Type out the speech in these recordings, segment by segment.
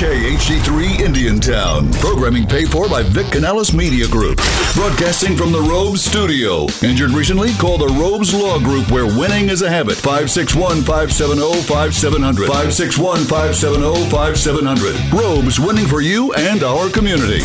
WKHC3 Indiantown. Programming paid for by Vic Canales Media Group. Broadcasting from the Robes Studio. Injured recently? Call the Robes Law Group where winning is a habit. 561 570 5700. 561 570 5700. Robes winning for you and our community.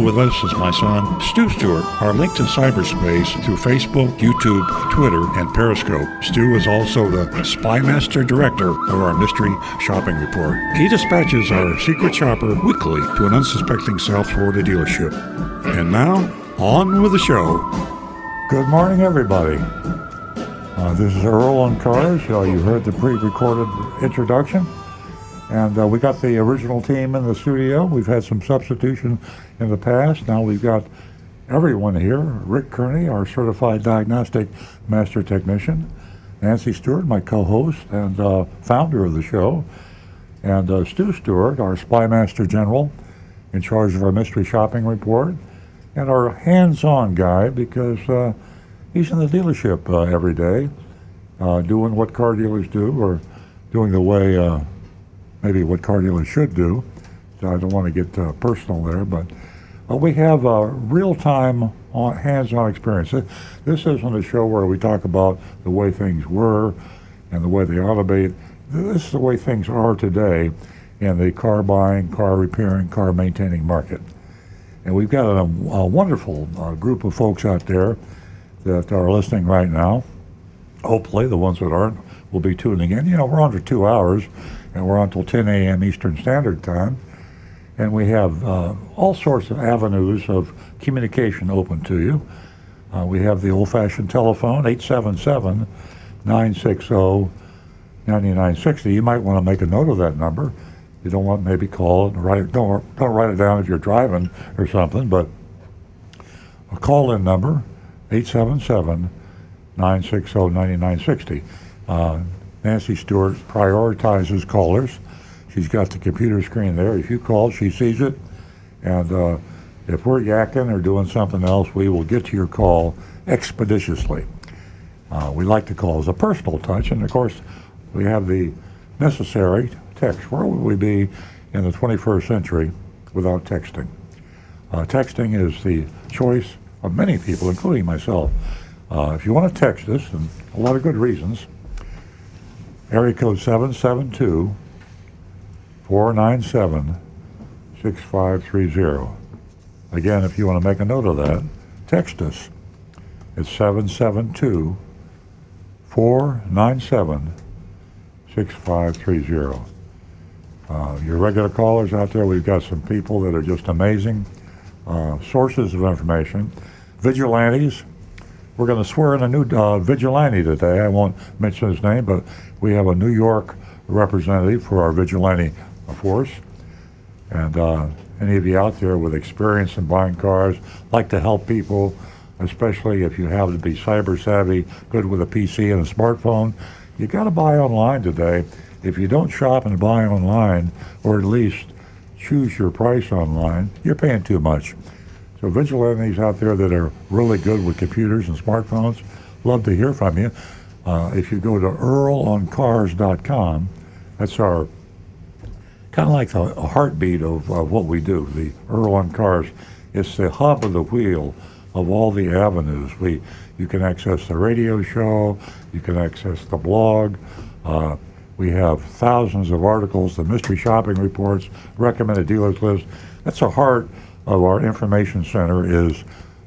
with us is my son, Stu Stewart, our link to cyberspace through Facebook, YouTube, Twitter, and Periscope. Stu is also the Spymaster Director of our Mystery Shopping Report. He dispatches our secret shopper weekly to an unsuspecting South Florida dealership. And now, on with the show. Good morning, everybody. Uh, this is Earl on Cars. Uh, you heard the pre-recorded introduction. And uh, we got the original team in the studio. We've had some substitution in the past. Now we've got everyone here. Rick Kearney, our certified diagnostic master technician. Nancy Stewart, my co-host and uh, founder of the show. And uh, Stu Stewart, our spy master general, in charge of our mystery shopping report. And our hands-on guy because uh, he's in the dealership uh, every day, uh, doing what car dealers do or doing the way maybe what car dealers should do. So I don't want to get uh, personal there, but uh, we have a real-time, on, hands-on experience. This isn't a show where we talk about the way things were and the way they ought to be. This is the way things are today in the car buying, car repairing, car maintaining market. And we've got a, a wonderful uh, group of folks out there that are listening right now. Hopefully, the ones that aren't will be tuning in. You know, we're for two hours, and we're on until 10 a.m. Eastern Standard Time. And we have uh, all sorts of avenues of communication open to you. Uh, we have the old fashioned telephone, 877 960 9960. You might want to make a note of that number. You don't want maybe call it and write it. Don't, don't write it down if you're driving or something, but a call in number, 877 960 9960. Nancy Stewart prioritizes callers. She's got the computer screen there. If you call, she sees it. And uh, if we're yakking or doing something else, we will get to your call expeditiously. Uh, we like to call as a personal touch. And of course, we have the necessary text. Where would we be in the 21st century without texting? Uh, texting is the choice of many people, including myself. Uh, if you want to text us, and a lot of good reasons, area code 772 497 6530. Again, if you want to make a note of that, text us. It's 772 497 6530. Uh, your regular callers out there, we've got some people that are just amazing uh, sources of information. Vigilantes, we're going to swear in a new uh, vigilante today. I won't mention his name, but we have a New York representative for our vigilante force. And uh, any of you out there with experience in buying cars, like to help people, especially if you have to be cyber savvy, good with a PC and a smartphone, you got to buy online today. If you don't shop and buy online, or at least choose your price online, you're paying too much. So vigilantes out there that are really good with computers and smartphones, love to hear from you. Uh, if you go to earloncars.com, that's our kind of like the heartbeat of, of what we do, the Earl on Cars. It's the hub of the wheel of all the avenues. We, you can access the radio show, you can access the blog. Uh, we have thousands of articles, the mystery shopping reports, recommended dealers list. That's a heart of our information center is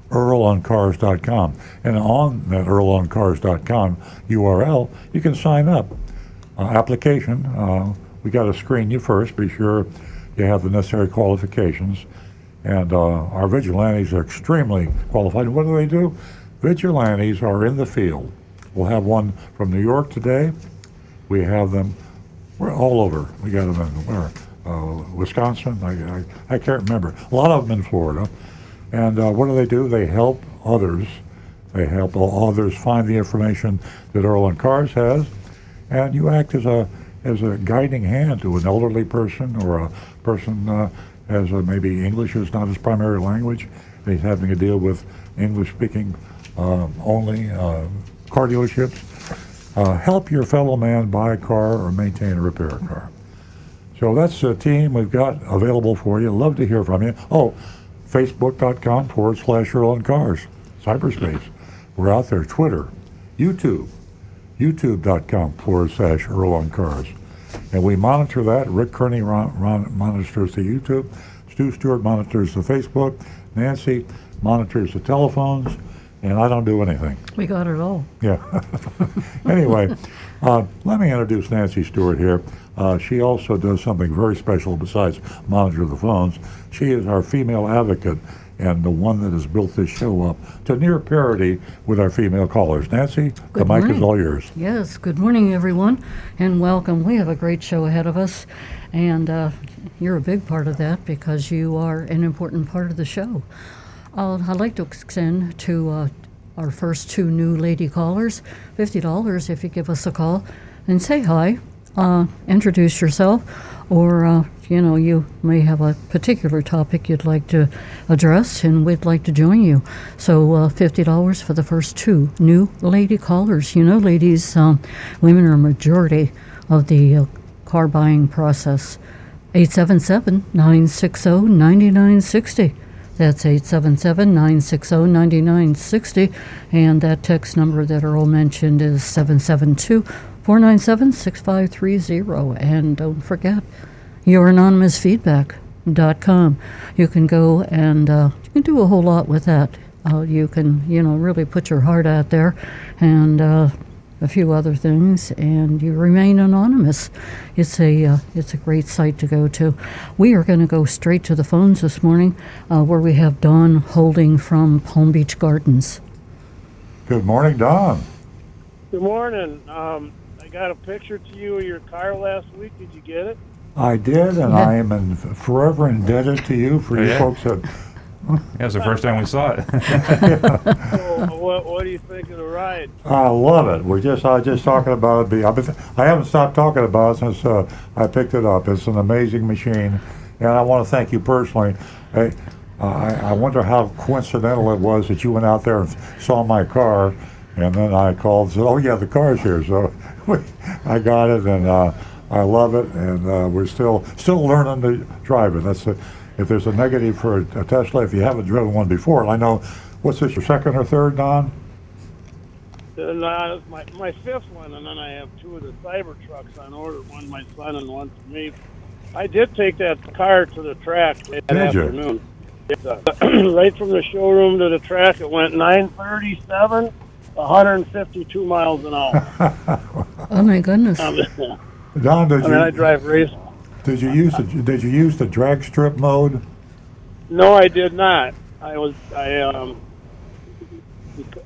earloncars.com. And on that earloncars.com URL, you can sign up. Uh, application, uh, we got to screen you first, be sure you have the necessary qualifications. And uh, our vigilantes are extremely qualified. What do they do? Vigilantes are in the field. We'll have one from New York today. We have them we're all over. We got them in where? Uh, Wisconsin. I, I, I can't remember. A lot of them in Florida. And uh, what do they do? They help others. They help others find the information that Earl on Cars has, and you act as a as a guiding hand to an elderly person or a person uh, as a, maybe English is not his primary language. He's having to deal with English-speaking um, only uh, car dealerships. Uh, help your fellow man buy a car or maintain or repair a car. So that's the team we've got available for you. Love to hear from you. Oh, facebook.com forward slash Earl on Cars, cyberspace. We're out there. Twitter, YouTube, youtube.com forward slash Earl on Cars. And we monitor that. Rick Kearney ron, ron, monitors the YouTube. Stu Stewart monitors the Facebook. Nancy monitors the telephones. And I don't do anything. We got it all. Yeah. anyway, uh, let me introduce Nancy Stewart here. Uh, she also does something very special besides monitor the phones. She is our female advocate and the one that has built this show up to near parity with our female callers. Nancy, Good the mic morning. is all yours. Yes, good morning, everyone, and welcome. We have a great show ahead of us, and uh, you're a big part of that because you are an important part of the show. Uh, I'd like to extend to uh, our first two new lady callers $50 if you give us a call and say hi, uh, introduce yourself, or uh, you know, you may have a particular topic you'd like to address, and we'd like to join you. So, uh, $50 for the first two new lady callers. You know, ladies, um, women are majority of the uh, car buying process. 877 960 9960. That's 877 960 9960. And that text number that Earl mentioned is 772 497 6530. And don't forget, youranonymousfeedback.com. You can go and uh, you can do a whole lot with that. Uh, you can, you know, really put your heart out there and uh, a few other things, and you remain anonymous. It's a uh, it's a great site to go to. We are going to go straight to the phones this morning, uh, where we have Don Holding from Palm Beach Gardens. Good morning, Don. Good morning. Um, I got a picture to you of your car last week. Did you get it? I did, and I am in, forever indebted to you for Oh, you yeah? folks that Yeah, it's the first time we saw it. So, what, what do you think of the ride? I love it. We're just I was just talking about it. I've been, I haven't stopped talking about it since uh, I picked it up. It's an amazing machine, and I want to thank you personally. I, I, I wonder how coincidental it was that you went out there and saw my car, and then I called and said, "Oh yeah, the car's here." So I got it, and uh, I love it, and uh, we're still still learning to drive it. That's a, if there's a negative for a, a Tesla, if you haven't driven one before, I know. What's this? Your second or third, Don? Uh, my, my fifth one, and then I have two of the cyber trucks on order. One my son and one for me. I did take that car to the track that Did afternoon. Uh, right from the showroom to the track, it went 937, 152 miles an hour. Oh my goodness! Um, Don, did I mean, I drive race. did you use the did you use the drag strip mode? No, I did not. I was I um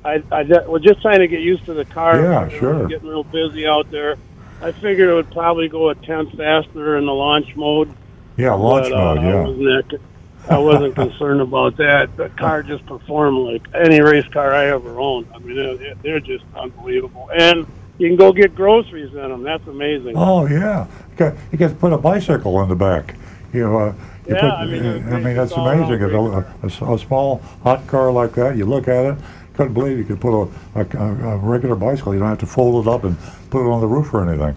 I I was just trying to get used to the car. Yeah, It was sure. Getting real busy out there. I figured it would probably go a tenth faster in the launch mode. Yeah, launch but, uh, mode. I Yeah. wasn't, I wasn't concerned about that. The car just performed like any race car I ever owned. I mean, they're, they're just unbelievable. And you can go get groceries in them. That's amazing. Oh yeah. You got you got to put a bicycle in the back. You know. Uh, you Yeah, put, I mean, I mean that's it's amazing. A, a, a a small hot car like that, you look at it, couldn't believe you could put a, a, a regular bicycle. You don't have to fold it up and put it on the roof or anything.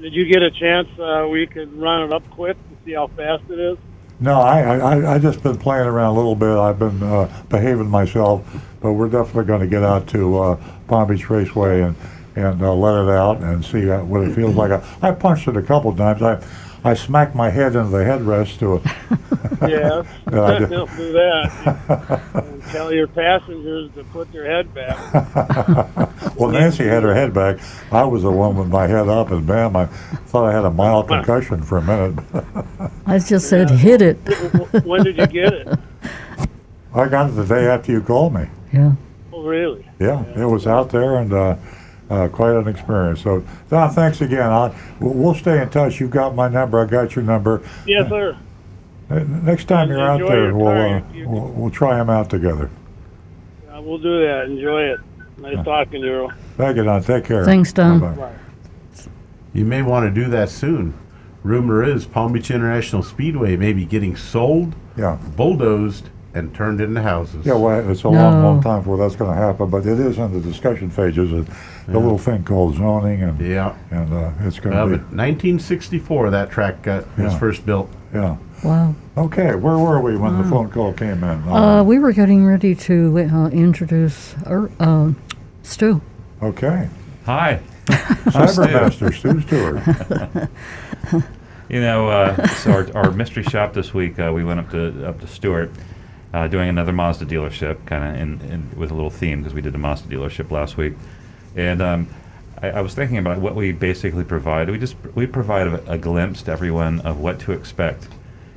Did you get a chance uh, we could run it up quick to see how fast it is? No, I, I, I just been playing around a little bit. I've been uh, behaving myself, but we're definitely going to get out to uh, Palm Beach Raceway and and uh, let it out and see what it feels like. I, I punched it a couple times. I I smacked my head into the headrest to it. Yeah, Yeah, I did. don't do that. And tell your passengers to put their head back. well, Nancy had her head back. I was the one with my head up, and bam! I thought I had a mild concussion for a minute. I just said hit it. when did you get it? I got it the day after you called me. Yeah. Oh, really? Yeah, it was out there, and uh, uh, quite an experience. So, Don, thanks again. I, we'll, we'll stay in touch. You've got my number. I got your number. Yes, sir. Uh, Next time you're out there, your we'll, uh, You- you- we'll we'll try them out together. Uh, we'll do that. Enjoy it. Nice talking to you. Thank you, Don. Take care. Thanks, Don. Bye-bye. Bye. You may want to do that soon. Rumor is Palm Beach International Speedway may be getting sold, Yeah. bulldozed, and turned into houses. Yeah, well, it's a long, long time before that's going to happen, but it is in the discussion phases. Uh, The little thing called zoning, and Yeah. and uh, it's going Well, to but 1964, that track got was first built. Yeah. Wow. Okay, where were we when the phone call came in? Uh, we were getting ready to uh, introduce er, um Stu. okay. Hi. Cybermaster Stu Stewart. You know, uh, so our, our mystery shop this week, uh, we went up to up to Stuart, uh, doing another Mazda dealership, kind of in, in with a little theme because we did a Mazda dealership last week, and um, I, I was thinking about what we basically provide. We just we provide a, a glimpse to everyone of what to expect.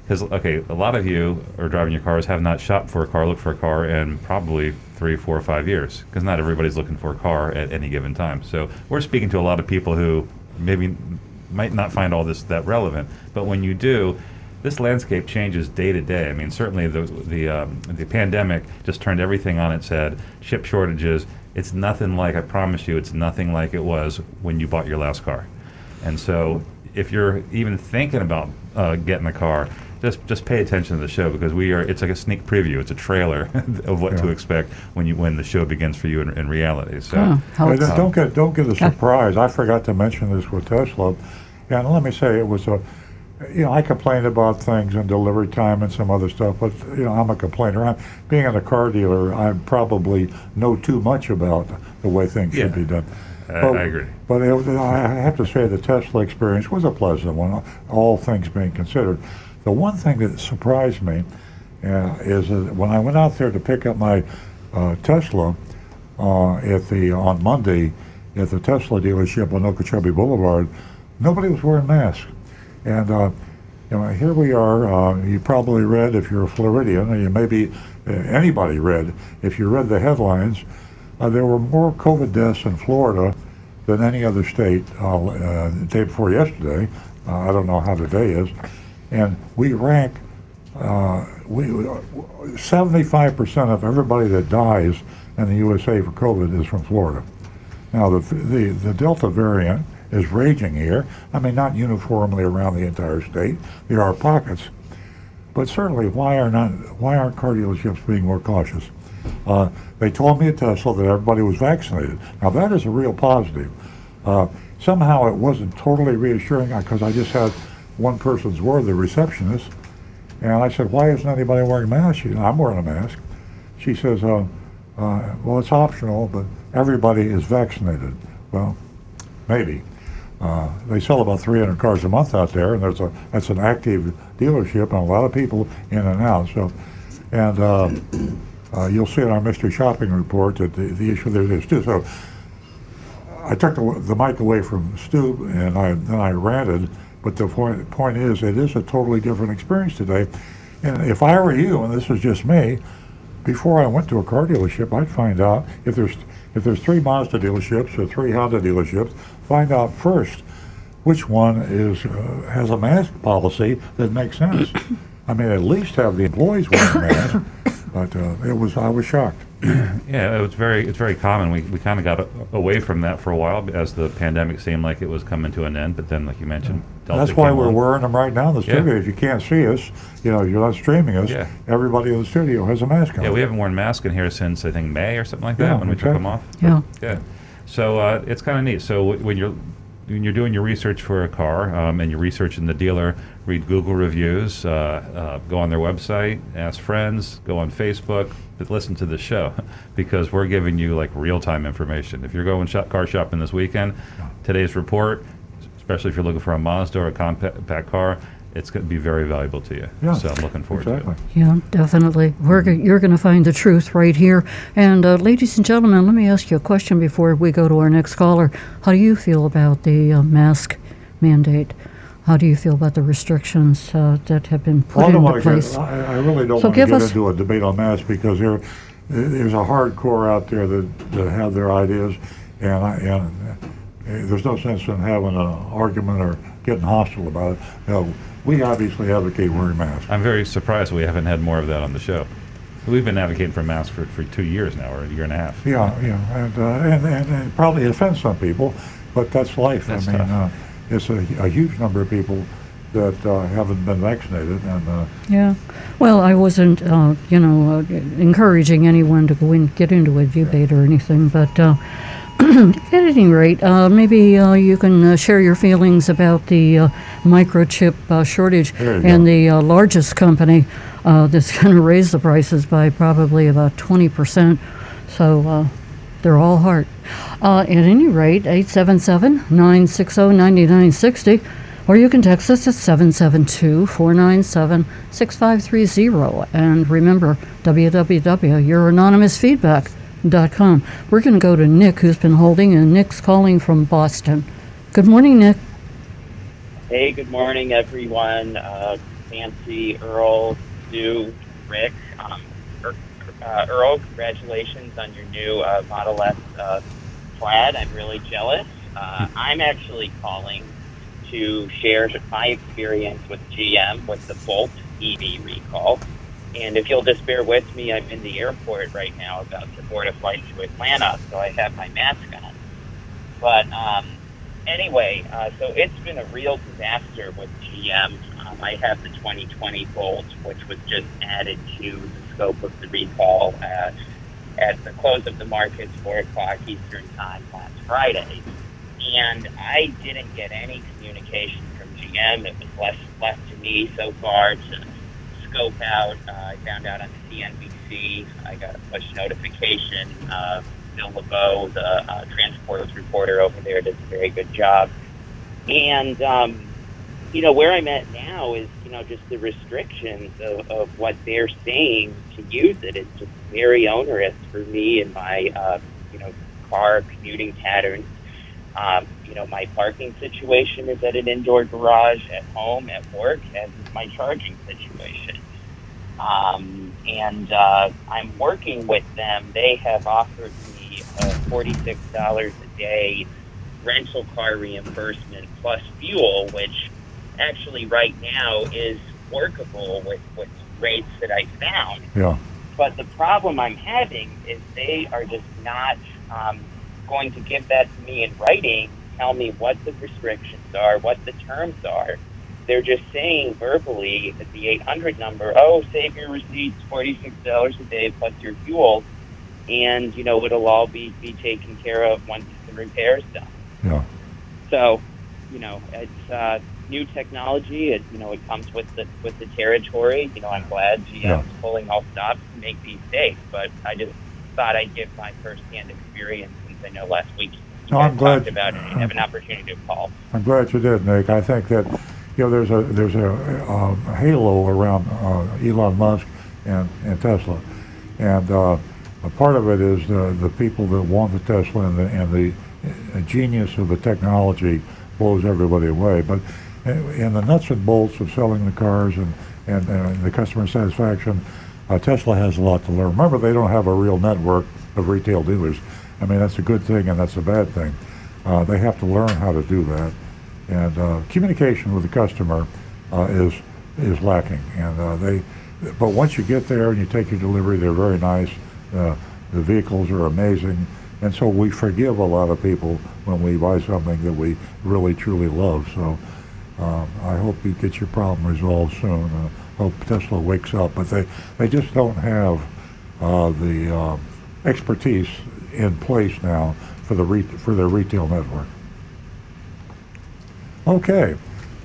Because okay, a lot of you are driving your cars, have not shopped for a car, looked for a car in probably three, four, or five years. Because not everybody's looking for a car at any given time. So we're speaking to a lot of people who maybe might not find all this that relevant, but when you do, this landscape changes day to day. I mean, certainly the the um, the pandemic just turned everything on its head. Chip shortages. It's nothing like I promise you. It's nothing like it was when you bought your last car. And so, if you're even thinking about uh, getting a car, just just pay attention to the show because we are. It's like a sneak preview. It's a trailer of what to expect when you when the show begins for you in, in reality. So. Oh, how don't get don't get a surprise. I forgot to mention this with Tesla, and let me say it was a. You know, I complain about things and delivery time and some other stuff, but you know, I'm a complainer. I'm, being in a car dealer, I probably know too much about the way things should be done. I- But- I agree. But it, I have to say the Tesla experience was a pleasant one, all things being considered. The one thing that surprised me uh, is that when I went out there to pick up my uh, Tesla uh, at the on Monday at the Tesla dealership on Okeechobee Boulevard, nobody was wearing masks, and uh, you know, here we are. Uh, you probably read if you're a Floridian, or you maybe uh, anybody read if you read the headlines. Uh, there were more COVID deaths in Florida than any other state uh, uh, the day before yesterday. Uh, I don't know how today is, and we rank. Uh, we 75% of everybody that dies in the USA for COVID is from Florida. Now the the the Delta variant is raging here. I mean, not uniformly around the entire state. There are pockets, but certainly, why are not why aren't car dealerships being more cautious? Uh, they told me at Tesla that everybody was vaccinated. Now that is a real positive. Uh, somehow it wasn't totally reassuring because I just had one person's word, the receptionist, and I said, "Why isn't anybody wearing masks?" She, said, I'm wearing a mask. She says, uh, uh, "Well, it's optional, but everybody is vaccinated." Well, maybe. Uh, they sell about 300 cars a month out there, and there's a that's an active dealership and a lot of people in and out. So, and uh, uh, you'll see in our mystery shopping report that the, the issue there is too. So, I took the, the mic away from Stu, and I then I ranted. But the point point is, it is a totally different experience today. And if I were you, and this is just me, before I went to a car dealership, I'd find out if there's if there's three Mazda dealerships or three Honda dealerships, find out first which one is uh, has a mask policy that makes sense. I mean, at least have the employees wearing masks. But uh, it was I was shocked. Yeah, it was very it's very common. We, we kind of got a, away from that for a while as the pandemic seemed like it was coming to an end. But then, like you mentioned, Delta That's why came we're along. wearing them right now in the Yeah. studio. If you can't see us, you know, you're not streaming us. Yeah. Everybody in the studio has a mask on. Yeah, we haven't worn masks in here since I think May or something like that Yeah, when we took them off. Yeah. Yeah. So uh, it's kind of neat. So w- when you're when you're doing your research for a car um, and you're researching the dealer, read Google reviews, uh, uh, go on their website, ask friends, go on Facebook, but listen to the show because we're giving you like real time information. If you're going shop, car shopping this weekend, today's report, especially if you're looking for a Mazda or a compact car, it's going to be very valuable to you. Yeah, so I'm looking forward exactly. to it. Yeah, definitely. We're go- you're going to find the truth right here. And uh, ladies and gentlemen, let me ask you a question before we go to our next caller. How do you feel about the uh, mask mandate? How do you feel about the restrictions uh, that have been put Well, I don't into want place? to get, I, I really don't So want to give get us- into a debate on masks because there, there's a hardcore out there that, that have their ideas, and I, and uh, there's no sense in having an argument or getting hostile about it. You know, we obviously advocate wearing masks. I'm very surprised we haven't had more of that on the show. We've been advocating for masks for, for two years now, or a year and a half. Yeah, yeah, and, uh, and, and, and it probably offends some people, but that's life. That's I mean, tough. uh, it's a, a huge number of people that uh, haven't been vaccinated, and uh, Yeah. Well, I wasn't, uh, you know, uh, encouraging anyone to go in, get into a debate or anything, but uh, at any rate, uh, maybe uh, you can uh, share your feelings about the uh, microchip uh, shortage and go. the uh, largest company uh, that's going to raise the prices by probably about 20%. So uh, they're all. Uh, at any rate, 877 960 9960, or you can text us at 772 497 6530. And remember, www.youranonymousfeedback.com. We're going to go to Nick, who's been holding, and Nick's calling from Boston. Good morning, Nick. Hey, good morning, everyone. Uh, Nancy, Earl, Stu, Rick. Um, Er- uh, Earl, congratulations on your new uh, Model S uh, plaid. I'm really jealous. Uh, I'm actually calling to share my experience with GM with the Bolt EV recall. And if you'll just bear with me, I'm in the airport right now about to board a flight to Atlanta, so I have my mask on. But um, anyway, uh, so it's been a real disaster with GM. Um, I have the 2020 Bolt, which was just added to the scope of the recall at, at the close of the markets, 4 o'clock Eastern Time last Friday. And I didn't get any communication from GM. It was left, left to me so far to scope out. Uh, I found out on CNBC. I got a push notification. Uh, Phil LeBeau, the uh, transports reporter over there, did a very good job. And, um, you know, where I'm at now is, you know, just the restrictions of, of what they're saying to use it. it is just very onerous for me and my, uh, you know, car commuting patterns. Um, you know, my parking situation is at an indoor garage at home, at work, and my charging situation. Um, and uh, I'm working with them. They have offered me uh, $46 a day rental car reimbursement plus fuel, which actually right now is workable with, with rates that I found. yeah, But the problem I'm having is they are just not um, going to give that to me in writing, tell me what the restrictions are, what the terms are. They're just saying verbally at the 800 number, oh, save your receipts, $46 a day plus your fuel, and, you know, it'll all be, be taken care of once the repair's done. yeah, So, you know, it's uh, new technology. It, you know, it comes with the with the territory. You know, I'm glad GM's Yeah. pulling all stops to make these safe. But I just thought I'd give my firsthand experience since I know last week you No, I'm glad- talked about it and have an opportunity to call. I'm glad you did, Nick. I think that you know there's a there's a, uh halo around uh, Elon Musk and, and Tesla, and uh, a part of it is the the people that want the Tesla and the and the uh, genius of the technology blows everybody away. But uh, in the nuts and bolts of selling the cars and and, uh, the customer satisfaction, uh, Tesla has a lot to learn. Remember, they don't have a real network of retail dealers. I mean, that's a good thing and that's a bad thing. They have to learn how to do that and uh, communication with the customer uh, is is lacking. And uh, they, but once you get there and you take your delivery, they're very nice. The vehicles are amazing, and so we forgive a lot of people when we buy something that we really truly love. So um, I hope you get your problem resolved soon. Uh, hope Tesla wakes up, but they they just don't have uh, the um, expertise in place now for the for their retail network. Okay,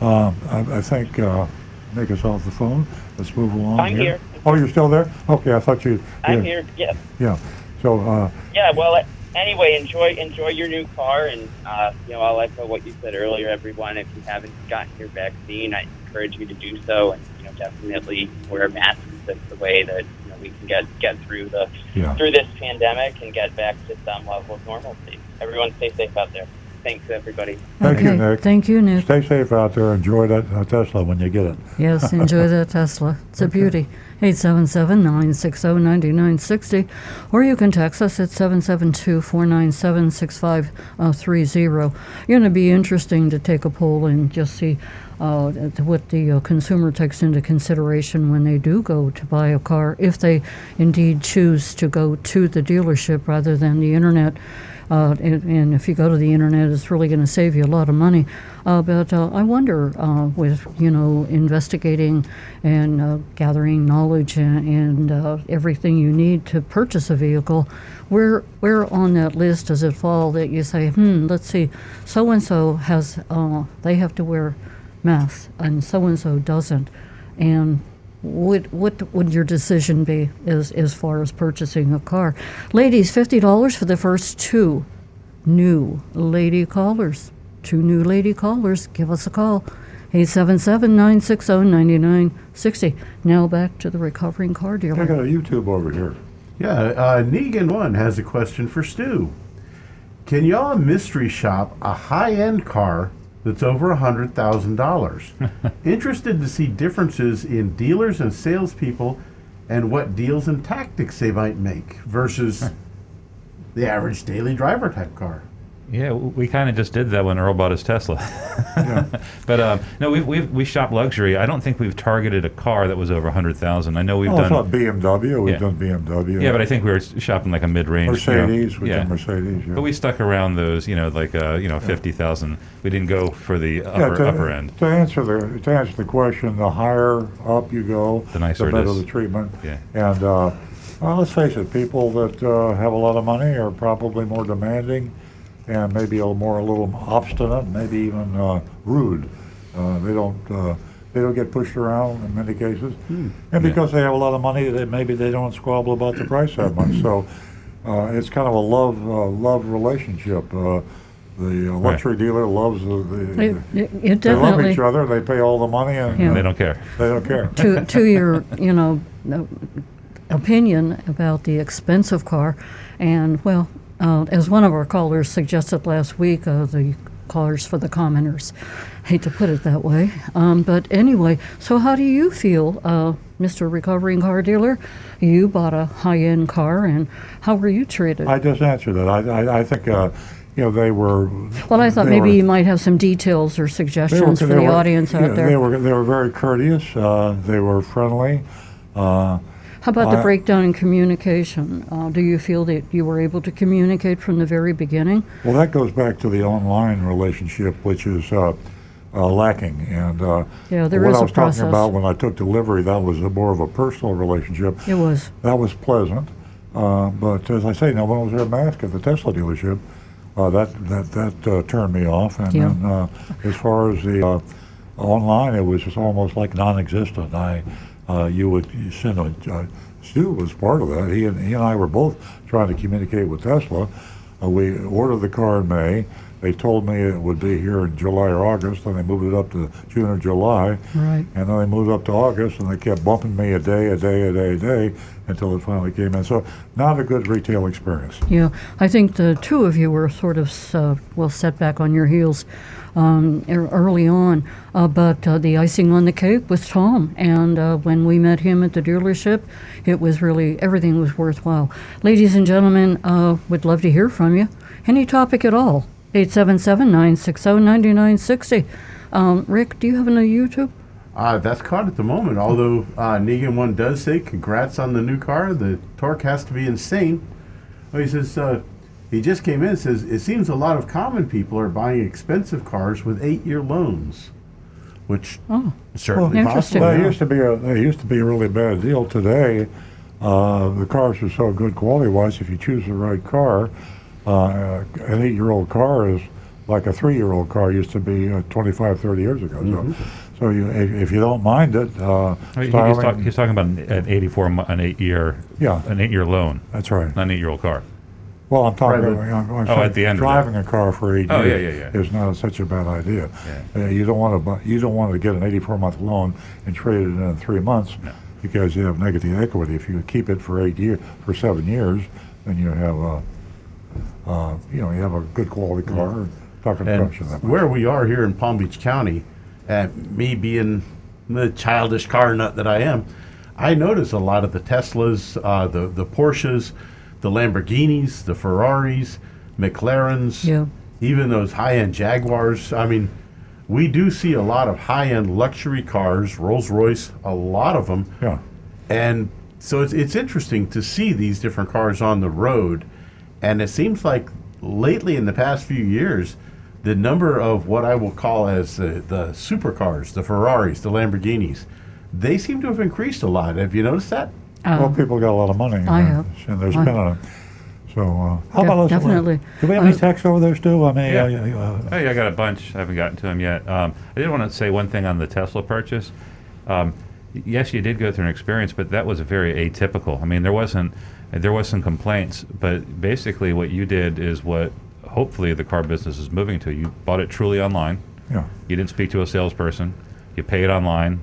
um, I, I think uh, Nick is off the phone. Let's move along. I'm here. Oh, you're still there? Okay, I thought you. I'm yeah, here. Yeah. Yeah. So uh, Yeah. Well. Anyway, enjoy enjoy your new car, and uh, you know I'll echo what you said earlier. Everyone, if you haven't gotten your vaccine, I encourage you to do so, and you know definitely wear masks. That's the way that you know we can get get through the yeah. through this pandemic and get back to some level of normalcy. Everyone stay safe out there. Thanks, everybody. Thank you, okay. Nick. Thank you, Nick. Stay safe out there. Enjoy that uh, Tesla when you get it. Yes, enjoy that Tesla. It's a beauty. 877 960 9960. Or you can text us at 772 497 6530. You're going to be interesting to take a poll and just see uh, what the uh, consumer takes into consideration when they do go to buy a car, if they indeed choose to go to the dealership rather than the internet. Uh, and, and if you go to the internet, it's really going to save you a lot of money. Uh, but uh, I wonder, uh, with you know, investigating and uh, gathering knowledge and, and everything you need to purchase a vehicle, where where on that list does it fall that you say, hmm, let's see, so and so has they have to wear masks and so and so doesn't, and what what would your decision be as as far as purchasing a car? Ladies, fifty dollars for the first two new lady callers. Two new lady callers. Give us a call. 877-960-9960. Now back to the recovering car dealer. I got a YouTube over here. Yeah, uh, Negan One has a question for Stu. Can y'all mystery shop a high-end car that's over a hundred thousand dollars? Interested to see differences in dealers and salespeople, and what deals and tactics they might make versus the average daily driver type car. Yeah, we kind of just did that when Earl bought his Tesla. but um, no, we've, we've we shop luxury. I don't think we've targeted a car that was over a hundred thousand. I know we've Oh, I done. thought BMW. We've Yeah. done BMW. yeah, but I think we were shopping like a mid-range. you know. Mercedes. We've yeah. done Mercedes. Yeah. But we stuck around those, you know, like uh, you know, fifty thousand. We didn't go for the Yeah, upper to, upper end. To answer the to answer the question, the higher up you go, The nicer it better is. the treatment. Yeah. And uh, well, let's face it, people that uh, have a lot of money are probably more demanding, and maybe a little more a little obstinate, maybe even uh, rude. Uh, they don't. Uh, they don't get pushed around in many cases, Hmm. and because they have a lot of money, they, maybe they don't squabble about the price that much. So uh, it's kind of a love uh, love relationship. Uh, the uh, luxury dealer loves the, the It, it, it they love each other. They pay all the money, and Yeah. They don't care. they don't care. to to your you know uh, opinion about the expensive car, and well, uh, as one of our callers suggested last week, uh, the cars for the commoners. Hate to put it that way, um, but anyway. So how do you feel, uh, Mr. Recovering Car Dealer? You bought a high-end car, and how were you treated? I just answered that. I, I, I think, uh, you know, they were. well, I thought maybe were- you might have some details or they were- suggestions for the were- audience out there. They were they were very courteous. Uh, they were friendly. How about the breakdown in communication? Uh, do you feel that you were able to communicate from the very beginning? well, that goes back to the online relationship, which is uh, uh, lacking. And uh, Yeah, there what is I a was process. talking about when I took delivery, that was a more of a personal relationship. It was. That was pleasant. Uh, but as I say, no one was wearing a mask at the Tesla dealership. Uh, that that that uh, turned me off. And Yeah. then uh, as far as the uh, online, it was just almost like non-existent. I uh, you would you send a uh, Stu was part of that. He and he and I were both trying to communicate with Tesla. Uh, we ordered the car in May. They told me it would be here in July or August. and they moved it up to June or July. Right. And then they moved up to August, and they kept bumping me a day, a day, a day, a day, until it finally came in. So, not a good retail experience. Yeah, I think the two of you were sort of uh, well set back on your heels um, ear- early on, uh, but uh, the icing on the cake was Tom, and uh, when we met him at the dealership, it was really everything was worthwhile. Ladies and gentlemen, uh, would love to hear from you. Any topic at all. 877-960-9960. Um, Rick, do you have a YouTube? Uh, that's caught at the moment. Although uh, Negan One does say, "Congrats on the new car. The torque has to be insane." Oh, he says uh, he just came in. and Says it seems a lot of common people are buying expensive cars with eight-year loans, which Oh, certainly interesting. possible. Well, it used to be a it used to be a really bad deal. Today, uh, the cars are so good quality-wise. If you choose the right car, uh, an eight-year-old car is like a three-year-old car used to be uh, 25, 30 years ago. So, so you, if, if you don't mind it, uh, I he's, talk, he's talking about an, an 84, an eight year, Yeah. an eight year loan, that's right. not an eight year old car. Well, I'm talking. Right, about, I'm, I'm Oh, at the end of driving a car for eight Oh, years yeah, yeah. is not such a bad idea. Yeah. Uh, you don't want to you don't want to get an 84 month loan and trade it in in three months No. because you have negative equity. If you keep it for eight years, for seven years, then you have a, uh, you know, you have a good quality car. Not going And cost you that much. where we are here in Palm Beach County, and me being the childish car nut that I am, I notice a lot of the Teslas, uh, the the Porsches, the Lamborghinis, the Ferraris, McLarens, Yeah. even those high-end Jaguars. I mean, we do see a lot of high-end luxury cars, Rolls Royce, a lot of them, Yeah. and so it's, it's interesting to see these different cars on the road. And it seems like lately, in the past few years, the number of what I will call as uh, the supercars, the Ferraris, the Lamborghinis, they seem to have increased a lot. Have you noticed that? Well, Um, people got a lot of money. I and have. they're- And they're I- spending it. So, uh, how Def- about us? definitely. Do we have any Uh, texts over there, Stu? I mean, Yeah. uh, uh, Hey, I got a bunch. I haven't gotten to them yet. Um, I did want to say one thing on the Tesla purchase. Um, yes, you did go through an experience, but that was very atypical. I mean, there wasn't there was some complaints, but basically what you did is what hopefully the car business is moving to. You bought it truly online. yeah. You didn't speak to a salesperson. You paid online.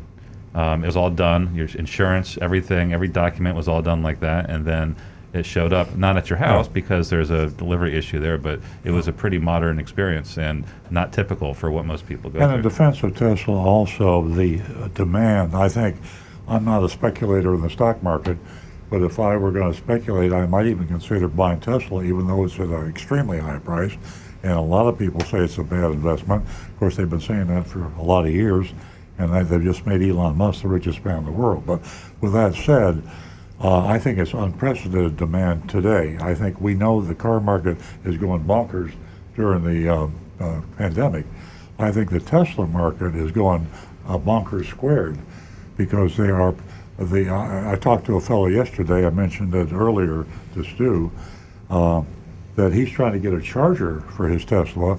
Um, it was all done. Your insurance, everything, every document was all done like that, and then it showed up not at your house because there's a delivery issue there, but it was a pretty modern experience and not typical for what most people go And in defense of Tesla, also the demand. I think I'm not a speculator in the stock market, but if I were going to speculate, I might even consider buying Tesla, even though it's at an extremely high price. And a lot of people say it's a bad investment. Of course, they've been saying that for a lot of years, and they- they've just made Elon Musk the richest man in the world. But with that said, uh, I think it's unprecedented demand today. I think we know the car market is going bonkers during the uh, uh, pandemic. I think the Tesla market is going uh, bonkers squared because they are. The I, I talked to a fellow yesterday. I mentioned it earlier to Stu uh, that he's trying to get a charger for his Tesla,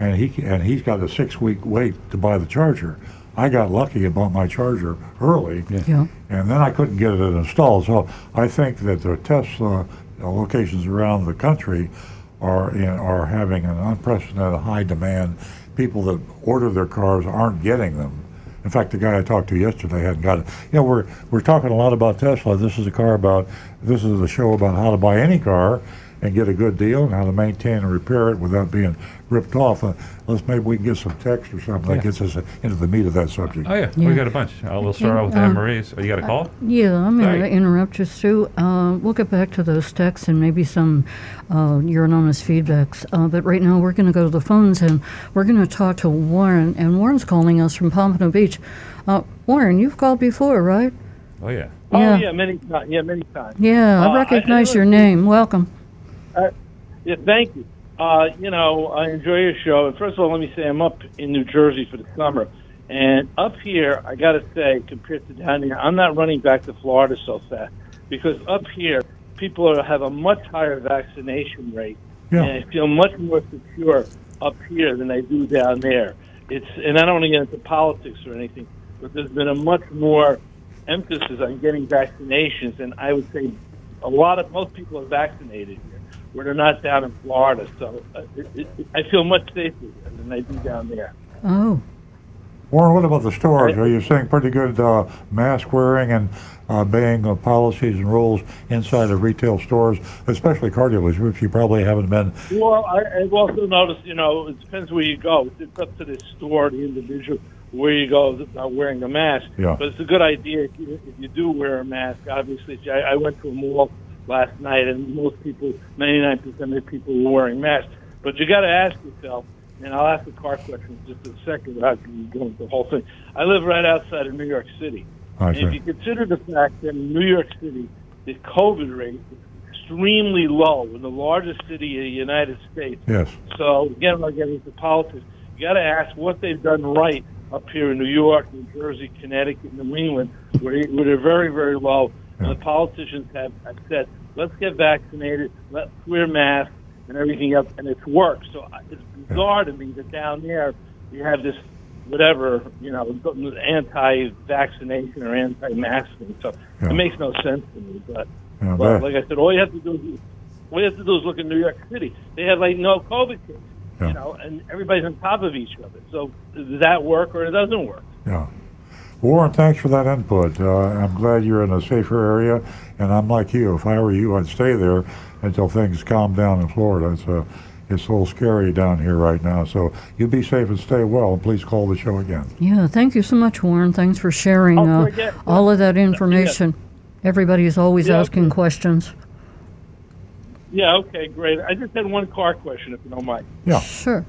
and he and he's got a six week wait to buy the charger. I got lucky and bought my charger early, Yeah. and then I couldn't get it installed. So I think that the Tesla locations around the country are in, are having an unprecedented high demand. People that order their cars aren't getting them. In fact, the guy I talked to yesterday hadn't got it. You know, we're we're talking a lot about Tesla. This is a car about this is a show about how to buy any car and get a good deal and how to maintain and repair it without being ripped off. Uh, let's maybe we can get some text or something that gets us into the meat of that subject. Oh yeah, Yeah. we got a bunch. Uh, we'll start out with Um, Anne Marie's. Oh, you got a call? Yeah, I'm going to interrupt you, Stu. Uh, we'll get back to those texts and maybe some uh, your anonymous feedbacks. Uh, but right now, we're going to go to the phones and we're going to talk to Warren. And Warren's calling us from Pompano Beach. Uh, Warren, you've called before, right? Oh yeah. Oh Yeah. yeah, many times. Yeah, many times. Yeah, Uh, I I- recognize I- your name. Welcome. Yeah, thank you. Uh, you know, I enjoy your show. And first of all, let me say I'm up in New Jersey for the summer, and up here, I got to say, compared to down here, I'm not running back to Florida so fast because up here, people are, have a much higher vaccination rate, Yeah. and I feel much more secure up here than I do down there. It's, and I don't want to get into politics or anything, but there's been a much more emphasis on getting vaccinations, and I would say a lot of most people are vaccinated here, where they're not down in Florida. So uh, it, it, I feel much safer here than I do down there. Oh, Warren, what about the stores? Are you seeing pretty good uh, mask wearing and uh, obeying uh, policies and rules inside of retail stores, especially car dealers, which you probably haven't been? Well, I, I've also noticed, you know, it depends where you go. It's up to the store, the individual, where you go about wearing a mask. Yeah. But it's a good idea if you, if you do wear a mask. Obviously, I, I went to a mall last night, and most people, 99% of the people were wearing masks. But you got to ask yourself, and I'll ask the car question in just a second without going into the whole thing. I live right outside of New York City. And if you consider the fact that in New York City, the COVID rate is extremely low in the largest city in the United States. Yes. So again, I'm not getting into politics. You got to ask what they've done right up here in New York, New Jersey, Connecticut, New England, where, where they're very, very low. And the politicians have, have said, let's get vaccinated, let's wear masks and everything else, and it's worked. So uh, it's bizarre to me that down there you have this whatever, you know, anti-vaccination or anti-masking. So Yeah. it makes no sense to me. But Yeah, that- like I said, all you have to do is all you have to do is look in New York City. They have like no COVID cases, Yeah. you know, and everybody's on top of each other. So does that work or it doesn't work? Yeah. Warren, thanks for that input. Uh, I'm glad you're in a safer area, and I'm like you. If I were you, I'd stay there until things calm down in Florida. It's a, it's a little scary down here right now. So you be safe and stay well, and please call the show again. Yeah, thank you so much, Warren. Thanks for sharing uh, forget- all of that information. Everybody's always Yeah, asking okay. questions. Yeah, okay, great. I just had one car question, if you don't mind. Yeah. Sure.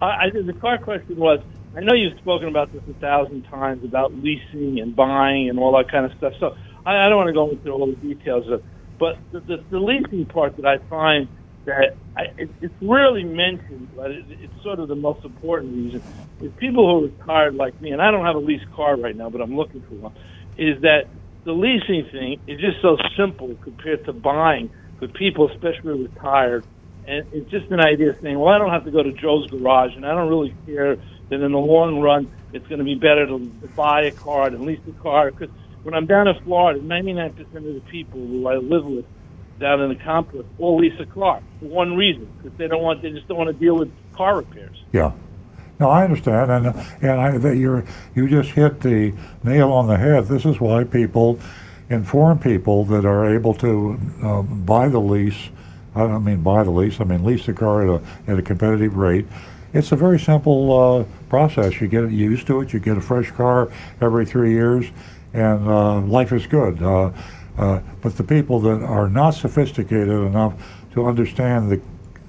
I, I the car question was: I know you've spoken about this a thousand times about leasing and buying and all that kind of stuff. So I, I don't want to go into all the details of, but the, the, the leasing part that I find that I, it, it's rarely mentioned, but it, it's sort of the most important reason is people who are retired like me, and I don't have a leased car right now, but I'm looking for one. Is that the leasing thing is just so simple compared to buying for people, especially retired and it's just an idea saying, well, I don't have to go to Joe's garage, and I don't really care that in the long run it's going to be better to, buy a car than lease a car. Because when I'm down in Florida, 99% of the people who I live with down in the complex all lease a car for one reason, because they don't want, they just don't want to deal with car repairs. Yeah. No, I understand, and and I that you're you just hit the nail on the head. This is why people inform people that are able to uh, buy the lease. I don't mean buy the lease. I mean lease the car at a at a competitive rate. It's a very simple uh, process. You get used to it. You get a fresh car every three years, and uh, life is good. Uh, uh, but the people that are not sophisticated enough to understand the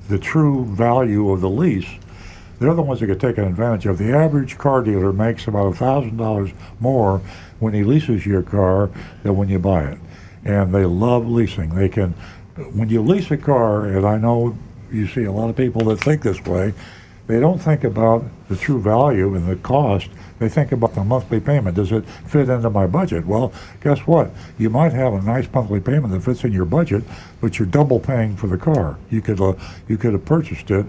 the true value of the lease they're the ones that get taken advantage of. The average car dealer makes about thousand dollars more when he leases your car than when you buy it, and they love leasing. They can, when you lease a car, and I know you see a lot of people that think this way. They don't think about the true value and the cost. They think about the monthly payment. Does it fit into my budget? Well, guess what? You might have a nice monthly payment that fits in your budget, but you're double paying for the car. You could uh, you could have purchased it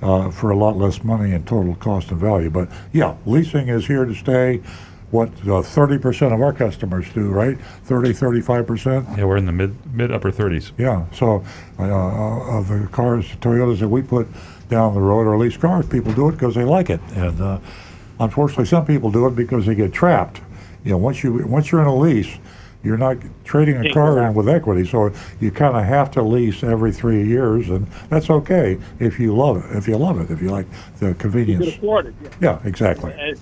uh, for a lot less money in total cost and value. But yeah, leasing is here to stay. What uh, 30% of our customers do, right? 30, 35%? Yeah, we're in the mid mid upper 30s. Yeah. So uh, uh, of the cars, Toyotas that we put down the road, or lease cars, people do it because they like it. And uh, unfortunately, some people do it because they get trapped. You know, once you once you're in a lease, you're not trading a car in with equity, so you kind of have to lease every three years, and that's okay if you love it. If you love it, if you like the You could convenience. afford it. Yeah. Yeah, exactly. And,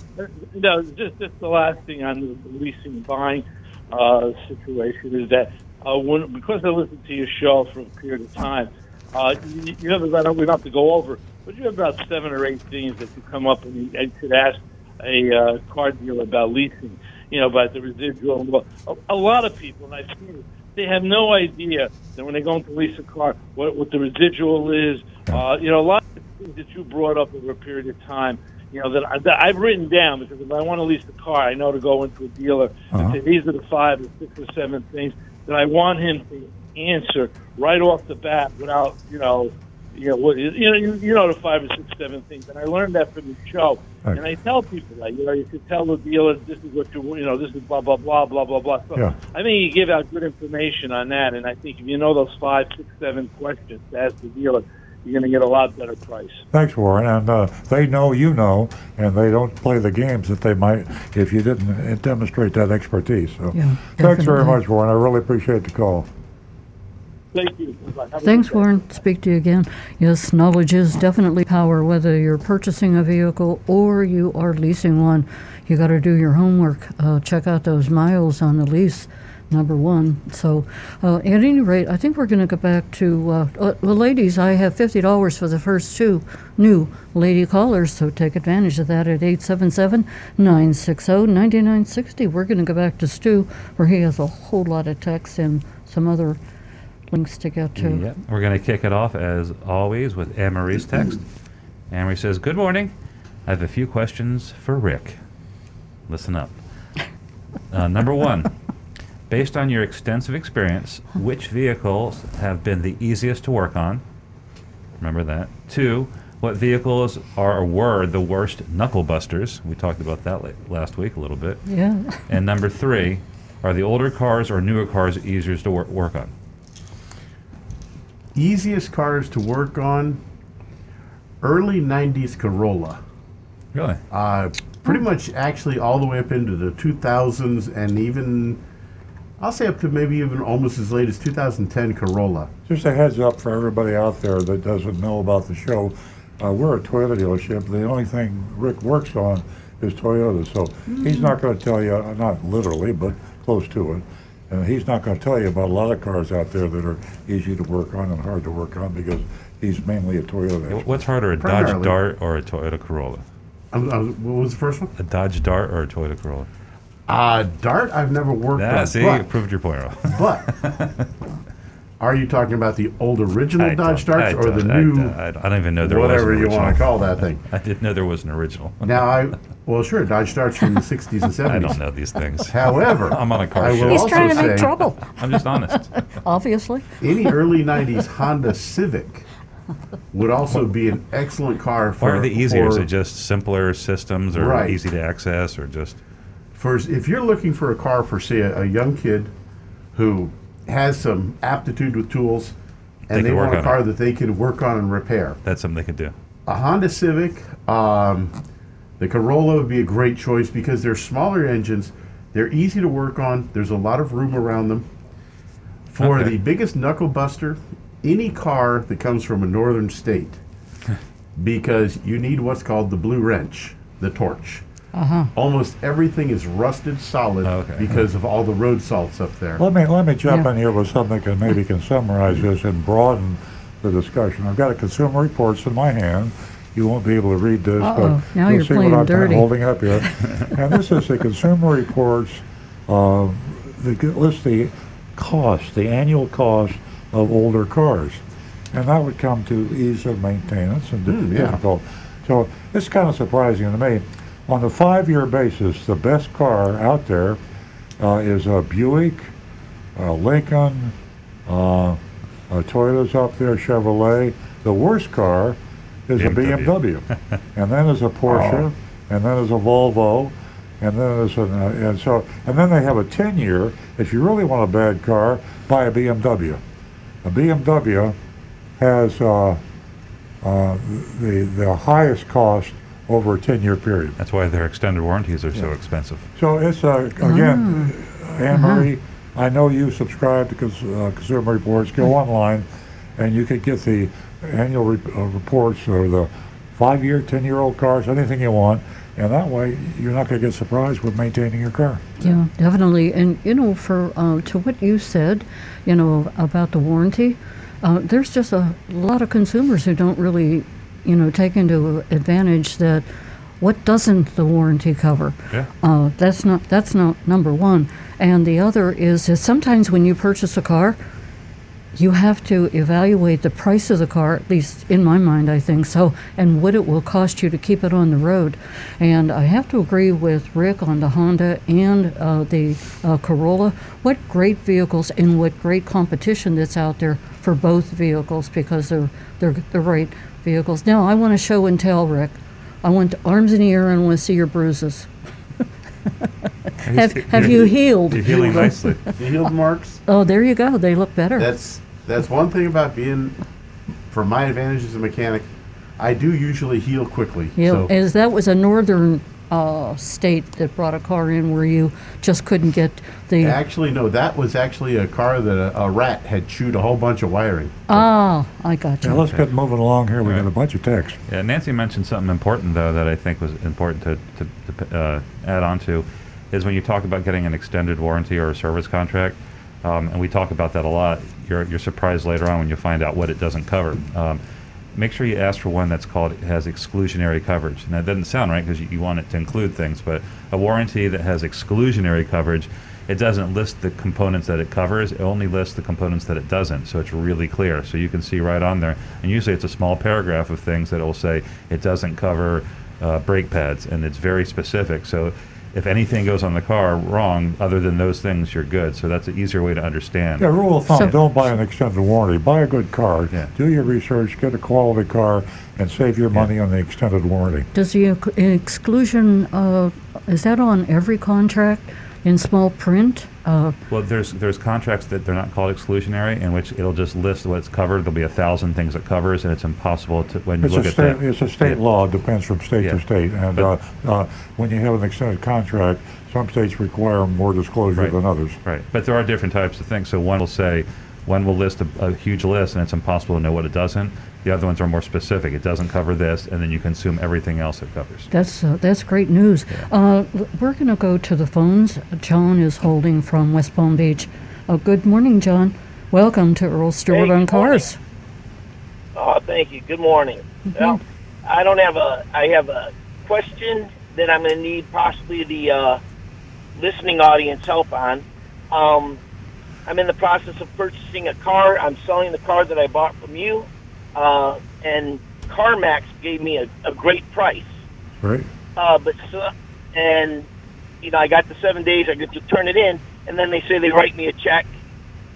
you know, just just the last thing on the leasing and buying uh, situation is that uh, when because I listened to your show for a period of time, uh, you, you have about we don't have to go over, but you have about seven or eight things that you come up and you, and should ask a uh, car dealer about leasing. You know, about the residual. A, a lot of people, and I've seen it, they have no idea that when they go into lease a car, what, what the residual is. Uh, you know, a lot of things that you brought up over a period of time you know, that, I, that I've written down because if I want to lease a car, I know to go into a dealer Uh-huh. and say these are the five or six or seven things that I want him to answer right off the bat without, you know, you know, what, you know, you, you know the five or six, seven things, and I learned that from the show. Right. And I tell people that, you know, you should tell the dealer this is what you, you know, this is blah blah blah blah blah blah. So Yeah. I think you give out good information on that, and I think if you know those five, six, seven questions to ask the dealer, you're going to get a lot better price. Thanks, Warren. And uh, they know you know, and they don't play the games that they might if you didn't uh, demonstrate that expertise. So, Yeah, thanks very much, Warren. I really appreciate the call. Thank you. Thanks. Warren. Speak to you again. Yes, knowledge is definitely power, whether you're purchasing a vehicle or you are leasing one. You got to do your homework. Uh, check out those miles on the lease, number one. So, uh, at any rate, I think we're going to go back to, uh, uh, well, ladies, I have $50 for the first two new lady callers, so take advantage of that at 877 960 9960. We're going to go back to Stu, where he has a whole lot of texts and some other links to get to. Yep. We're going to kick it off, as always, with Anne Marie's text. Anne Marie says, Good morning. I have a few questions for Rick. Listen up. Uh, number one, based on your extensive experience, which vehicles have been the easiest to work on? Remember that. Two, what vehicles are or were the worst knuckle busters? We talked about that la- last week a little bit. Yeah. And number three, are the older cars or newer cars easier to wor- work on? Easiest cars to work on. Early '90s Corolla. Really? Uh, pretty much actually all the way up into the 2000s and even I'll say up to maybe even almost as late as 2010 Corolla. Just a heads up for everybody out there that doesn't know about the show. Uh, we're a Toyota dealership. The only thing Rick works on is Toyota. So he's not going to tell you, uh, not literally, but close to it. And he's not going to tell you about a lot of cars out there that are easy to work on and hard to work on because he's mainly a Toyota. expert. What's harder, a Dodge Dart or a Toyota Corolla? I'm, I'm, what was the first one? A Dodge Dart or a Toyota Corolla? Uh, Dart, I've never worked Yeah, on. see, you proved your point, Earl. but are you talking about the old original I Dodge don't- Darts or the I new, don't- I, don't even know there whatever an you want to call that thing? I didn't know there was an original. Now, I well, sure, Dodge Darts from the 60s and 70s. I don't know these things. However, I'm on a car I will show. He's also trying to say make trouble, I'm just honest. obviously. any early 90s Honda Civic would also be an excellent car for. Why are they easier? Is it just simpler systems or Right. easy to access or just for if you're looking for a car for say a, a young kid who has some aptitude with tools and they, can work want a car it. that they can work on and repair that's something they could do? a honda civic um, the corolla would be a great choice because they're smaller engines they're easy to work on there's a lot of room around them for Okay. the biggest knuckle buster any car that comes from a northern state because you need what's called the blue wrench the torch Almost everything is rusted solid Okay. because of all the road salts up there. Let me let me jump Yeah. in here with something that maybe can summarize this and broaden the discussion. I've got a Consumer Reports in my hand. You won't be able to read this, Uh-oh, but now you'll you're see playing what I'm dirty. holding up here. and this is the Consumer Reports. Uh, the list the cost, the annual cost of older cars, and that would come to ease of maintenance and yeah. difficult. So it's kind of surprising to me. On a five-year basis, the best car out there uh, is a Buick, a Lincoln, uh, uh, Toyota's up there, Chevrolet. The worst car is a BMW. BMW, and then there's a Porsche, and then there's a Volvo, and then there's an, uh, and so and then they have a 10-year. If you really want a bad car, buy a BMW. A BMW has uh, uh, the the highest cost over a 10-year period. That's why their extended warranties are so expensive. So it's uh, again, Anne Marie. I know you subscribe to cons- uh, Consumer Reports. Go online, and you can get the annual re- uh, reports or the five-year, ten-year-old cars, anything you want, and that way you're not going to get surprised with maintaining your car. Yeah, definitely. And you know, for uh, to what you said, you know about the warranty, uh, there's just a lot of consumers who don't really, you know, take into advantage that what doesn't the warranty cover. Yeah. Uh, that's not that's not number one. And the other is that sometimes when you purchase a car, you have to evaluate the price of the car, at least in my mind, I think so, and what it will cost you to keep it on the road. And I have to agree with Rick on the Honda and uh, the uh, Corolla. What great vehicles and what great competition that's out there for both vehicles because they're they're the right vehicles. Now I want to show and tell, Rick. I want arms in the air and I want to see your bruises. have have you healed? You're healing nicely. The heel marks. Oh, there you go. They look better. That's that's one thing about being, for my advantage as a mechanic, I do usually heal quickly. Yeah, so as that was a northern uh, state that brought a car in where you just couldn't get the. actually, no, that was actually a car that a, a rat had chewed a whole bunch of wiring. Ah, I got Now you. let's get moving along here. We got a bunch of text. Yeah, Nancy mentioned something important though that I think was important to, to, to uh, add on to, is when you talk about getting an extended warranty or a service contract, um, and we talk about that a lot. You're you're surprised later on when you find out what it doesn't cover. Um, make sure you ask for one that's called has exclusionary coverage. And that doesn't sound right because you, you want it to include things, but a warranty that has exclusionary coverage, it doesn't list the components that it covers. It only lists the components that it doesn't. So it's really clear. So you can see right on there. And usually it's a small paragraph of things that will say it doesn't cover uh, brake pads, and it's very specific. So if anything goes on the car wrong, other than those things, you're good. So that's an easier way to understand. Yeah, rule of thumb: So- don't buy an extended warranty. Buy a good car. Yeah. Do your research. Get a quality car, and save your money on the extended warranty. Does the ex- exclusion uh, is that on every contract in small print? Uh, Well, there's there's contracts that they're not called exclusionary, in which it'll just list what's covered. There'll be a thousand things it covers, and it's impossible to when you It's look a at state. that. It's a state Yeah. law. It depends from state to state. And But- uh, uh, when you have an extended contract, Some states require more disclosure Right. than others. Right, but there are different types of things. So one will say, one will list a, a huge list, and it's impossible to know what it doesn't. The other ones are more specific. It doesn't cover this, and then you consume everything else it covers. That's uh, that's great news. Uh, we're going to go to the phones. John is holding from West Palm Beach. Uh, good morning, John. Welcome to Earl Stewart Hey, on good morning. Cars. Oh, thank you. Good morning. Well, I don't have a. I have a question that I'm going to need possibly the uh, listening audience help on. Um, I'm in the process of purchasing a car. I'm selling the car that I bought from you, uh, and CarMax gave me a, a great price. Right? Uh, but so, and you know, I got the seven days. I get to turn it in, and then they say they write me a check.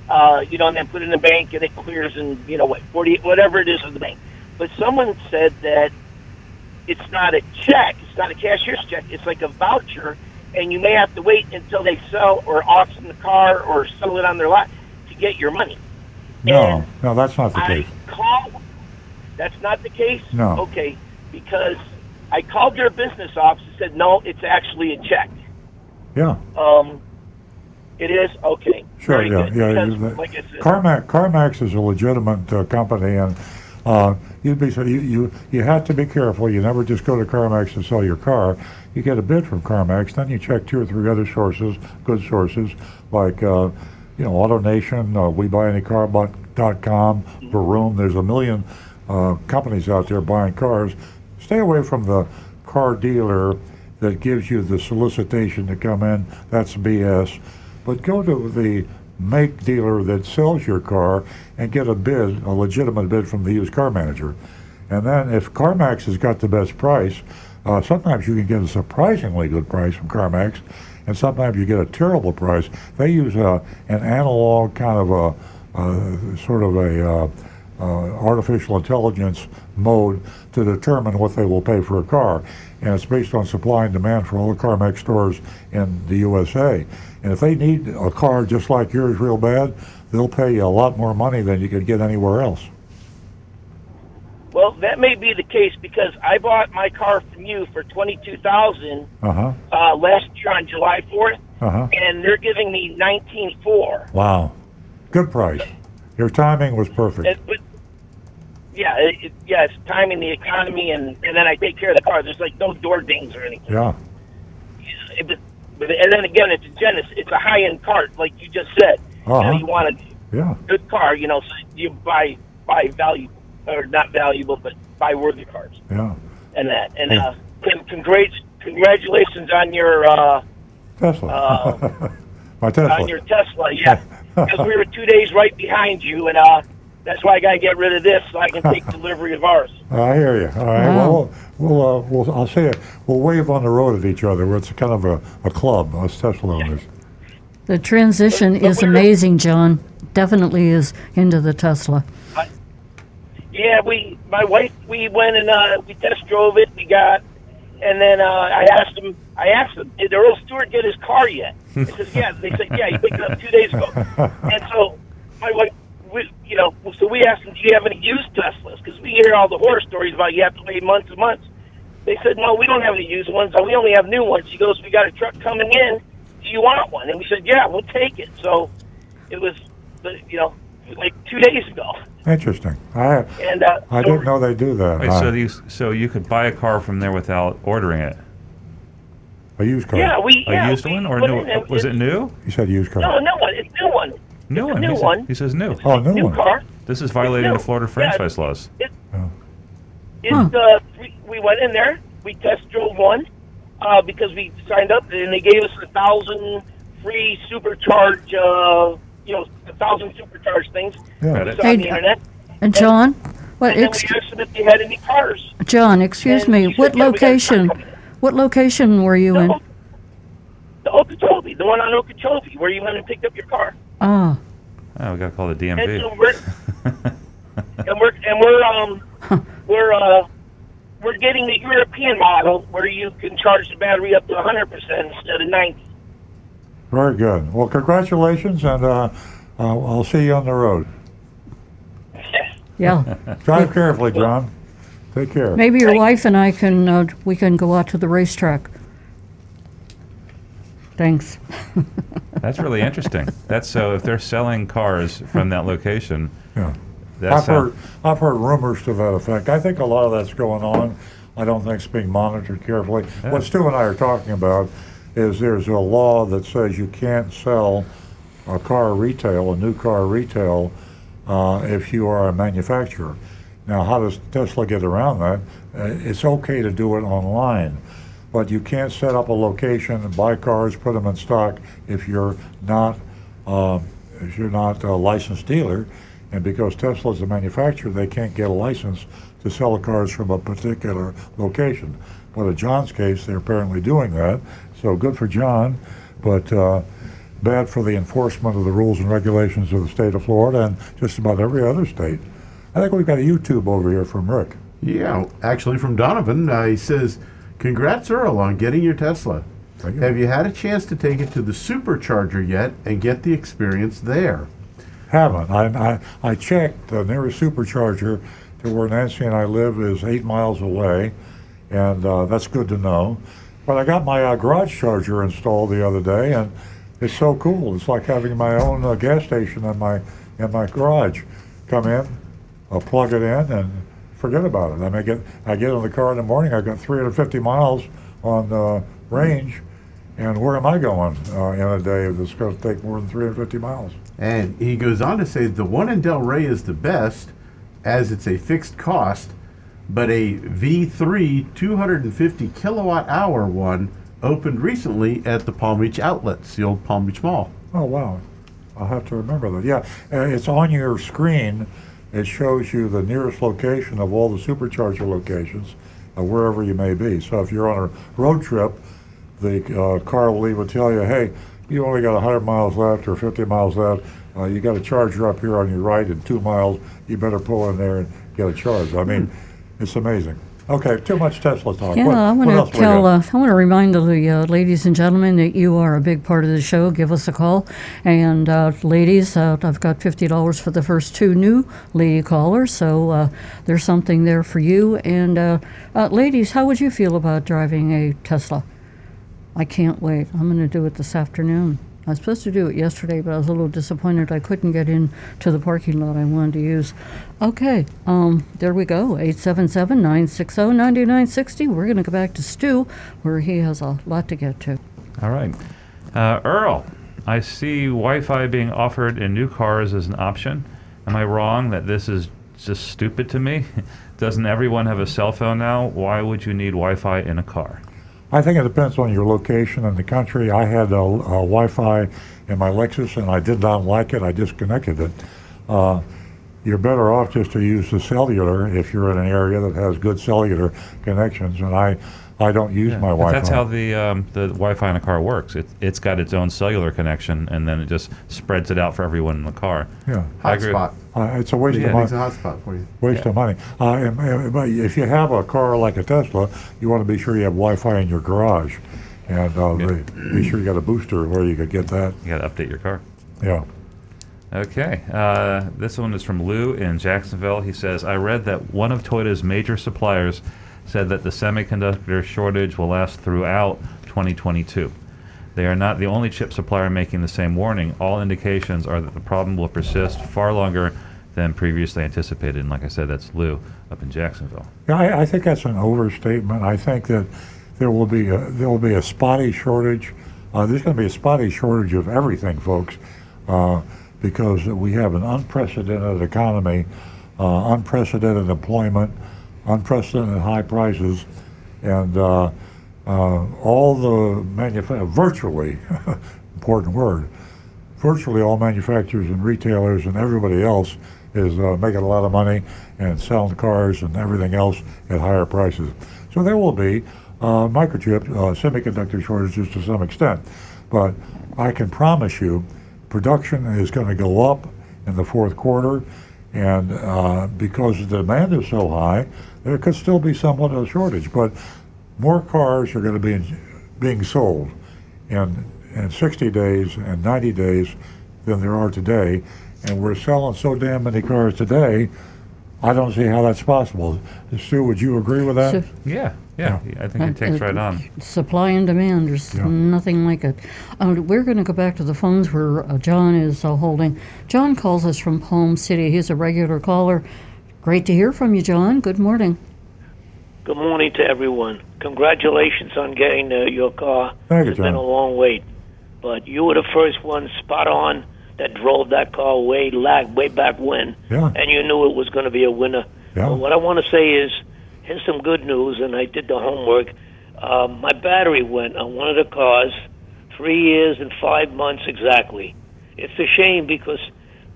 Uh, you know, and then put it in the bank, and it clears in you know what forty whatever it is of the bank. But someone said that it's not a check. It's not a cashier's check. It's like a voucher, and you may have to wait until they sell or auction the car or sell it on their lot to get your money. No, And no, that's not the I case. called. That's not the case. No. Okay, because I called your business office and said no, it's actually a check. Yeah, Um, it is okay. sure. Very yeah, good. yeah. You- like I said, CarMax, CarMax is a legitimate uh, company, and uh, you'd be so you, you you have to be careful. You never just go to CarMax and sell your car. You get a bid from CarMax, then you check two or three other sources, good sources like uh, you know AutoNation, uh, WeBuyAnyCar.com, Vroom. There's a million uh, companies out there buying cars. Stay away from the car dealer that gives you the solicitation to come in. That's BS. But go to the make dealer that sells your car and get a bid, a legitimate bid from the used car manager. And then if CarMax has got the best price, uh, sometimes you can get a surprisingly good price from CarMax, and sometimes you get a terrible price. They use uh, an analog kind of a sort of a uh, uh, artificial intelligence mode to determine what they will pay for a car. And it's based on supply and demand for all the CarMax stores in the USA. And if they need a car just like yours real bad, they'll pay you a lot more money than you could get anywhere else. well, that may be the case because I bought my car from you for twenty two thousand Uh huh. uh, last year on July fourth, Uh huh. and they're giving me nineteen four. Wow. Good price. Your timing was perfect. It, but yeah, it, yeah, it's timing the economy, and and then I take care of the car. There's like no door dings or anything. Yeah. It- and then again, it's a Genesis. It's a high end car, like you just said. You, Uh-huh. know, you want a Yeah. good car, you know, so you buy buy value or not valuable, but buy worthy cars Yeah. and that. And Yeah. uh, con- congrats, congratulations on your uh, Tesla. Uh, My Tesla. on your Tesla. Yeah, because we were two days right behind you, and uh, that's why I got to get rid of this so I can take delivery of ours. I hear you. All right. Wow. Well, we'll, uh, we'll, I'll say it. We'll wave on the road at each other. It's kind of a, a club, us Tesla owners. The transition But- but is amazing, John. Definitely is into the Tesla. Yeah, we, my wife, we went and uh, we test drove it. We got, and then uh, I asked him, I asked him, did Earl Stewart get his car yet? He says, yeah. They said, yeah, he picked it up two days ago. And so my wife, we, you know, so we asked him, do you have any used Teslas? Because we hear all the horror stories about you have to wait months and months. They said, no, we don't have any used ones. We only have new ones. He goes, we got a truck coming in. Do you want one? And we said, yeah, we'll take it. So it was, you know, like two days ago. Interesting. I And uh, I so didn't know they do that. Wait, so you so you could buy a car from there without ordering it? a used car. Yeah, we A yeah, used we one or put new? in Was it new? You said used car. No, no one. It's new one. New It's a one. new he, said- one. he says new. Oh, new new one. car. This is violating the Florida Yeah. franchise laws. It, Oh. It's Huh. uh, we, we went in there. We test drove one uh, because we signed up, and they gave us a thousand free supercharge. Uh, you know, a thousand supercharge things. Yeah. Got It's it. on the internet. And John, what And then ex- we asked them if they had any cars. John, excuse And me, he said, what "Yeah, we got a location? truck coming in." What location were you in? The, the Okeechobee, the one on Okeechobee, where you went and picked up your car. Ah, Oh, we got to call the And so DMV. we're and we're and we're um we're uh we're getting the European model where you can charge the battery up to 100 percent instead of 90. Very good. Well, congratulations, and uh, uh, I'll see you on the road. yeah. Drive carefully, John. Take care. Maybe your wife and I can uh, we can go out to the racetrack. Thanks. That's really interesting. That's so if they're selling cars from that location, Yeah. That's I've heard, I've heard rumors to that effect. I think a lot of that's going on. I don't think it's being monitored carefully. Yeah. What Stu and I are talking about is there's a law that says you can't sell a car retail, a new car retail, uh, if you are a manufacturer. Now, how does Tesla get around that? Uh, it's okay to do it online, but you can't set up a location and buy cars, put them in stock if you're not uh, if you're not a licensed dealer. And because Tesla is a manufacturer, they can't get a license to sell cars from a particular location. But in John's case, they're apparently doing that. So good for John, but uh, bad for the enforcement of the rules and regulations of the state of Florida and just about every other state. I think we've got a YouTube over here from Rick. Yeah, actually, from Donovan, uh, he says, "Congrats, Earl, on getting your Tesla. You. Have you had a chance to take it to the supercharger yet and get the experience there?" Haven't. I, I, I checked. The nearest supercharger to where Nancy and I live is eight miles away, and uh, that's good to know. But I got my uh, garage charger installed the other day, and it's so cool. It's like having my own uh, gas station in my in my garage. Come in, I'll plug it in, and forget about it. I mean, get I get in the car in the morning. I've got 350 miles on uh, range, and where am I going uh, in a day that's going to take more than 350 miles? And he goes on to say the one in Delray is the best, as it's a fixed cost, but a V3 250 kilowatt hour one opened recently at the Palm Beach outlets, the old Palm Beach Mall. Oh, wow. I'll have to remember that. Yeah, uh, it's on your screen. It shows you the nearest location of all the supercharger locations, uh, wherever you may be. So if you're on a road trip, the uh, car will even tell you, hey, you only got 100 miles left or 50 miles left. Uh, you got a charger up here on your right in two miles. You better pull in there and get a charge. I mean, it's amazing. Okay, too much Tesla talk. Yeah, What- I want to tell, uh, I want to remind the uh, ladies and gentlemen that you are a big part of the show. Give us a call. And uh, ladies, uh, I've got $50 for the first two new lady callers. So uh, there's something there for you. And uh, uh, ladies, how would you feel about driving a Tesla? I can't wait. I'm going to do it this afternoon. I was supposed to do it yesterday, but I was a little disappointed I couldn't get in to the parking lot I wanted to use. Okay, um, there we go. 877-960-9960. We're going to go back to Stu, where he has a lot to get to. All right. Uh, Earl, I see Wi Fi being offered in new cars as an option. Am I wrong that this is just stupid to me? Doesn't everyone have a cell phone now? Why would you need Wi Fi in a car? I think it depends on your location in the country. I had a, a Wi-Fi in my Lexus, and I did not like it. I disconnected it. Uh, you're better off just to use the cellular if you're in an area that has good cellular connections. And I, I don't use my Wi-Fi. that's how the um, the Wi-Fi in a car works. It, it's got its own cellular connection, and then it just spreads it out for everyone in the car. yeah, I agree Hotspot. uh, it's a waste Yeah, of money. it's a hotspot for you. Waste of money. Uh, and, and- but if you have a car like a Tesla, you want to be sure you have Wi-Fi in your garage, and uh, Yeah. be- be sure you got a booster where you could get that. You got to update your car. Yeah. Okay. Uh, this one is from Lou in Jacksonville. He says, I read that one of Toyota's major suppliers said that the semiconductor shortage will last throughout 2022. They are not the only chip supplier making the same warning. All indications are that the problem will persist far longer than previously anticipated. And like I said, that's Lou up in Jacksonville. Yeah, I, I think that's an overstatement. I think that there will be a, there will be a spotty shortage. Uh, there's going to be a spotty shortage of everything, folks, uh, because we have an unprecedented economy, uh, unprecedented employment, unprecedented high prices, and uh, uh, all the virtually important word virtually all manufacturers and retailers and everybody else is uh, making a lot of money and selling cars and everything else at higher prices. So there will be uh, microchip uh, semiconductor shortages to some extent, but I can promise you, production is going to go up in the fourth quarter, and uh, because the demand is so high, there could still be somewhat of a shortage. But more cars are going to be in, being sold in, in 60 days and 90 days than there are today. And we're selling so damn many cars today, I don't see how that's possible. Sue, would you agree with that? So- Yeah, yeah. I think it takes right on. Supply and demand, there's Yeah. nothing like it. Uh, we're going to go back to the phones where uh, John is uh, holding. John calls us from Palm City. He's a regular caller. Great to hear from you, John. Good morning. Good morning to everyone. Congratulations on getting uh, your car. Thank you, it's been a long wait, but you were the first one spot on that drove that car way lag way back when, Yeah. and you knew it was going to be a winner. Yeah. But what I want to say is, here's some good news, and I did the homework. Um, my battery went on one of the cars, three years and five months exactly. It's a shame because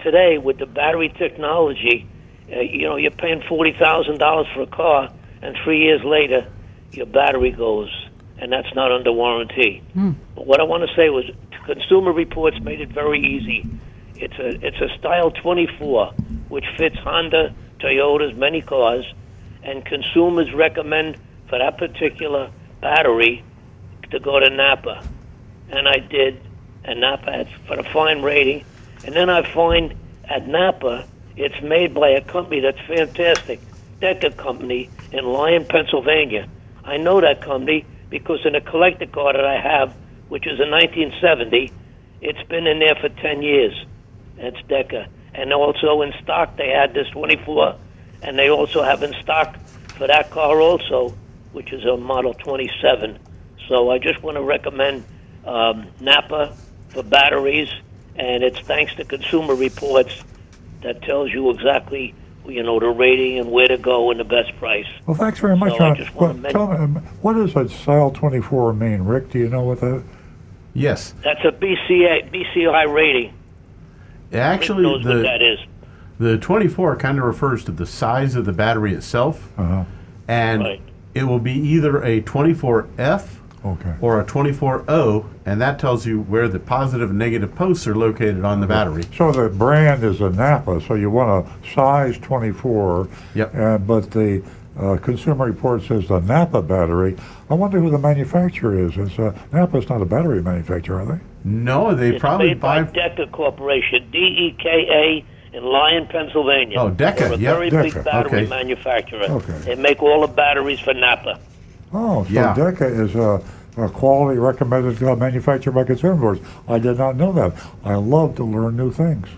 today with the battery technology, uh, you know, you're paying forty thousand dollars for a car, and three years later, your battery goes, and that's not under warranty. Hmm. But what I want to say was, Consumer Reports made it very easy. It's a it's a Style 24, which fits Honda, Toyota's many cars, and consumers recommend for that particular battery to go to Napa, and I did, and Napa had for a fine rating, and then I find at Napa it's made by a company that's fantastic, Deka Company in Lyon, Pennsylvania. I know that company because in a collector car that I have, which is a 1970, it's been in there for 10 years. That's Deka. And also in stock, they had this 24, and they also have in stock for that car also, which is a Model 27. So I just want to recommend um, Napa for batteries, and it's thanks to Consumer Reports that tells you exactly, you know, the rating and where to go and the best price. Well, thanks very much, So I John. just wanna Well, tell me, um, what does a Style 24 mean? Rick, do you know what that? Yes. That's a BCA, BCI rating. Actually, knows what the, that is. the 24 kind of refers to the size of the battery itself. Uh-huh. And Right. it will be either a 24F Okay. or a 24O, and that tells you where the positive and negative posts are located on the battery. So the brand is a Napa, so you want a size 24. Yep. Uh, but the uh, Consumer Report says the Napa battery. I wonder who the manufacturer is. Is uh, Napa's not a battery manufacturer, are they? No, they It's probably made by buy. Deka Corporation, D E K A, in Lyon, Pennsylvania. Oh, Deka, They're a very big battery okay. manufacturer. Okay. They make all the batteries for Napa. Oh, so Yeah. Deka is a, a quality recommended uh, manufacturer by Consumer Reports. I did not know that. I love to learn new things.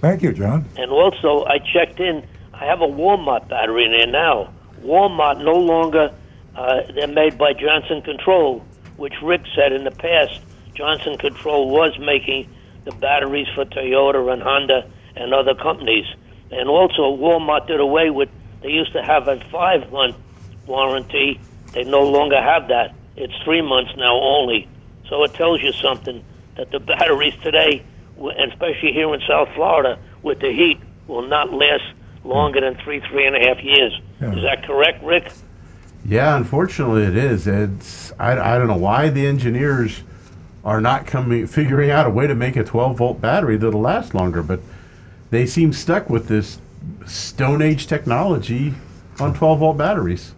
Thank you, John. And also, I checked in. I have a Walmart battery in there now. Walmart no longer. Uh, they're made by Johnson Control, which Rick said in the past. Johnson Control was making the batteries for Toyota and Honda and other companies. And also, Walmart did away with. They used to have a five-month warranty. They no longer have that. It's three months now only. So it tells you something that the batteries today, and especially here in South Florida, with the heat, will not last longer than three, three and a half years. Yeah. Is that correct, Rick? Yeah, unfortunately, it is. It's I, I don't know why the engineers are not coming figuring out a way to make a 12 volt battery that'll last longer, but they seem stuck with this Stone Age technology on 12 volt batteries.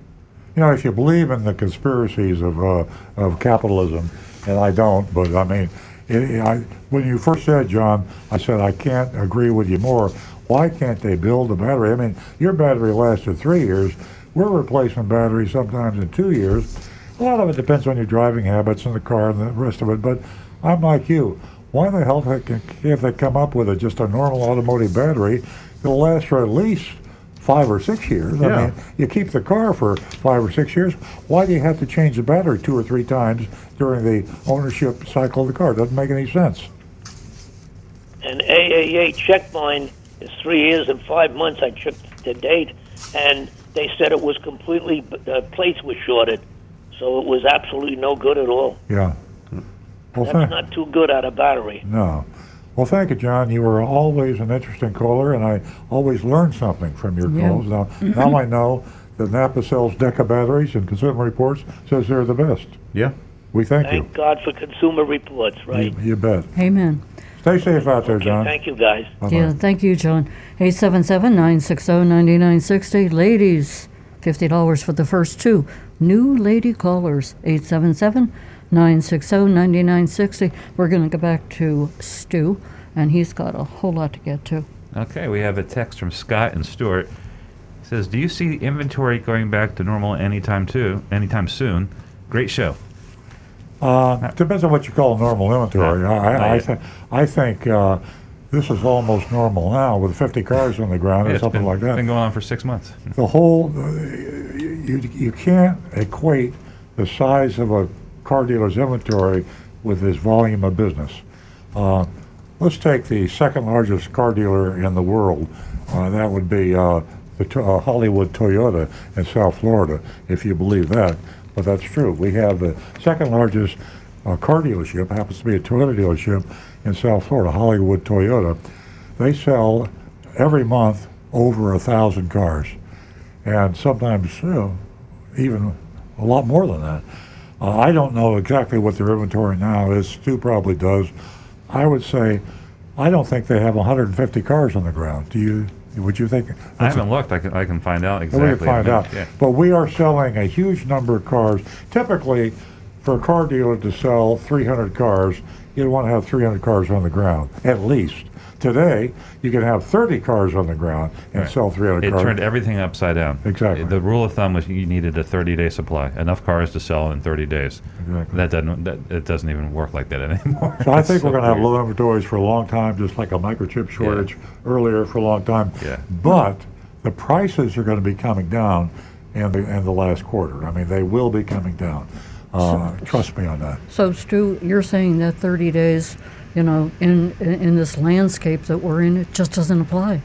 You know, if you believe in the conspiracies of uh, of capitalism, and I don't, but I mean, it, I, when you first said, John, I said I can't agree with you more. Why can't they build a battery? I mean, your battery lasted three years. We're replacing batteries sometimes in two years. A lot of it depends on your driving habits in the car and the rest of it. But I'm like you. Why the hell can't they come up with a, just a normal automotive battery that'll last for at least five or six years? I mean, you keep the car for five or six years. Why do you have to change the battery two or three times during the ownership cycle of the car? Doesn't make any sense. And AAA checked mine is three years and five months. I checked the date, and they said it was completely the plates were shorted, so it was absolutely no good at all. Yeah. Well, That's thank, not too good out of battery. no. Well, thank you, John. You were always an interesting caller, and I always learn something from your Yeah. calls. Now, now I know that Napa sells Deka batteries, and Consumer Reports says they're the best. Yeah. We thank you. Thank God for Consumer Reports, right? You, you bet. Amen. Stay safe out there, Okay, John. thank you, guys. Bye-bye. Yeah, thank you, John. 877 960 9960. Ladies, $50 for the first two. New lady callers, 877 960 9960. We're going to go back to Stu, and he's got a whole lot to get to. Okay, we have a text from Scott and Stuart. says, "Do you see inventory going back to normal anytime too? Anytime soon? Great show." Uh, depends on what you call normal inventory. Yeah, I, I, I, th- I think uh, this is almost normal now with 50 cars on the ground Yeah, or something been, like that. been going on for six months. the whole uh, you, you can't equate the size of a car dealer's inventory with his volume of business. Uh, let's take the second largest car dealer in the world. Uh, that would be uh, the to- uh, Hollywood Toyota in South Florida, if you believe that. But that's true. We have the second largest uh, car dealership, happens to be a Toyota dealership in South Florida, Hollywood Toyota. They sell every month over a thousand cars and sometimes you know, even a lot more than that. Uh, I don't know exactly what their inventory now is. Stu probably does. I would say, I don't think they have 150 cars on the ground. Do you? Would you think? I haven't looked. I can I can find out We exactly. can find out. Yeah. But we are selling a huge number of cars. Typically, for a car dealer to sell 300 cars, you'd want to have 300 cars on the ground, at least. Today, you can have 30 cars on the ground and Right. sell 300 It cars. It turned everything upside down. Exactly. The rule of thumb was you needed a 30-day supply, enough cars to sell in 30 days. Exactly. That doesn't. That, it doesn't even work like that anymore. So I It's think we're going to have low inventories for a long time, just like a microchip shortage earlier for a long time. Yeah. But the prices are going to be coming down in the in the last quarter. I mean, they will be coming down. Uh, trust me on that. So, Stu, you're saying that 30 days, you know, in, in this landscape that we're in, it just doesn't apply.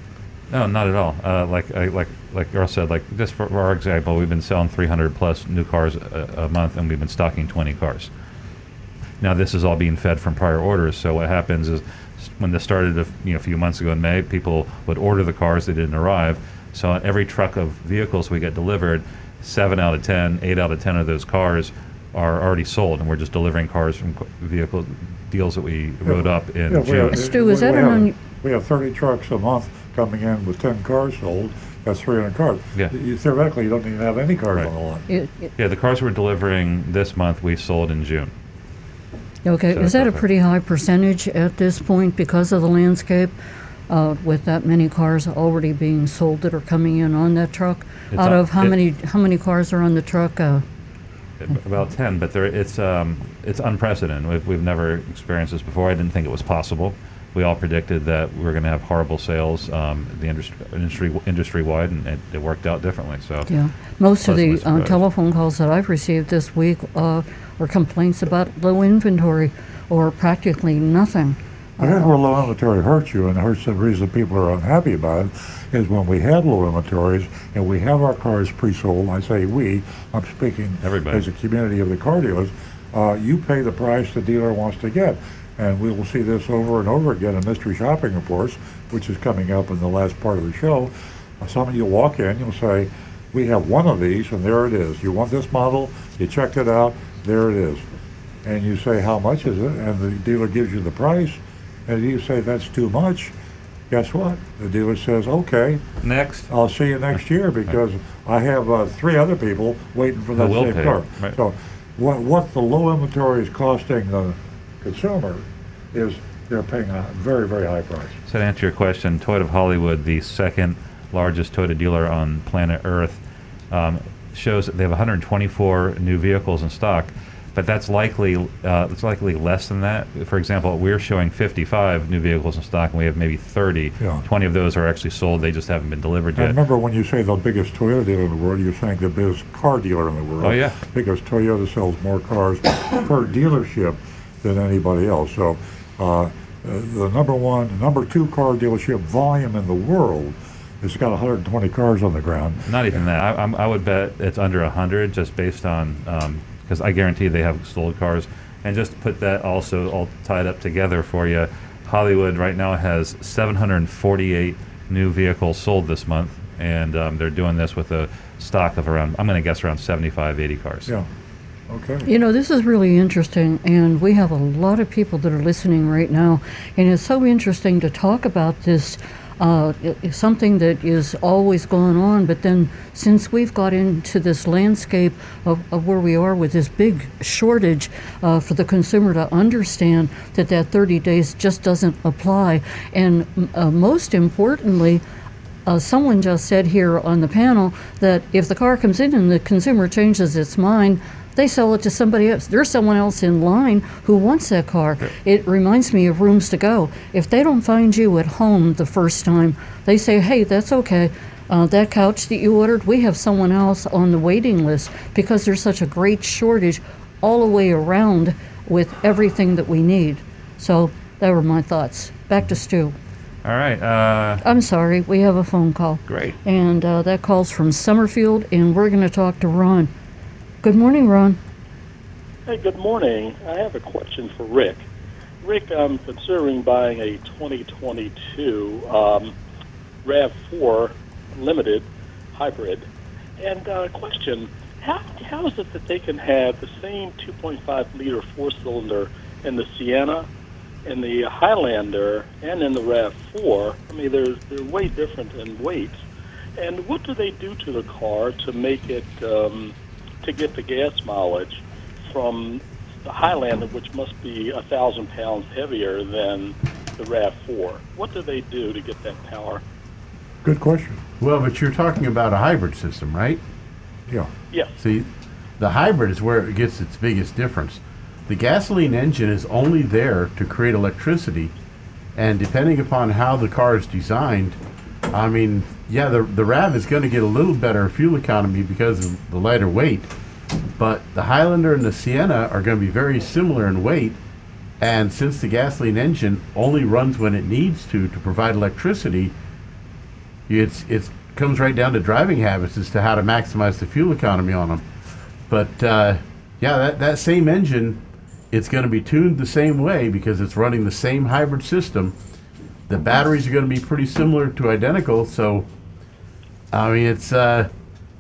No, not at all. Uh, like like like Earl said, like just for our example, we've been selling 300 plus new cars a, a month, and we've been stocking 20 cars. Now this is all being fed from prior orders. So what happens is when this started, a, you know, a few months ago in May, people would order the cars, they didn't arrive. So on every truck of vehicles we get delivered, seven out of ten, eight out of 10 of those cars are already sold, and we're just delivering cars from co- vehicle deals that we wrote up in Yeah, we June. have- Stu, is we- that we an have- We have 30 trucks a month coming in with 10 cars sold. That's 300 cars. Yeah. You, theoretically, you don't even have any cars Right. on the lot. It, it, Yeah, the cars we're delivering this month we sold in June. okay, So is that a pretty high percentage at this point because of the landscape? Uh, with that many cars already being sold that are coming in on that truck, It's out on- of how it- many how many cars are on the truck? Uh, About ten, but there, it's um, it's unprecedented. We've, we've never experienced this before. I didn't think it was possible. We all predicted that we were going to have horrible sales, um, the industry industry industry wide, and it, it worked out differently. So Yeah, most of the uh, telephone calls that I've received this week uh, are complaints about low inventory or practically nothing. But here's where low inventory hurts you, and hurts the reason people are unhappy about it is when we have low inventories and we have our cars pre-sold. I say we, I'm speaking Everybody. as a community of the car dealers. Uh, you pay the price the dealer wants to get, and we will see this over and over again in mystery shopping reports, which is coming up in the last part of the show. Uh, some of you walk in, you'll say, "We have one of these, and there it is. You want this model? You checked it out. There it is." and you say, how much is it? And the dealer gives you the price, and you say, that's too much. Guess what? The dealer says, okay, next, I'll see you next year because I have uh, three other people waiting for that same pay, car. right. So what, what the low inventory is costing the consumer is they're paying a very, very high price. So to answer your question, Toyota of Hollywood, the second largest Toyota dealer on planet Earth, um, shows that they have 124 new vehicles in stock, but that's likely uh, it's likely less than that. For example, we're showing 55 new vehicles in stock, and we have maybe 30. Yeah. 20 of those are actually sold; they just haven't been delivered yet. remember, when you say the biggest Toyota dealer in the world, you're saying the biggest car dealer in the world. Oh, yeah. Because Toyota sells more cars per dealership than anybody else. So, uh, the number one, number two car dealership volume in the world it's got 120 cars on the ground. Not even that. I, I'm, I would bet it's under 100 just based on, because I guarantee they have sold cars. And just to put that also all tied up together for you, Hollywood right now has 748 new vehicles sold this month. And um, they're doing this with a stock of around, I'm going to guess around 75, 80 cars. Yeah. Okay. You know, this is really interesting, and we have a lot of people that are listening right now, and it's so interesting to talk about this. Uh, something that is always going on, but then since we've got into this landscape of, of where we are with this big shortage uh, for the consumer to understand that that 30 days just doesn't apply, and uh, most importantly, uh, someone just said here on the panel that if the car comes in and the consumer changes its mind, they sell it to somebody else. There's someone else in line who wants that car. It reminds me of rooms to go. If they don't find you at home the first time, they say, hey, that's okay. Uh, that couch that you ordered, we have someone else on the waiting list because there's such a great shortage all the way around with everything that we need. So that were my thoughts. Back to Stu. All right. Uh, I'm sorry, we have a phone call. Great. And uh, that call's from Summerfield, and we're going to talk to Ron. Good morning, Ron. Hey, good morning. I have a question for Rick. Rick, I'm considering buying a 2022 um, RAV4 Limited hybrid. And uh, question, how, how is it that they can have the same 2.5 liter four cylinder in the Sienna, in the Highlander, and in the RAV4? I mean, they're, they're way different in weight. And what do they do to the car to make it, um, to get the gas mileage from the Highlander, which must be a thousand pounds heavier than the RAV4? What do they do to get that power? Good question. Well, but you're talking about a hybrid system, right? Yeah. Yes. See, the hybrid is where it gets its biggest difference. The gasoline engine is only there to create electricity, and depending upon how the car is designed, I mean, yeah, the the Rav is going to get a little better fuel economy because of the lighter weight, but the Highlander and the Sienna are going to be very similar in weight, and since the gasoline engine only runs when it needs to to provide electricity, it's it's comes right down to driving habits as to how to maximize the fuel economy on them. But uh, yeah, that that same engine, it's going to be tuned the same way because it's running the same hybrid system. The batteries are going to be pretty similar to identical. So, I mean, it's uh,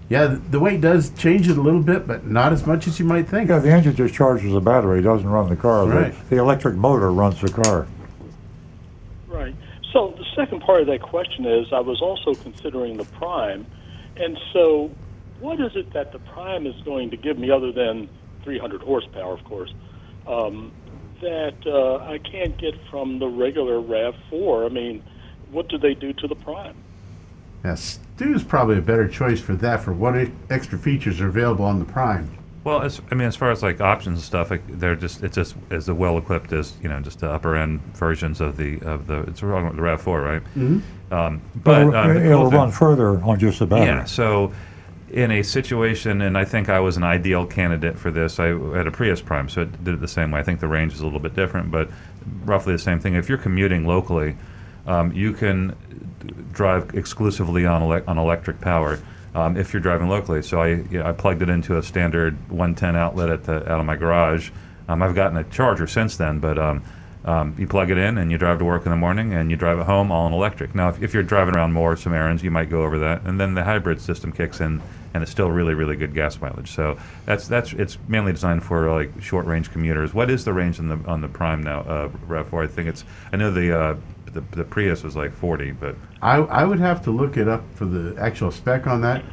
yeah, the, the weight does change it a little bit, but not as much as you might think. Yeah, the engine just charges the battery, it doesn't run the car. The- Right. The electric motor runs the car. Right. So the second part of that question is I was also considering the prime. And so what is it that the prime is going to give me other than 300 horsepower, of course, um, that uh, I can't get from the regular RAV4? I mean, what do they do to the prime? Yeah, Stu's probably a better choice for that. For what extra features are available on the Prime? Well, as, I mean, as far as like options and stuff, like, they're just it's just as well equipped as you know just the upper end versions of the of the it's wrong with the Rav Four, right? Mm-hmm. Um, but It'll, uh, it'll cool thing- run further on just the battery. Yeah. So, in a situation, and I think I was an ideal candidate for this. I had a Prius Prime, so it did it the same way. I think the range is a little bit different, but roughly the same thing. If you're commuting locally, um, you can drive exclusively on elec on electric power. Um, if you're driving locally, so I you know, I plugged it into a standard 110 outlet at the out of my garage. Um, I've gotten a charger since then, but um, um, you plug it in and you drive to work in the morning and you drive it home all on electric. Now, if, if you're driving around more, some errands, you might go over that, and then the hybrid system kicks in, and it's still really, really good gas mileage. So that's that's it's mainly designed for like short range commuters. What is the range on the on the Prime now, uh, Rav4? I think it's I know the uh, the, the Prius was like 40, but I, I would have to look it up for the actual spec on that,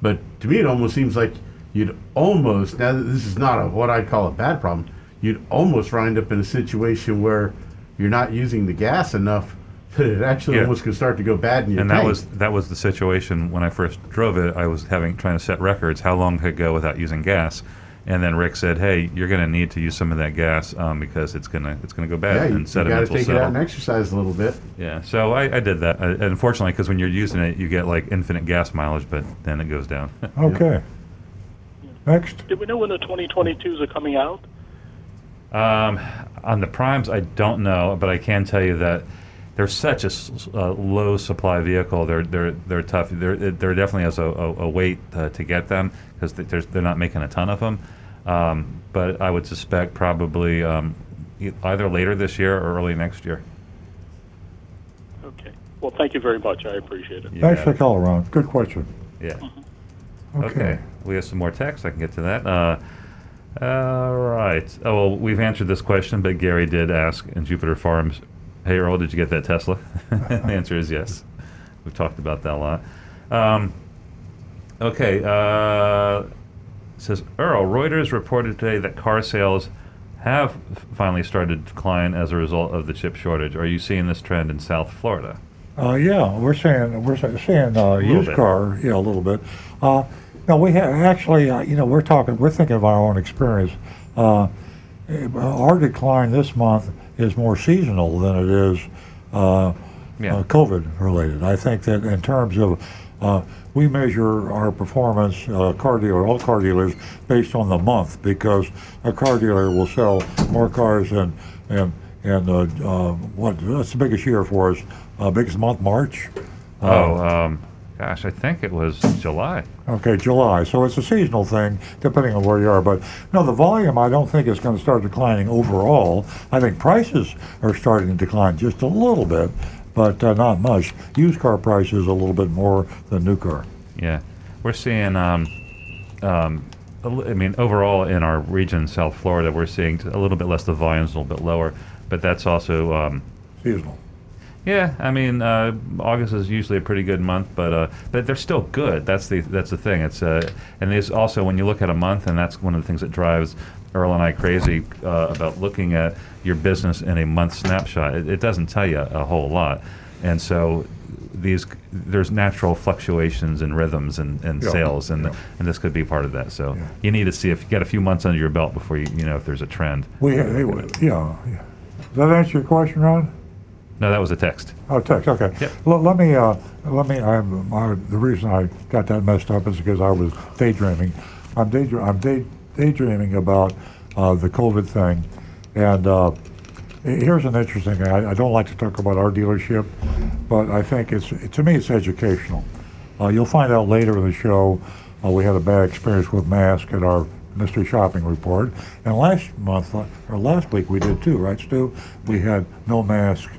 but to me it almost seems like you'd almost now that this is not a, what I'd call a bad problem. You'd almost wind up in a situation where you're not using the gas enough that it actually Yeah. almost could start to go bad in your and tank. that was that was the situation when I first drove it. I was having trying to set records how long could it go without using gas, and then Rick said, "Hey, you're going to need to use some of that gas um, because it's gonna it's gonna go bad yeah, you, and you set got to will take it out and exercise a little bit. yeah, so I, I did that. Uh, unfortunately, because when you're using it, you get like infinite gas mileage, but then it goes down. Okay. Next. Do we know when the 2022s are coming out? Um, on the primes, I don't know, but I can tell you that they're such a uh, low supply vehicle. They're they're they're tough. They're they're definitely has a, a, a wait uh, to get them because they're they're not making a ton of them. Um, but I would suspect probably um, e- either later this year or early next year. Okay. Well, thank you very much. I appreciate it. You Thanks got for it. calling, Ron. Good question. Yeah. Okay. Okay. We have some more text. I can get to that. Uh, all right. Oh, well, we've answered this question, but Gary did ask in Jupiter Farms, hey, Earl, did you get that Tesla? the answer is yes. We've talked about that a lot. Um, okay. Uh, says, Earl, Reuters reported today that car sales have finally started to decline as a result of the chip shortage. Are you seeing this trend in South Florida? Uh, yeah, we're seeing we're saying uh, used bit. car, yeah, a little bit. Uh, no, we have actually, uh, you know, we're talking, we're thinking of our own experience. Uh, eh, our decline this month is more seasonal than it is uh, Yeah. uh, COVID related. I think that in terms of uh, we measure our performance, uh, car dealer, all car dealers, based on the month because a car dealer will sell more cars than and and uh, uh, what that's the biggest year for us, uh, biggest month March. Oh, um, gosh, I think it was July. Okay, July. So it's a seasonal thing, depending on where you are. But no, the volume I don't think is going to start declining overall. I think prices are starting to decline just a little bit, but uh, not much. Used car prices a little bit more than new car. Yeah, we're seeing. Um, um, I mean, overall in our region, South Florida, we're seeing a little bit less. The volumes a little bit lower, but that's also. Um, Seasonal. yeah, I mean, uh, August is usually a pretty good month, but uh, but they're still good. That's the that's the thing. It's uh, and there's also when you look at a month, and that's one of the things that drives Earl and I crazy uh, about looking at your business in a month snapshot. It, it doesn't tell you a whole lot, and so these there's natural fluctuations and rhythms and, and Yeah, sales, and yeah. and this could be part of that. So Yeah. you need to see if you get a few months under your belt before you you know if there's a trend. We, yeah, yeah. Does that answer your question, Ron? No, that was a text. Oh, text. Okay. Yep. L- let me. Uh, let me. I'm. The reason I got that messed up is because I was daydreaming. I'm daydreaming I'm day, daydreaming about uh, the COVID thing, and uh, here's an interesting thing. I, I don't like to talk about our dealership, but I think it's to me it's educational. Uh, you'll find out later in the show. Uh, we had a bad experience with masks at our mystery shopping report, and last month uh, or last week we did too, right, Stu? We had no mask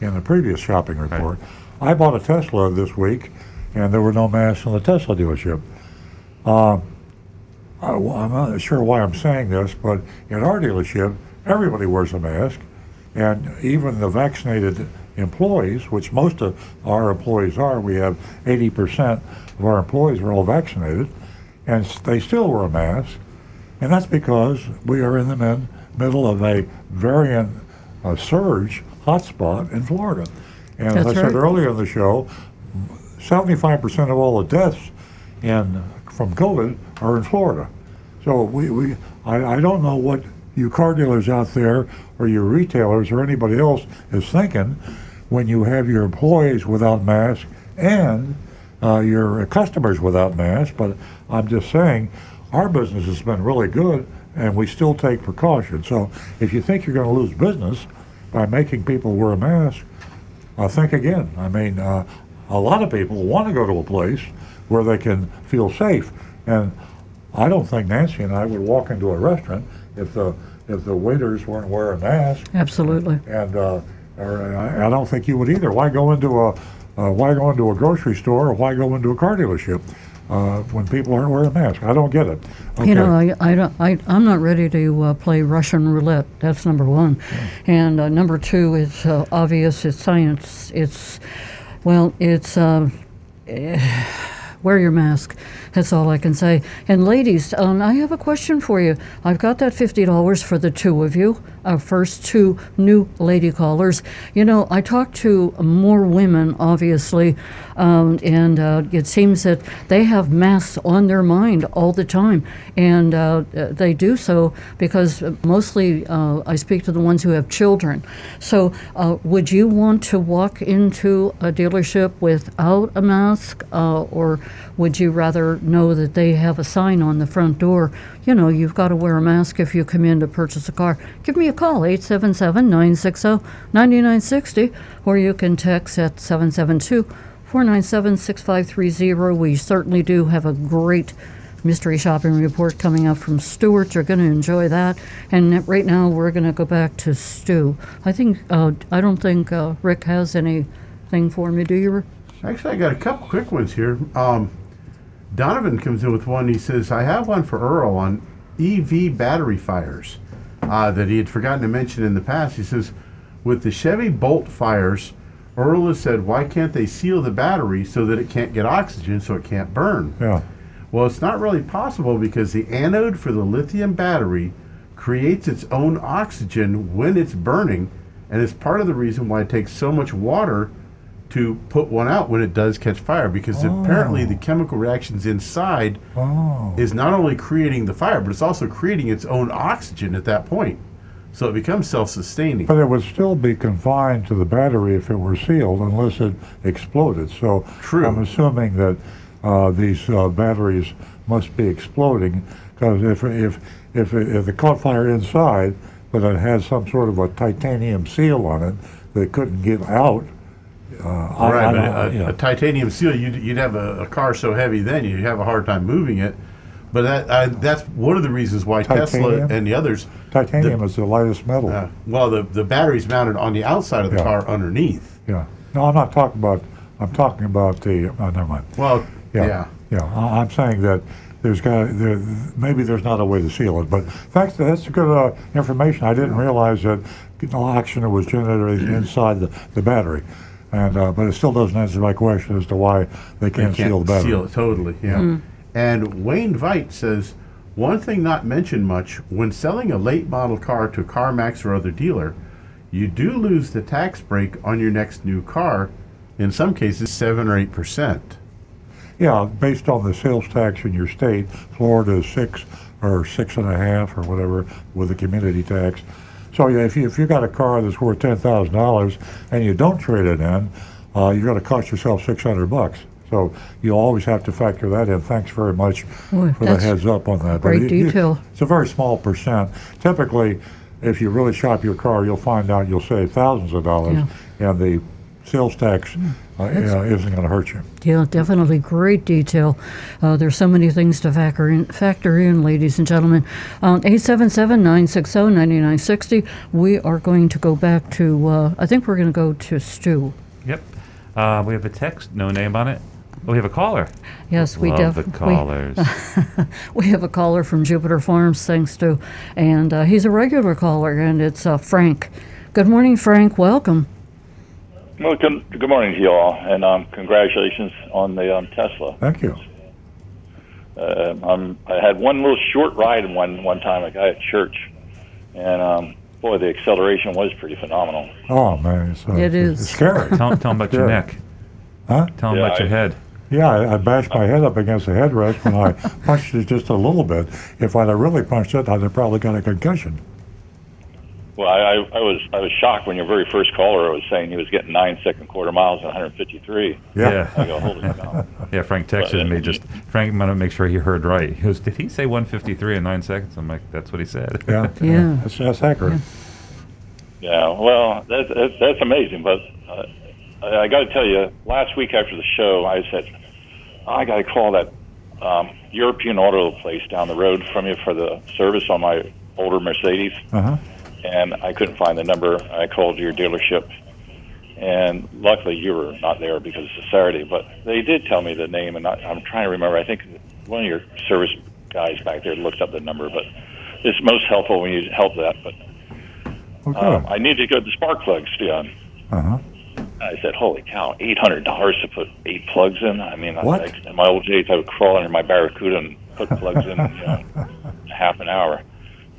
in the previous shopping report. I bought a Tesla this week, and there were no masks in the Tesla dealership. Uh, I, am not sure why I'm saying this, but in our dealership, everybody wears a mask, and even the vaccinated employees, which most of our employees are, we have 80% of our employees are all vaccinated, and they still wear a mask, and that's because we are in the mid- middle of a variant uh, surge hotspot in Florida. And as I That's said earlier in the show, 75% of all the deaths in, from COVID are in Florida. So we, we I, I don't know what you car dealers out there or your retailers or anybody else is thinking when you have your employees without masks and uh, your customers without masks. But I'm just saying our business has been really good and we still take precautions. So if you think you're going to lose business by making people wear a mask, uh, think again. I mean, uh, a lot of people want to go to a place where they can feel safe, and I don't think Nancy and I would walk into a restaurant if the if the waiters weren't wearing masks, Absolutely. and uh, or I, I don't think you would either. Why go into a uh, why go into a grocery store or why go into a car dealership uh, when people aren't wearing masks? I don't get it. You know, I, I, don't, I, I'm not ready to uh, play Russian roulette. That's number one. And uh, number two is uh, obvious. It's science. It's, well, it's uh, wear your mask. That's all I can say. And ladies, um, I have a question for you. I've got that $50 for the two of you, our first two new lady callers. You know, I talk to more women, obviously, um, and uh, it seems that they have masks on their mind all the time. And uh, they do so because mostly uh, I speak to the ones who have children. So, uh, would you want to walk into a dealership without a mask, uh, or would you rather know that they have a sign on the front door? You know, you've got to wear a mask if you come in to purchase a car. Give me a call, 877 960 9960, or you can text at 772 497 6530. We certainly do have a great mystery shopping report coming up from Stuart. You're going to enjoy that. And right now, we're going to go back to Stu. I think, uh, I don't think uh, Rick has anything for me, do you? Actually, I got a couple quick ones here. Um, Donovan comes in with one. He says, I have one for Earl on EV battery fires uh, that he had forgotten to mention in the past. He says, with the Chevy Bolt fires, Earl has said, why can't they seal the battery so that it can't get oxygen so it can't burn? yeah. Well, it's not really possible because the anode for the lithium battery creates its own oxygen when it's burning, and it's part of the reason why it takes so much water to put one out when it does catch fire because apparently the chemical reactions inside Oh. is not only creating the fire, but it's also creating its own oxygen at that point. So it becomes self-sustaining. But it would still be confined to the battery if it were sealed unless it exploded. So True. I'm assuming that uh, these uh, batteries must be exploding because if, if, if, if it caught fire inside, but it had some sort of a titanium seal on it that couldn't get out. Uh, I- right, I a, yeah. a titanium seal, you'd, you'd have a, a car so heavy then you'd have a hard time moving it. But that uh, that's one of the reasons why Tesla and the others. Titanium is the lightest metal. Uh, well, the the battery's mounted on the outside of the Yeah. car underneath. yeah. No, I'm not talking about. I'm talking about the. Oh, never mind. Well, Yeah. yeah. Yeah. I- I'm saying that there's got there, maybe there's not a way to seal it, but thanks. That's good uh, information. I didn't realize that oxygen was generated inside the, the battery, and uh, but it still doesn't answer my question as to why they They can't, seal the battery. seal it totally. Yeah. And Wayne Veit says one thing not mentioned much when selling a late model car to CarMax or other dealer, you do lose the tax break on your next new car. In some cases, seven or eight percent. Yeah, based on the sales tax in your state, Florida is six or six and a half or whatever with the community tax. So yeah, if you if you got a car that's worth ten thousand dollars and you don't trade it in, uh, you're going to cost yourself six hundred bucks. So you always have to factor that in. Thanks very much Boy, for the heads up on that. great you- detail. it's a very small percent. Typically, if you really shop your car, you'll find out you'll save thousands of dollars, yeah. and the sales tax uh, uh, isn't going to hurt you. Yeah, definitely great detail. Uh, there's so many things to factor in, factor in ladies and gentlemen. Um, 877-960-9960. We are going to go back to, uh, I think we're going to go to Stu. Yep. Uh, we have a text, no name on it. Oh, we have a caller. Yes, we Love the definitely. callers. We have a caller from Jupiter Farms, thanks to, and uh, he's a regular caller, and it's uh, Frank. Good morning, Frank. Welcome. Well, good, good morning to you all, and um, congratulations on the um, Tesla. Thank you. Uh, um, I had one little short ride one one time, a guy at church, and um, boy, the acceleration was pretty phenomenal. Oh man, it's, uh, It it's scary. tell, tell him about your neck. Huh? Tell him Yeah, about your I- head. Yeah, I, I bashed my head up against the headrest when I punched it just a little bit. If I'd have really punched it, I'd have probably got a concussion. Well, I, I, I was I was shocked when your very first caller was saying he was getting nine second quarter miles at 153. Yeah. I go, holy cow! Yeah, Frank texted me just. Frank wanted to make sure he heard right. He goes, "Did he say 153 in nine seconds?" I'm like, "That's what he said." Yeah. Yeah. That's, that's accurate. Yeah, well, that's that's, that's amazing. But uh, I, I got to tell you, last week after the show, I said I got to call that um, European auto place down the road from you for the service on my older Mercedes, Uh huh. And I couldn't find the number. I called your dealership, and luckily you were not there because it's a Saturday. But they did tell me the name, and I, I'm trying to remember. I think one of your service guys back there looked up the number, but it's most helpful when you help that. But Okay. um, I need to go to spark plugs, Dion. Uh huh. I said, "Holy cow! Eight hundred dollars to put eight plugs in." I mean, What? I, in my old days, I would crawl under my Barracuda and put plugs in, you know, half an hour.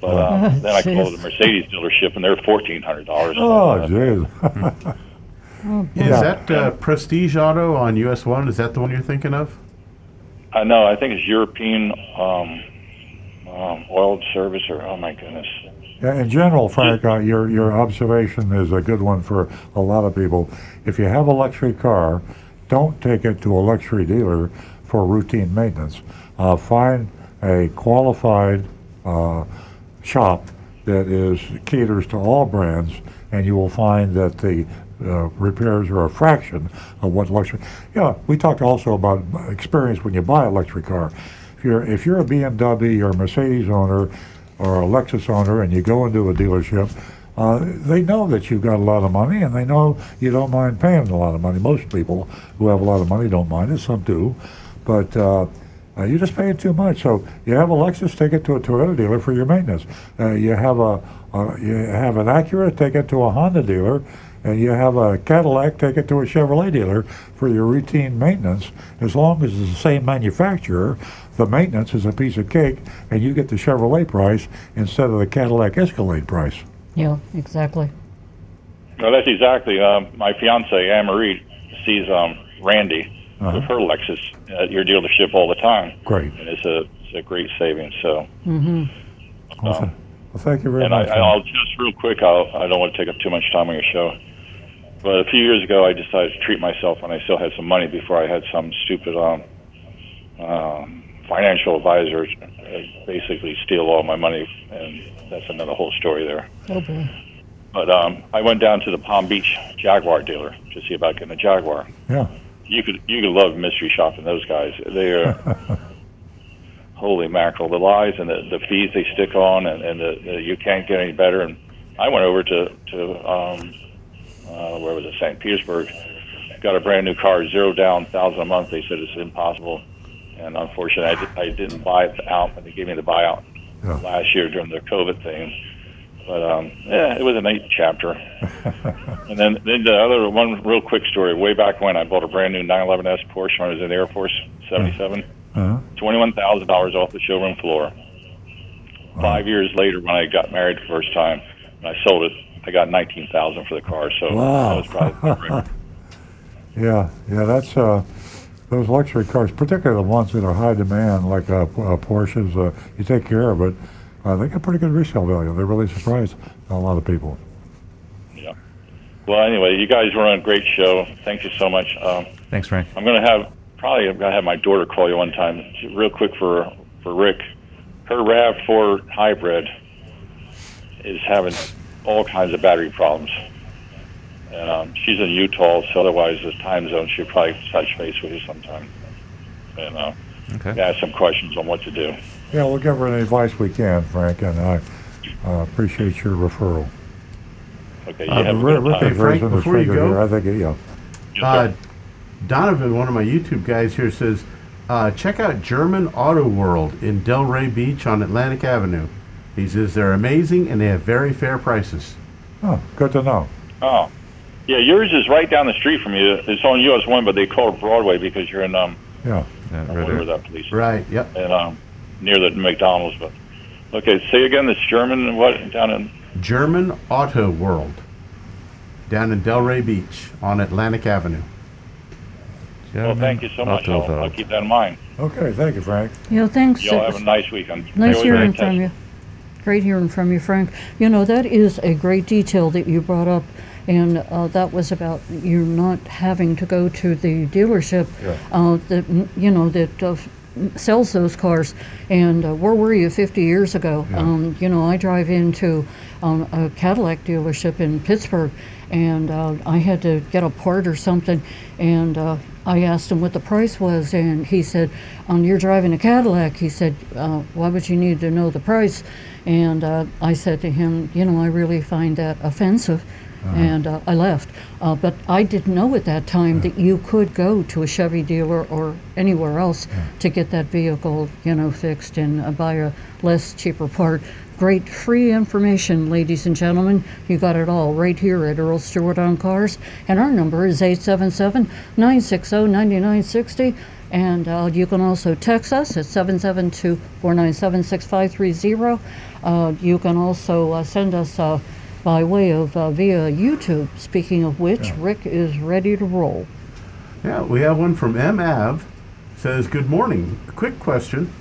But uh, then I called the Mercedes dealership, and they're fourteen hundred dollars. Oh, jeez. Oh, Is Yeah. that uh, Prestige Auto on US One? Is that the one you're thinking of? I know. I think it's European um, um, oil service, or oh my goodness. Yeah, in general, Frank, uh, your your observation is a good one for a lot of people. If you have a luxury car, don't take it to a luxury dealer for routine maintenance. Uh, find a qualified uh, shop that is caters to all brands, and you will find that the uh, repairs are a fraction of what luxury. Yeah, we talked also about experience when you buy a luxury car. If you're if you're a BMW or a Mercedes owner or a Lexus owner, and you go into a dealership, uh, they know that you've got a lot of money, and they know you don't mind paying a lot of money. Most people who have a lot of money don't mind it. Some do, but. Uh, uh, you're just paying too much. So you have a Lexus, take it to a Toyota dealer for your maintenance. Uh, you have a, a you have an Acura, take it to a Honda dealer, and you have a Cadillac, take it to a Chevrolet dealer for your routine maintenance. As long as it's the same manufacturer, the maintenance is a piece of cake, and you get the Chevrolet price instead of the Cadillac Escalade price. Yeah, exactly. No, that's exactly. Um, my fiance Anne Marie sees um, Randy Uh-huh. with her Lexus at your dealership all the time, Great. and it's a it's a great savings. So, Mm-hmm. Well, th- well, thank you very much. and I, much. I'll just real quick. I'll, I don't want to take up too much time on your show, but a few years ago, I decided to treat myself when I still had some money before I had some stupid um, um, financial advisor uh, basically steal all my money, and that's another whole story there. Oh boy. But um, I went down to the Palm Beach Jaguar dealer to see about getting a Jaguar. yeah. You could you could love mystery shopping those guys. They are holy mackerel, the lies and the, the fees they stick on, and, and the, the you can't get any better. And I went over to to um, uh, where was it, St. Petersburg, got a brand new car, zero down, thousand a month. They said it's impossible, and unfortunately, I, di- I didn't buy it out, but they gave me the buyout Yeah. last year during the COVID thing. But um, yeah, it was a neat chapter. and then, then the other one, real quick story. Way back when, I bought a brand new 911S Porsche when I was in the Air Force, 77. Uh-huh. Twenty-one thousand dollars off the showroom floor. Five years later, when I got married the first time, and I sold it, I got nineteen thousand for the car. So that was probably yeah, yeah, that's uh, those luxury cars, particularly the ones that are high demand, like uh, uh, Porsches. Uh, you take care of it, uh, they got pretty good resale value. They're really surprised a lot of people. yeah. Well, anyway, you guys were on a great show. Thank you so much. Um, Thanks, Frank. I'm going to have probably I'm going to have my daughter call you one time, real quick for for Rick. Her Rav4 hybrid is having all kinds of battery problems, and um, she's in Utah, so otherwise the time zone she'll probably touch base with you sometime, and uh, Okay. ask some questions on what to do. Yeah, we'll give her any advice we can, Frank, and I uh, appreciate your referral. Okay, you Uh, have a Rick- good Rick time. Frank, before you go- here. I think, yeah. Yes. Uh, Donovan, one of my YouTube guys here, says, uh, check out German Auto World in Delray Beach on Atlantic Avenue. He says they're amazing and they have very fair prices. Oh, good to know. Oh, yeah, yours is right down the street from you. It's on US one, but they call it Broadway because you're in um, Yeah. Yeah, right wonder where there. that police Right, yep. and um, near the McDonald's. But okay, say again. This German and what down in German Auto World down in Delray Beach on Atlantic Avenue. Well, thank you so much. I'll, I'll keep that in mind. Okay, thank you, Frank. Yeah, thanks. Y'all have a nice weekend. nice Stay hearing from you. Great hearing from you, Frank. You know, that is a great detail that you brought up, and uh, that was about you not having to go to the dealership Yeah. uh, that, you know, that uh, sells those cars. And uh, where were you 50 years ago? Yeah. Um, you know, I drive into um, a Cadillac dealership in Pittsburgh, and uh, I had to get a part or something, and uh, I asked him what the price was, and he said, um, "You're driving a Cadillac." He said, uh, "Why would you need to know the price?" And uh, I said to him, "You know, I really find that offensive." And uh, I left. Uh, but I didn't know at that time that you could go to a Chevy dealer or anywhere else to get that vehicle, you know, fixed and uh, buy a less cheaper part. Great free information, ladies and gentlemen. You got it all right here at Earl Stewart on Cars. And our number is 877 960 9960. And uh, you can also text us at 772 497 6530. Uh, You can also uh, send us uh, by way of uh, via YouTube. Speaking of which, Rick is ready to roll. Yeah, we have one from M. Av. Says, Good morning. A quick question.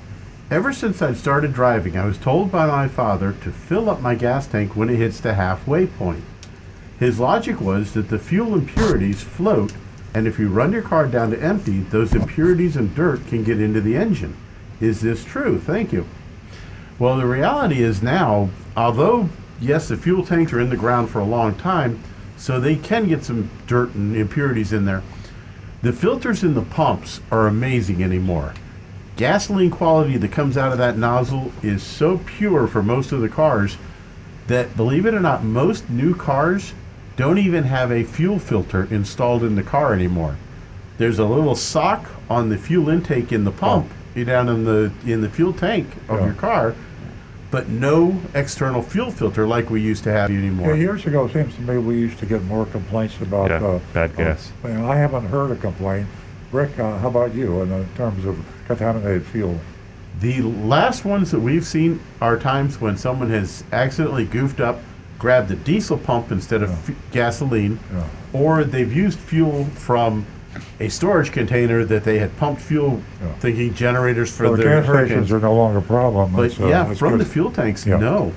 Ever since I started driving, I was told by my father to fill up my gas tank when it hits the halfway point. His logic was that the fuel impurities float, and if you run your car down to empty, those impurities and dirt can get into the engine. Is this true? Thank you. Well, the reality is now, although, yes, the fuel tanks are in the ground for a long time, so they can get some dirt and impurities in there. The filters in the pumps are amazing anymore. Gasoline quality that comes out of that nozzle is so pure for most of the cars that, believe it or not, most new cars don't even have a fuel filter installed in the car anymore. There's a little sock on the fuel intake in the pump, down in the in the fuel tank of Yeah. your car, but no external fuel filter like we used to have anymore. Yeah, years ago, it seems to me we used to get more complaints about Yeah, uh, bad uh, gas. well, I haven't heard a complaint. Rick, uh, how about you in uh, terms of contaminated fuel? The last ones that we've seen are times when someone has accidentally goofed up, grabbed the diesel pump instead of f- gasoline, or they've used fuel from a storage container that they had pumped fuel, thinking generators for So the their gas stations hurricanes. are no longer a problem. But That's, uh, yeah, that's from good. the fuel tanks, Yeah. no.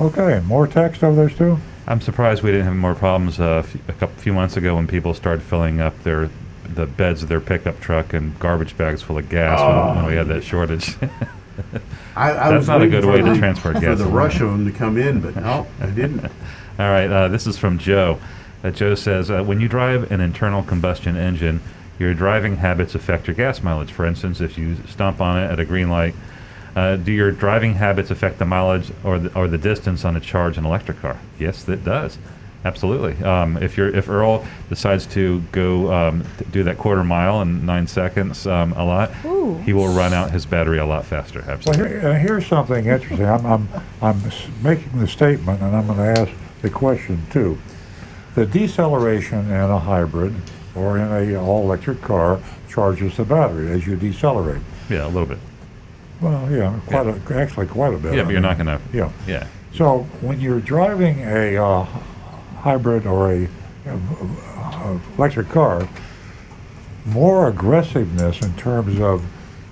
Okay, more text over there, Stu? I'm surprised we didn't have more problems uh, a few- couple few months ago when people started filling up their the beds of their pickup truck and garbage bags full of gas when, when we had that shortage. I, I That's was not a waiting good for way to the- transport for gas. the rush of them to come in, but no, I didn't. All right, uh, this is from Joe. Uh, Joe says, uh, when you drive an internal combustion engine, your driving habits affect your gas mileage. For instance, if you stomp on it at a green light, uh, do your driving habits affect the mileage or the, or the distance on a charge an electric car? Yes, it does. Absolutely. Um, if you're if Earl decides to go um, t- do that quarter mile in nine seconds um, a lot, Ooh. he will run out his battery a lot faster. Well, Absolutely. here, uh, here's something interesting. I'm, I'm, I'm making the statement, and I'm going to ask the question too. The deceleration in a hybrid or in a all-electric car charges the battery as you decelerate. Yeah, a little bit. Well, yeah, quite A, actually quite a bit. Yeah, I but you're mean, not going to. Yeah. Yeah. So when you're driving a uh, hybrid or a, uh, electric car, more aggressiveness in terms of,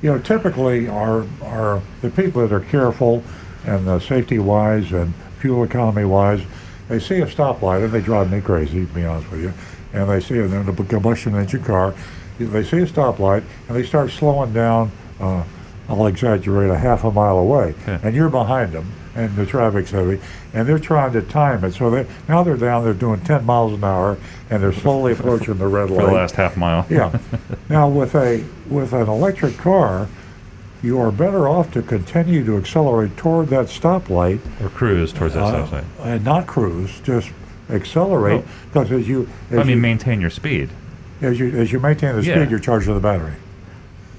you know, typically are are the people that are careful and uh, safety wise and fuel economy wise, they see a stoplight and they drive me crazy, to be honest with you, and they see it in a combustion engine car, they see a stoplight and they start slowing down. Uh, I'll exaggerate a half a mile away, and you're behind them, and the traffic's heavy, and they're trying to time it. So they now they're down, they're doing 10 miles an hour, and they're slowly approaching the red light. For the last half mile. yeah. Now with a with an electric car, you are better off to continue to accelerate toward that stoplight Or cruise towards that uh, stoplight. and not cruise, just accelerate because as you as I mean, you, maintain your speed. as you as you maintain the Yeah. speed, you're charging the battery,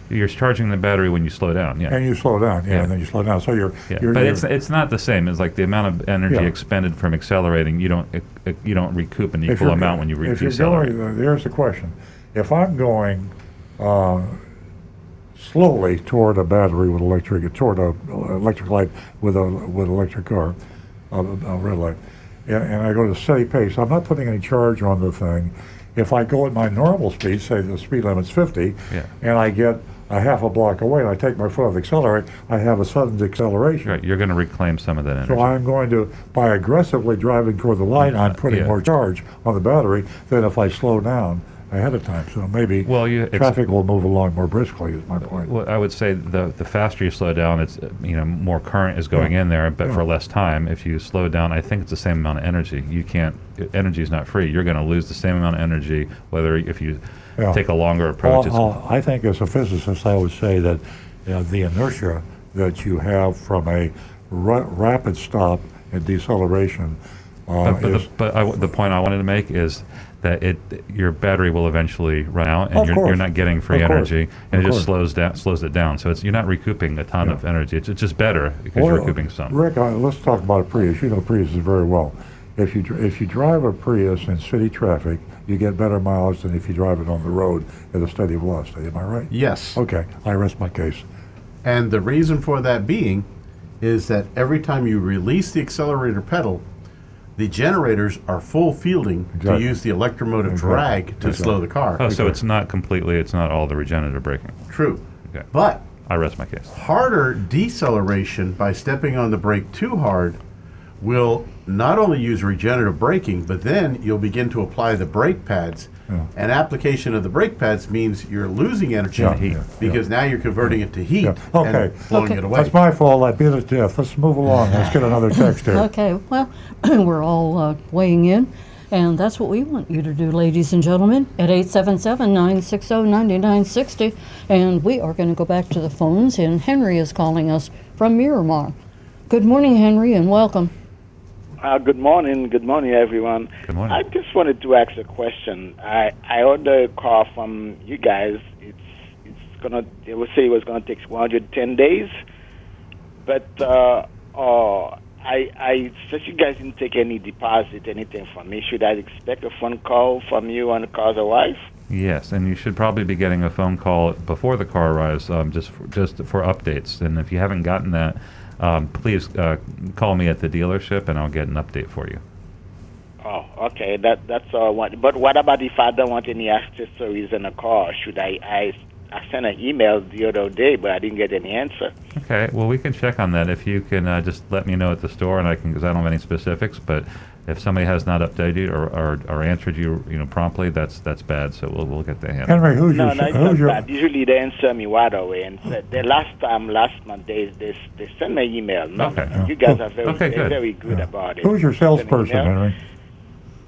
You're charging the battery when you slow down. Yeah. and you slow down, yeah, Yeah. and then you slow down. So you're, Yeah, you're but you're- it's it's not the same. It's like the amount of energy Yeah. expended from accelerating. You don't it, it- you don't recoup an equal amount when you re- if you're decelerate. going, uh, there's the question. If I'm going uh, slowly toward a battery with electric, toward a uh, electric light with a with electric car, a, a red light, and, and I go to steady pace, I'm not putting any charge on the thing. If I go at my normal speed, say the speed limit's 50, Yeah. and I get a half a block away and I take my foot off the accelerator, I have a sudden deceleration. Right, you're going to reclaim some of that energy. So I'm going to, by aggressively driving toward the light, I'm putting Yeah. more charge on the battery than if I slow down ahead of time. So maybe Well, you- traffic will move along more briskly. Is my point. Well, I would say the the faster you slow down, it's you know more current is going in there, but for less time. If you slow down, I think it's the same amount of energy. You can't. Energy is not free. You're going to lose the same amount of energy whether if you Yeah. take a longer approach. Well, uh, I think as a physicist, I would say that uh, the inertia that you have from a ra- rapid stop and deceleration uh, but but, is the, but I w the point I wanted to make is that it your battery will eventually run out, and Of you're, you're not getting free Of course. energy, and Of it just slows down slows it down. So it's you're not recouping a ton Yeah. of energy. It's, it's just better because you're Well, recouping some. Rick, uh, let's talk about a Prius. You know Priuses very well. If you dr- if you drive a Prius in city traffic, you get better mileage than if you drive it on the road at a steady velocity. Am I right? Yes. Okay, I rest my case. And the reason for that being is that every time you release the accelerator pedal, the generators are full fielding Exactly. to use the electromotive Exactly. drag to Exactly. slow the car. Oh, so it's not completely. It's not all the regenerative braking. True. Okay. But I rest my case. harder deceleration by stepping on the brake too hard will not only use regenerative braking, but then you'll begin to apply the brake pads. And application of the brake pads means you're losing energy Yeah, yeah, because now you're converting it to heat Yeah. Okay. and blowing Okay. it away. That's my fault. I beat it to death. Let's move along. Let's get another text here. Okay, well, we're all uh, weighing in, and that's what we want you to do, ladies and gentlemen, at 877 960 9960. And we are going to go back to the phones, and Henry is calling us from Miramar. Good morning, Henry, and welcome. Uh, good morning, good morning, everyone. Good morning. I just wanted to ask a question. I I ordered a car from you guys. It's it's gonna. They would say it was gonna take 110 days, but uh, uh, I I since you guys didn't take any deposit, anything from me, should I expect a phone call from you on the car's arrive? Yes, and you should probably be getting a phone call before the car arrives, um, just for, just for updates. And if you haven't gotten that, um, please uh, call me at the dealership and I'll get an update for you. Oh, okay. That that's all I want. But what about if I don't want any accessories in the car? Should I I I sent an email the other day, but I didn't get any answer. Okay, well, we can check on that. If you can uh, just let me know at the store, and I can, because I don't have any specifics, but if somebody has not updated or, or, or answered you, you know, promptly, that's that's bad. So we'll, we'll get the handled. Henry, who's no, your no, it's who's not your bad. Usually they answer me right away. And said the last time, last month, they they, they sent me an email. No, Okay. you guys are very Okay, good. very good about it. who's your salesperson. Henry?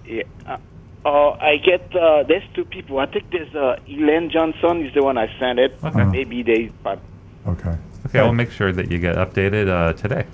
Yeah. Uh, oh, I get uh, there's two people. I think there's uh, Elaine Johnson is the one I sent it. Okay. Maybe they. But Okay. Okay, I'll make sure that you get updated uh, today.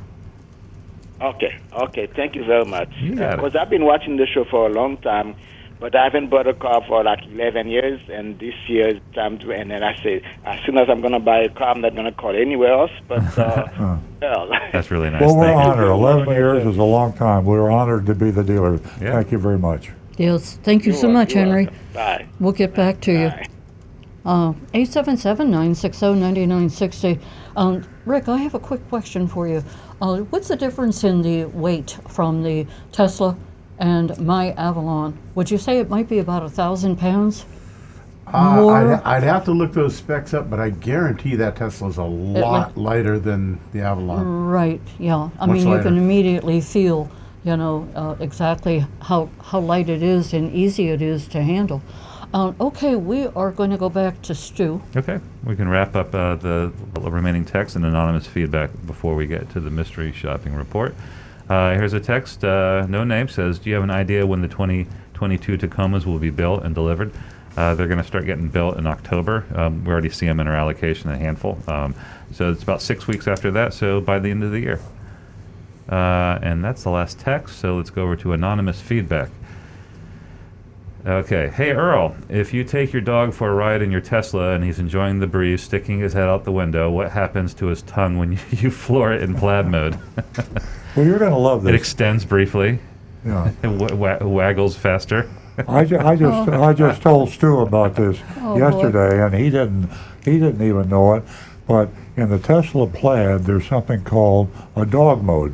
Okay, okay. Thank you very much. You got it. Because I've been watching the show for a long time, but I haven't bought a car for like 11 years, and this year is time to. And then I say, as soon as I'm gonna buy a car, I'm not gonna call anywhere else. But uh, well, That's really nice. Well, we're Thank honored. 11 years is a long time. We're honored to be the dealer. Yeah. Thank you very much. Yes, thank you so You're much, welcome. Henry. Bye. We'll get back to you. Bye. Uh, 877-960-9960. Rick, I have a quick question for you. Uh, what's the difference in the weight from the Tesla and my Avalon? Would you say it might be about a thousand pounds? Uh, I'd, I'd have to look those specs up, but I guarantee that Tesla is a lot lighter than the Avalon. Right. Yeah. I Much mean, you can immediately feel, you know, uh, exactly how how light it is and easy it is to handle. Um, okay, we are going to go back to Stu. Okay, we can wrap up uh, the remaining text and anonymous feedback before we get to the mystery shopping report. Uh, here's a text, uh, no name, says, Do you have an idea when the 2022 Tacomas will be built and delivered? Uh, they're going to start getting built in October. Um, we already see them in our allocation, a handful. Um, so it's about six weeks after that, so by the end of the year. Uh, and that's the last text, so let's go over to anonymous feedback. Okay. Hey, Earl, if you take your dog for a ride in your Tesla and he's enjoying the breeze, sticking his head out the window, what happens to his tongue when you, you floor it in plaid mode? Well, you're going to love this. it extends briefly. Yeah. It wa- wa- waggles faster. I, ju- I just I just told Stu about this Oh, boy. yesterday, and he didn't he didn't even know it. But in the Tesla Plaid, there's something called a dog mode,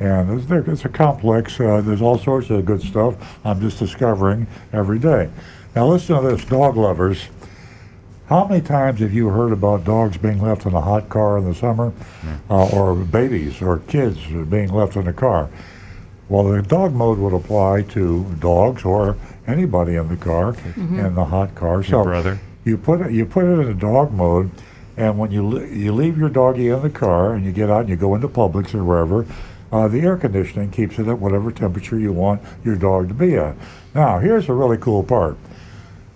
and it's, it's a complex. Uh, there's all sorts of good stuff. I'm just discovering every day. Now listen to this, dog lovers. How many times have you heard about dogs being left in a hot car in the summer, uh, or babies or kids being left in a car? Well, the dog mode would apply to dogs or anybody in the car in the hot car. Your so brother. you put it you put it in a dog mode, and when you you leave your doggy in the car and you get out and you go into Publix or wherever, uh, the air conditioning keeps it at whatever temperature you want your dog to be at. Now, here's a really cool part.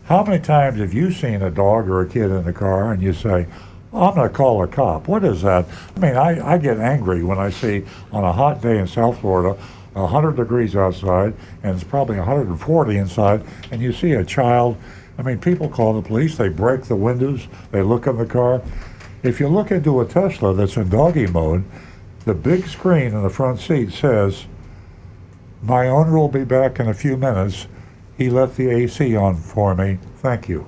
How many times have you seen a dog or a kid in the car and you say, "Oh, I'm going to call a cop? What is that? I mean, I, I get angry when I see on a hot day in South Florida, 100 degrees outside, and it's probably 140 inside, and you see a child. I mean, people call the police, they break the windows, they look in the car. If you look into a Tesla that's in doggy mode, the big screen in the front seat says, My owner will be back in a few minutes. He left the AC on for me. Thank you.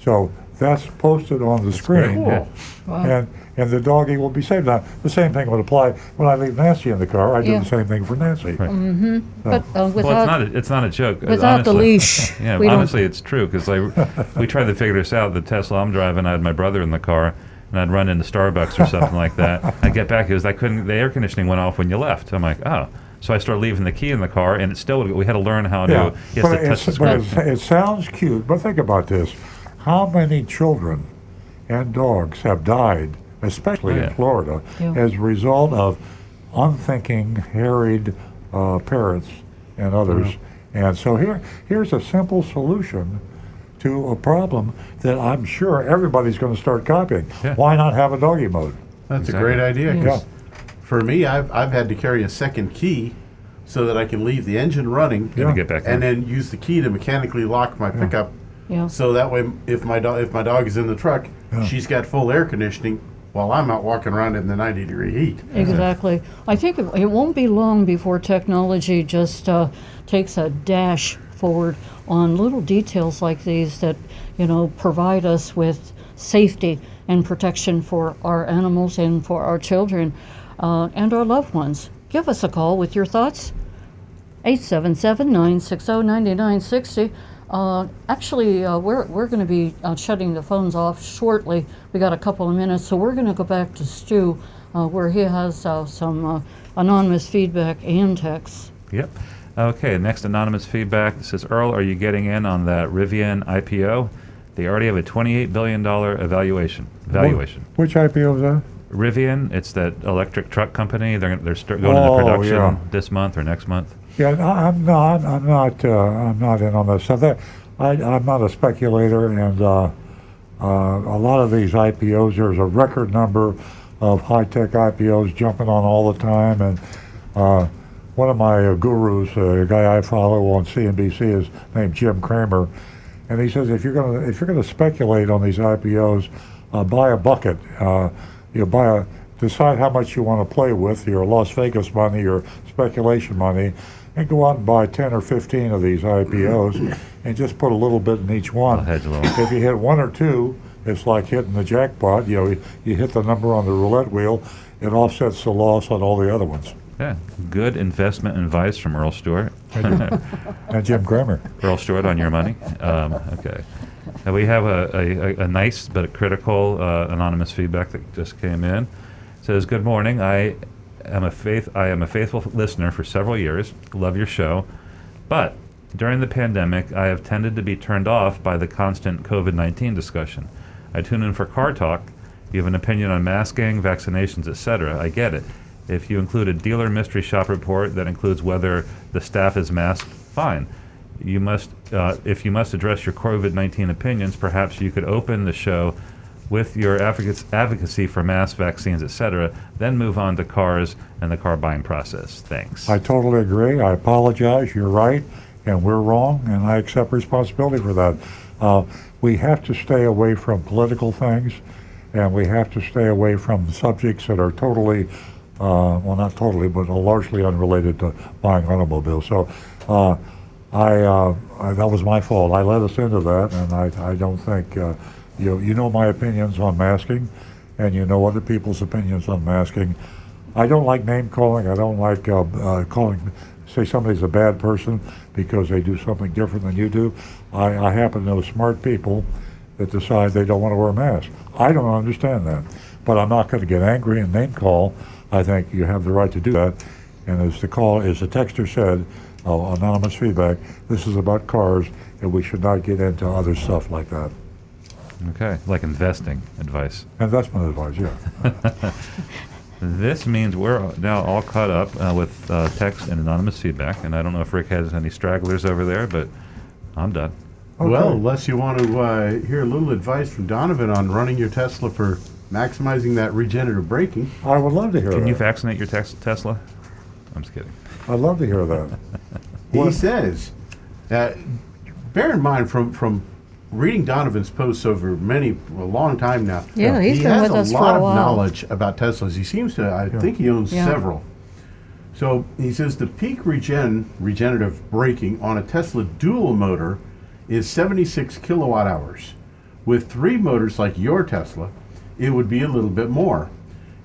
So that's posted on the screen. Cool. And and the doggy will be saved. Now, the same thing would apply when I leave Nancy in the car. I do the same thing for Nancy. Mm-hmm. But uh, well, without it's not a, it's not a joke. uh, without the leash, Yeah, we don't- honestly, it's true because like we tried to figure this out. The Tesla I'm driving, I had my brother in the car, and I'd run into Starbucks or something like that. I'd get back, it was I couldn't. The air conditioning went off when you left. I'm like, oh. So I started leaving the key in the car, and it still. We had to learn how to. Yeah, Yes, but, to touch the it's, but it sounds cute. But think about this: how many children and dogs have died, especially Oh, yeah. in Florida, Yeah. as a result of unthinking, harried uh, parents and others? And so here, here's a simple solution to a problem that I'm sure everybody's going to start copying. Yeah. Why not have a doggy mode? That's Exactly. a great idea. 'cause Yeah. For me, I've, I've had to carry a second key so that I can leave the engine running Yeah. And get back and then use the key to mechanically lock my pickup. yeah. So that way, if my dog if my dog is in the truck, Yeah. she's got full air conditioning while I'm out walking around in the 90 degree heat. Exactly. I think it, it won't be long before technology just uh, takes a dash forward on little details like these that, you know, provide us with safety and protection for our animals and for our children. uh, and our loved ones. Give us a call with your thoughts. 877 960 9960. Uh, actually, uh, we're, we're going to be uh, shutting the phones off shortly. We got a couple of minutes, so we're going to go back to Stu, uh, where he has uh, some uh, anonymous feedback and texts. Yep. Okay, next anonymous feedback says Earl, are you getting in on that Rivian IPO? They already have a $28 billion evaluation. Valuation. Which IPO is that? Rivian, it's that electric truck company. They're they're start going Oh, into production yeah. this month or next month. Yeah, I- I'm not. I'm not. Uh, I'm not in on this. That, I, I'm not a speculator, and uh, uh, a lot of these IPOs. There's a record number of high-tech IPOs jumping on all the time, and uh, one of my uh, gurus, uh, a guy I follow on CNBC, is named Jim Cramer, and he says if you're gonna if you're gonna speculate on these IPOs, uh, buy a bucket. Uh, you buy a decide how much you want to play with your Las Vegas money, your speculation money, and go out and buy 10 or 15 of these IPOs and just put a little bit in each one. hedge a little. If you hit one or two, it's like hitting the jackpot. You know, you, you hit the number on the roulette wheel, it offsets the loss on all the other ones. Yeah, good investment advice from Earl Stewart. And Jim Cramer. Earl Stewart on your money. Um, okay. Now we have a, a, a nice but critical uh, anonymous feedback that just came in. It says, "Good morning. I am a faith. I am a faithful listener for several years. Love your show, but during the pandemic, I have tended to be turned off by the constant COVID-19 discussion. I tune in for car talk. You have an opinion on masking, vaccinations, etc. I get it. If you include a dealer mystery shop report that includes whether the staff is masked, fine. You must, uh, if you must address your COVID-19 opinions, perhaps you could open the show with your advocacy for mass vaccines, etc., then move on to cars and the car buying process. Thanks. I totally agree. I apologize. You're right, and we're wrong, and I accept responsibility for that. Uh, we have to stay away from political things, and we have to stay away from subjects that are totally, uh, well, not totally, but largely unrelated to buying automobiles. So, uh, I, uh, I that was my fault. I let us into that, and I, I don't think uh, you you know my opinions on masking, and you know other people's opinions on masking. I don't like name calling. I don't like uh, uh, calling, say somebody's a bad person because they do something different than you do. I, I happen to know smart people that decide they don't want to wear a mask. I don't understand that, but I'm not going to get angry and name call. I think you have the right to do that. And as the call, as the texter said, uh, anonymous feedback, this is about cars, and we should not get into other stuff like that. Okay, like investing advice. Investment advice, yeah. This means we're now all caught up uh, with uh, text and anonymous feedback, and I don't know if Rick has any stragglers over there, but I'm done. Well, unless you want to uh, hear a little advice from Donovan on running your Tesla for maximizing that regenerative braking. I would love to hear Can that. you vaccinate your tes- Tesla? I'm just kidding. I'd love to hear that. He says, uh, bear in mind from from reading Donovan's posts over many a long time now. Yeah, he's he been has with a us for lot a of while. knowledge about Teslas. He seems to. I think he owns Yeah. several. So he says the peak regen regenerative braking on a Tesla dual motor is 76 kilowatt hours. With three motors like your Tesla, it would be a little bit more.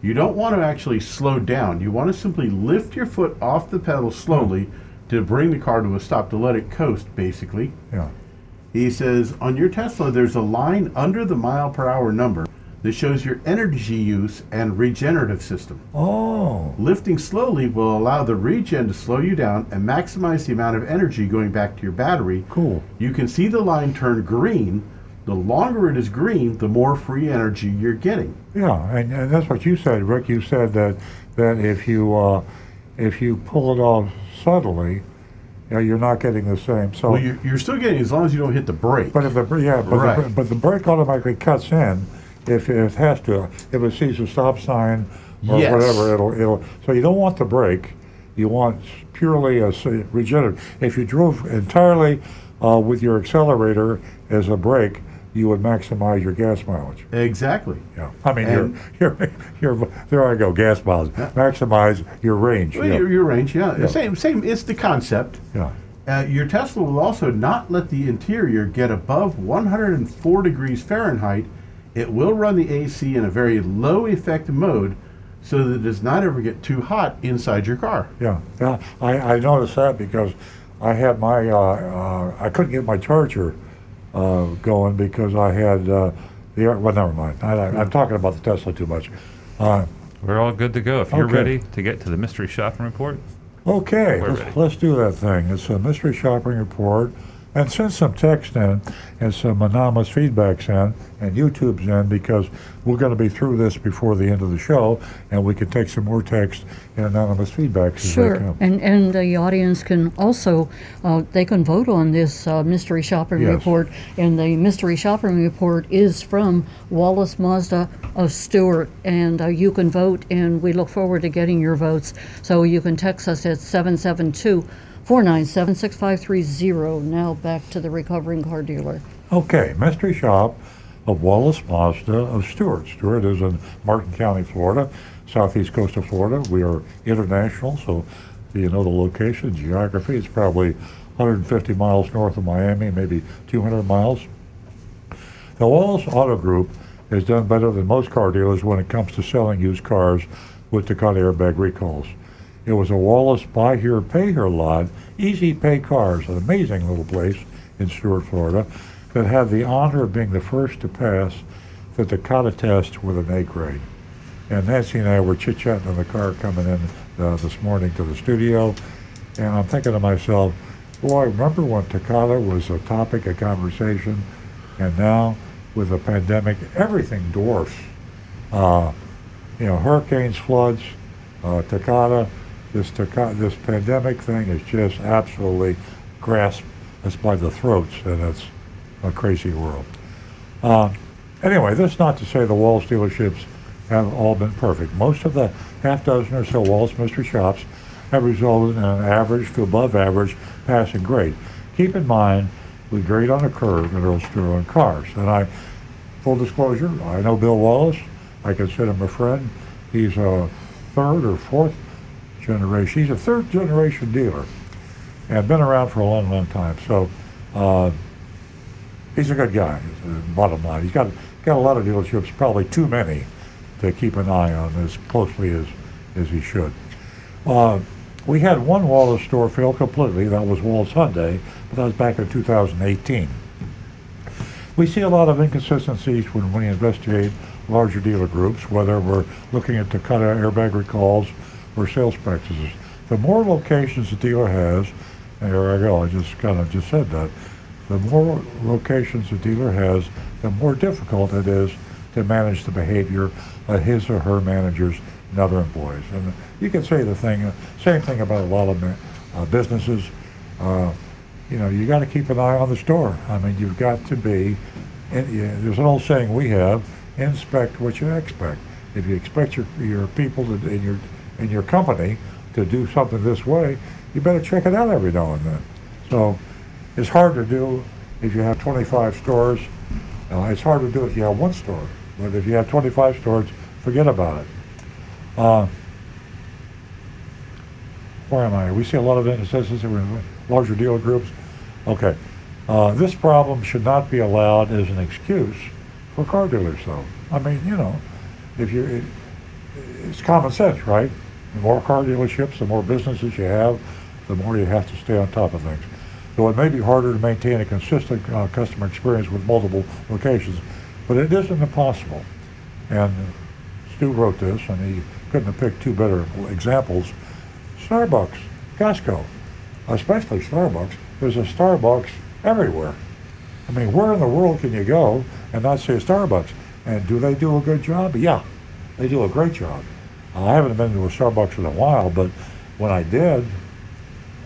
You don't want to actually slow down. You want to simply lift your foot off the pedal slowly to bring the car to a stop to let it coast, basically. Yeah. He says on your Tesla, there's a line under the mile per hour number that shows your energy use and regenerative system. Oh. Lifting slowly will allow the regen to slow you down and maximize the amount of energy going back to your battery. Cool. You can see the line turn green. The longer it is green, the more free energy you're getting. Yeah, and, and that's what you said, Rick. You said that that if you uh, if you pull it off subtly, yeah, you're not getting the same. So, well, you're, you're still getting as long as you don't hit the brake. but if the yeah, but, Right. the, but the brake automatically cuts in if it has to. If it sees a stop sign or Yes. whatever, it'll it'll. So you don't want the brake. You want purely a regenerative. If you drove entirely uh, with your accelerator as a brake, you would maximize your gas mileage. Exactly. Yeah, I mean, And- you're, you're, there I go, gas miles. Maximize your range. Well, yeah. your, your range, yeah. Yeah. Same, same. It's the concept. yeah. Uh, your Tesla will also not let the interior get above 104 degrees Fahrenheit. It will run the AC in a very low effect mode so that it does not ever get too hot inside your car. Yeah, yeah. I, I noticed that because I had my uh, uh, I couldn't get my charger uh, going because I had uh, the air. Well, never mind. I, I'm talking about the Tesla too much. Uh, We're all good to go. If you're Okay. ready to get to the mystery shopping report, Okay, let's, let's do that thing. It's a mystery shopping report. And send some text in and some anonymous feedbacks in and YouTube's in because we're going to be through this before the end of the show and we can take some more text and anonymous feedbacks Sure, and and the audience can also uh, they can vote on this uh, mystery shopping Yes. report, and the mystery shopping report is from Wallace Mazda of Stuart, and uh, you can vote, and we look forward to getting your votes. So you can text us at 772 497 6530. Now back to the recovering car dealer. Okay, mystery shop of Wallace Mazda of Stuart. Stuart is in Martin County, Florida, southeast coast of Florida. We are international, so you know the location, geography. It's probably 150 miles north of Miami, maybe 200 miles. The Wallace Auto Group has done better than most car dealers when it comes to selling used cars with Takata airbag recalls. It was a Wallace buy here, pay here lot, easy pay cars, an amazing little place in Stuart, Florida, that had the honor of being the first to pass the Takata test with an A grade. And Nancy and I were chit chatting in the car coming in uh, this morning to the studio, and I'm thinking to myself, boy, remember when Takata was a topic of conversation, and now with the pandemic, everything dwarfs. Uh, you know, hurricanes, floods, uh, Takata, this this pandemic thing is just absolutely grasped us by the throats, and it's a crazy world. Uh, anyway, this is not to say the Wallace dealerships have all been perfect. Most of the half dozen or so Wallace mystery shops have resulted in an average to above average passing grade. Keep in mind, we grade on a curve in Earl Stewart on cars. And I, full disclosure, I know Bill Wallace. I consider him a friend. He's a third or fourth generation. He's a third generation dealer and been around for a long, long time. So uh, he's a good guy. Bottom line, he's got got a lot of dealerships, probably too many, to keep an eye on as closely as as he should. Uh, we had one Wallace store fail completely. That was Wallace Hyundai, but that was back in 2018. We see a lot of inconsistencies when we investigate larger dealer groups, whether we're looking at Takata airbag recalls or sales practices. The more locations a dealer has, and here I go, I just kind of just said that, the more locations a dealer has, the more difficult it is to manage the behavior of his or her managers and other employees. And you can say the thing, same thing about a lot of uh, businesses. Uh, you know, you got to keep an eye on the store. I mean, you've got to be. And, yeah, there's an old saying we have: inspect what you expect. If you expect your your people to, in your in your company to do something this way, you better check it out every now and then. So, it's hard to do if you have 25 stores. Uh, it's hard to do if you have one store. But if you have 25 stores, forget about it. Uh, where am I? We see a lot of inconsistencies in larger dealer groups. Okay. Uh, this problem should not be allowed as an excuse for car dealers, though. I mean, you know, if you, it, it's common sense, right? The more car dealerships, the more businesses you have, the more you have to stay on top of things. Though it may be harder to maintain a consistent uh, customer experience with multiple locations, but it isn't impossible. And Stu wrote this, and he couldn't have picked two better examples. Starbucks, Costco, especially Starbucks. There's a Starbucks everywhere. I mean, where in the world can you go and not see a Starbucks? And do they do a good job? Yeah, they do a great job. I haven't been to a Starbucks in a while, but when I did,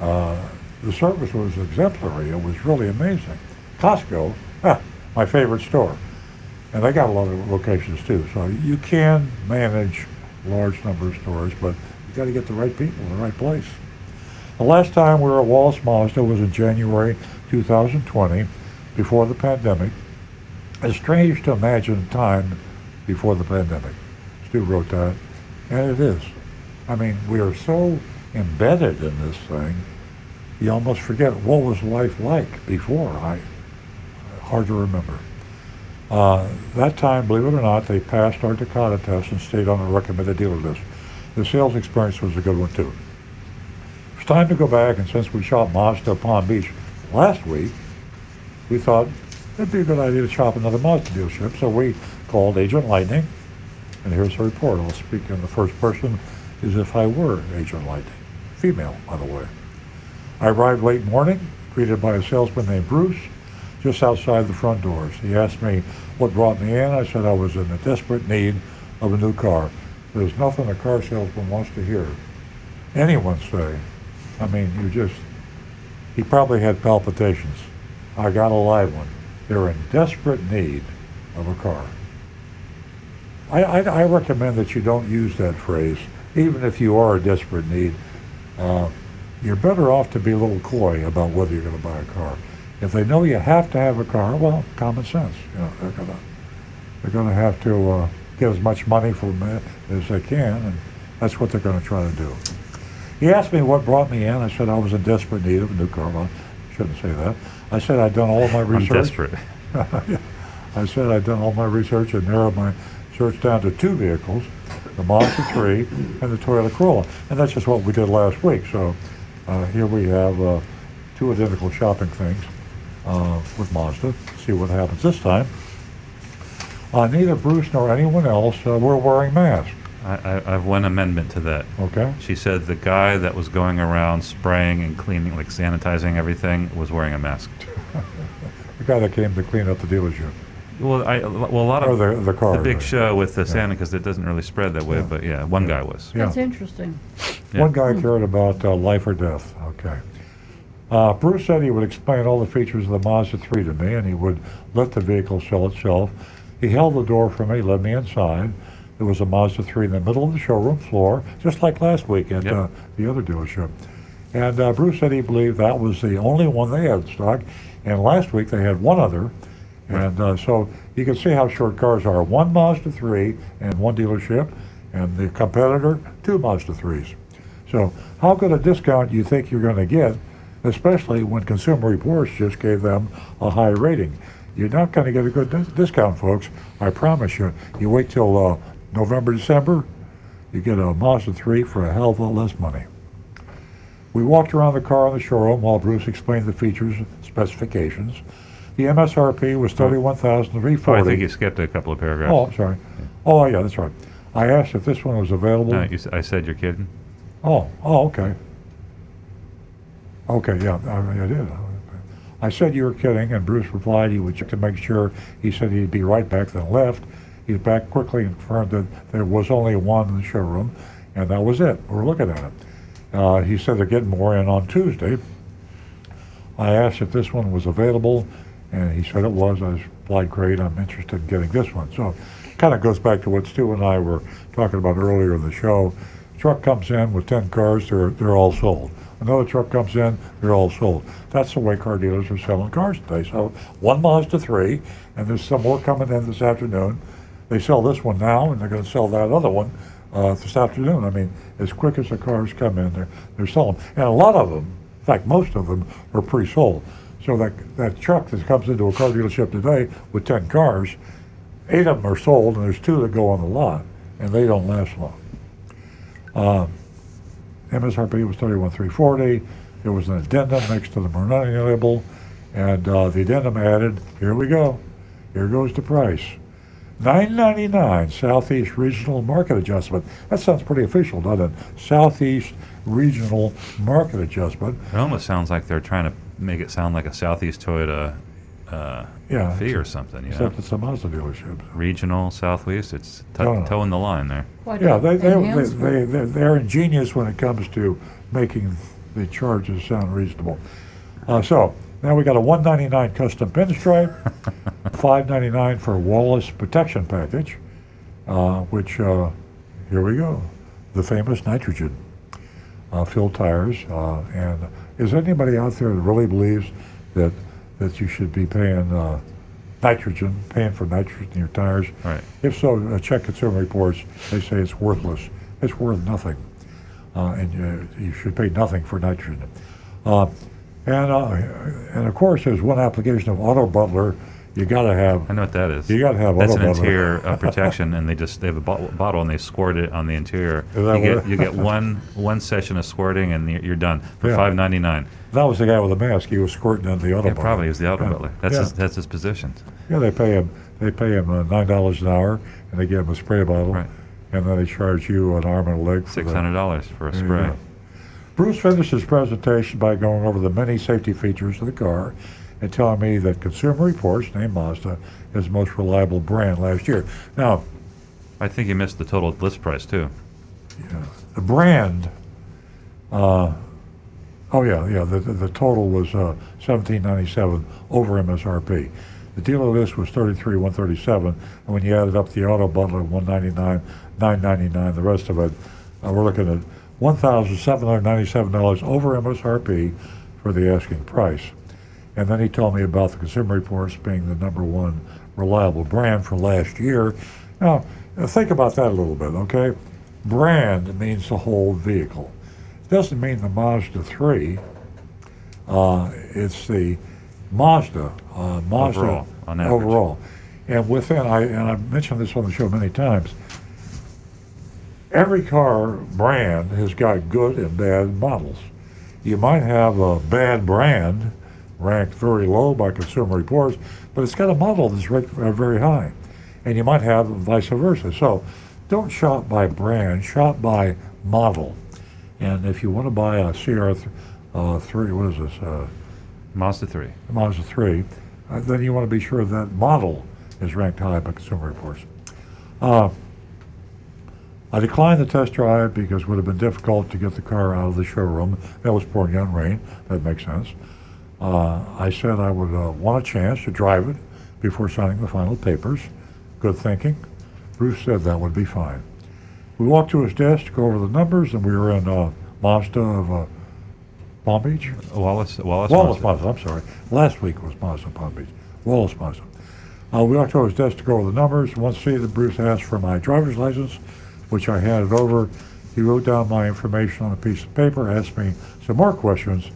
uh, the service was exemplary. It was really amazing. Costco, ah, my favorite store. And they got a lot of locations too. So you can manage large number of stores, but you got to get the right people in the right place. The last time we were at Wallace Mazda was in January 2020, before the pandemic. It's strange to imagine time before the pandemic. Stu wrote that, and it is. I mean, we are so embedded in this thing, you almost forget what was life like before. I hard to remember. Uh, that time, believe it or not, they passed our Takata test and stayed on the recommended dealer list. The sales experience was a good one too. It's time to go back, and since we shot Mazda Palm Beach last week, we thought it'd be a good idea to shop another Mazda dealership. So we called Agent Lightning, and here's her report. I'll speak in the first person as if I were Agent Lightning. Female, by the way. I arrived late morning, greeted by a salesman named Bruce, just outside the front doors. He asked me what brought me in. I said I was in a desperate need of a new car. There's nothing a car salesman wants to hear. Anyone say. I mean, you just, he probably had palpitations. I got a live one. They're in desperate need of a car. I, I, I recommend that you don't use that phrase, even if you are in desperate need. Uh, you're better off to be a little coy about whether you're going to buy a car. If they know you have to have a car, well, common sense. You know, they're gonna they're gonna have to uh, get as much money from it as they can, and that's what they're going to try to do. He asked me what brought me in. I said I was in desperate need of a new car. Well, I shouldn't say that. I said I'd done all my research. I'm desperate. I said I'd done all my research and narrowed my search down to two vehicles, the Mazda 3 and the Toyota Corolla. And that's just what we did last week. So uh, here we have uh, two identical shopping things uh, with Mazda. See what happens this time. Uh, neither Bruce nor anyone else uh, were wearing masks. I, I have one amendment to that. Okay. She said the guy that was going around spraying and cleaning, like sanitizing everything, was wearing a mask. The guy that came to clean up the dealership. Well, I well a lot Or of the- the car, big right. show with the Yeah. Santa because it doesn't really spread that way. Yeah. But yeah, one guy was. Yeah. That's interesting. Yeah. One guy cared about uh, life or death. Okay. Uh, Bruce said he would explain all the features of the Mazda 3 to me, and he would let the vehicle sell itself. He held the door for me, led me inside. There was a Mazda 3 in the middle of the showroom floor, just like last week at Yep. uh, the other dealership. And uh, Bruce said he believed that was the only one they had in stock. And last week they had one other. And uh, so you can see how short cars are. One Mazda 3 and one dealership, and the competitor, two Mazda 3s. So how good a discount you think you're going to get, especially when Consumer Reports just gave them a high rating? You're not going to get a good dis- discount, folks. I promise you. You wait till uh, November, December, you get a Mazda 3 for a hell of a lot less money. We walked around the car in the showroom while Bruce explained the features specifications. The MSRP was thirty-one thousand three Oh, I think you skipped a couple of paragraphs. Oh, I'm sorry. Oh, yeah, that's right. I asked if this one was available. No, you, s- I said you're kidding. Oh, oh, okay. Okay, yeah, I, I did. I said you were kidding, and Bruce replied he would check to make sure. He said he'd be right back, then left. He was back quickly and confirmed that there was only one in the showroom, and that was it. We're looking at it. Uh, he said they're getting more in on Tuesday. I asked if this one was available, and he said it was. I replied, great, I'm interested in getting this one. So kind of goes back to what Stu and I were talking about earlier in the show. Truck comes in with 10 cars, they're, they're all sold. Another truck comes in, they're all sold. That's the way car dealers are selling cars today. So one Mazda 3, and there's some more coming in this afternoon. They sell this one now, and they're going to sell that other one uh, this afternoon. I mean, as quick as the cars come in, they're, they're selling. And a lot of them, in fact, most of them are pre-sold. So that, that truck that comes into a car dealership today with 10 cars, eight of them are sold, and there's two that go on the lot, and they don't last long. Um, MSRP was 31340. There was an addendum next to the Monroney label, and uh, the addendum added, here we go, here goes the price. 999 Southeast Regional Market Adjustment. That sounds pretty official, doesn't it? Southeast Regional Market Adjustment. It almost sounds like they're trying to make it sound like a Southeast Toyota uh, Yeah, fee or something. You know? Except it's a Mazda dealership. Regional Southwest. It's t- No, no. toeing the line there. Quite Yeah, they, they, they, they, they're they're ingenious when it comes to making the charges sound reasonable. Uh, so now we got a 199 custom pinstripe, 599 for Wallace protection package, uh, which uh, here we go, the famous nitrogen uh, filled tires. Uh, and is anybody out there that really believes that that you should be paying uh, nitrogen, paying for nitrogen in your tires? Right. If so, uh, check Consumer Reports. They say it's worthless. It's worth nothing, uh, and you, you should pay nothing for nitrogen. Uh, and uh, and of course, there's one application of Auto Butler you got to have. I know what that is. You got to have That's an interior uh, protection, and they just they have a bo- bottle and they squirt it on the interior. You get you get one one session of squirting, and you're done for Yeah. five ninety nine. That was the guy with the mask. He was squirting in the auto Yeah, butler. probably is the auto Yeah. butler. That's yeah. his that's his position. Yeah, they pay him. They pay him uh, nine dollars an hour, and they give him a spray bottle, Right. and then they charge you an arm and a leg Six hundred dollars for a spray. Bruce finished his presentation by going over the many safety features of the car and telling me that Consumer Reports named Mazda as the most reliable brand last year. Now, I think you missed the total list price too. Yeah, the brand, uh, oh yeah, yeah, the, the, the total was uh, seventeen ninety seven over MSRP. The dealer list was thirty three one thirty seven, and when you added up the auto bundle, of one ninety nine, nine ninety nine, the rest of it, uh, we're looking at one thousand seven hundred ninety seven dollars over MSRP for the asking price. And then he told me about the Consumer Reports being the number one reliable brand for last year. Now, think about that a little bit, okay? Brand means the whole vehicle. It doesn't mean the Mazda 3. Uh, it's the Mazda, uh, Mazda Overall, overall. And within, I and I've mentioned this on the show many times. Every car brand has got good and bad models. You might have a bad brand ranked very low by Consumer Reports, but it's got a model that's ranked uh, very high. And you might have vice versa. So don't shop by brand, shop by model. And if you want to buy a CR3, uh, three, what is this? Uh, Mazda three. Mazda 3, uh, then you want to be sure that model is ranked high by Consumer Reports. Uh, I declined the test drive because it would have been difficult to get the car out of the showroom. That was pouring down rain. That makes sense. Uh, I said I would uh, want a chance to drive it before signing the final papers. Good thinking. Bruce said that would be fine. We walked to his desk to go over the numbers, and we were in uh, Mazda of uh, Palm Beach. Wallace Wallace. Wallace Mazda. Mazda, I'm sorry. Last week was Mazda Palm Beach. Wallace Mazda. Uh, we walked to his desk to go over the numbers. Once seated, Bruce asked for my driver's license, which I handed over. He wrote down my information on a piece of paper, asked me some more questions,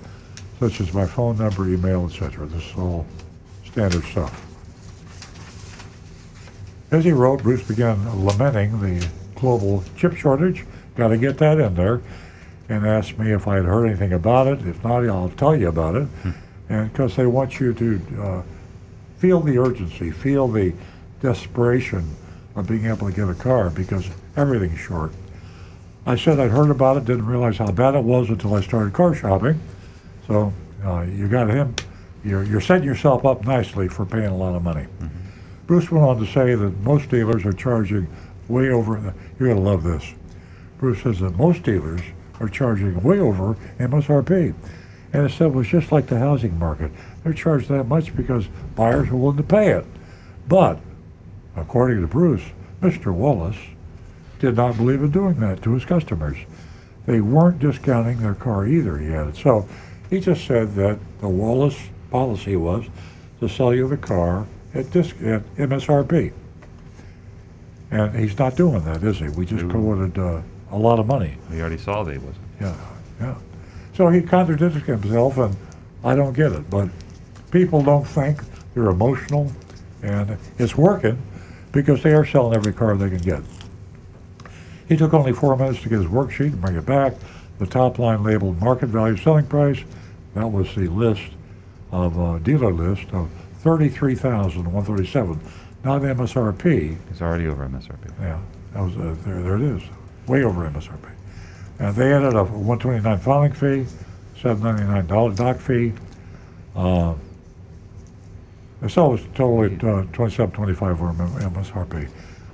such as my phone number, email, etc. This is all standard stuff. As he wrote, Bruce began lamenting the global chip shortage. Got to get that in there. And asked me if I had heard anything about it. If not, I'll tell you about it. And because they want you to uh, feel the urgency, feel the desperation of being able to get a car because everything's short. I said I'd heard about it, didn't realize how bad it was until I started car shopping. So uh, you got him. You're, you're setting yourself up nicely for paying a lot of money. Bruce went on to say that most dealers are charging way over. You're going to love this. Bruce says that most dealers are charging way over MSRP. And it said it was just like the housing market. They're charged that much because buyers are willing to pay it. But, according to Bruce, Mr. Wallace did not believe in doing that to his customers. They weren't discounting their car either, he added. So he just said that the Wallace policy was to sell you the car at, disc, at MSRP. And he's not doing that, is he? We just No. quoted uh, a lot of money. We already saw that he wasn't. Yeah, yeah. So he contradicted himself, and I don't get it. But people don't think they're emotional, and it's working because they are selling every car they can get. He took only four minutes to get his worksheet and bring it back. The top line labeled market value selling price. That was the list of uh, dealer list of thirty-three thousand one thirty-seven, not MSRP. It's already over MSRP. Yeah, that was uh, there. There it is, way over MSRP. And they added a 129 filing fee, 799 dollar doc fee. Uh, so it was totally uh, 2725 over MSRP.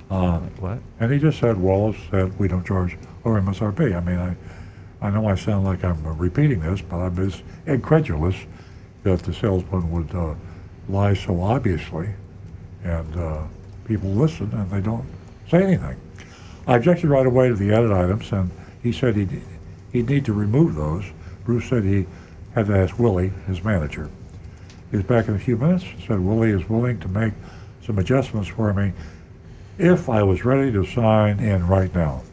Uh, What? and he just said, Wallace said we don't charge over MSRP. I mean, I, I know I sound like I'm uh, repeating this, but I'm just incredulous that the salesman would uh, lie so obviously, and uh, people listen and they don't say anything. I objected right away to the added items, and he said he'd, he'd need to remove those. Bruce said he had to ask Willie, his manager. He's back in a few minutes. Said Willie is willing to make some adjustments for me if I was ready to sign in right now.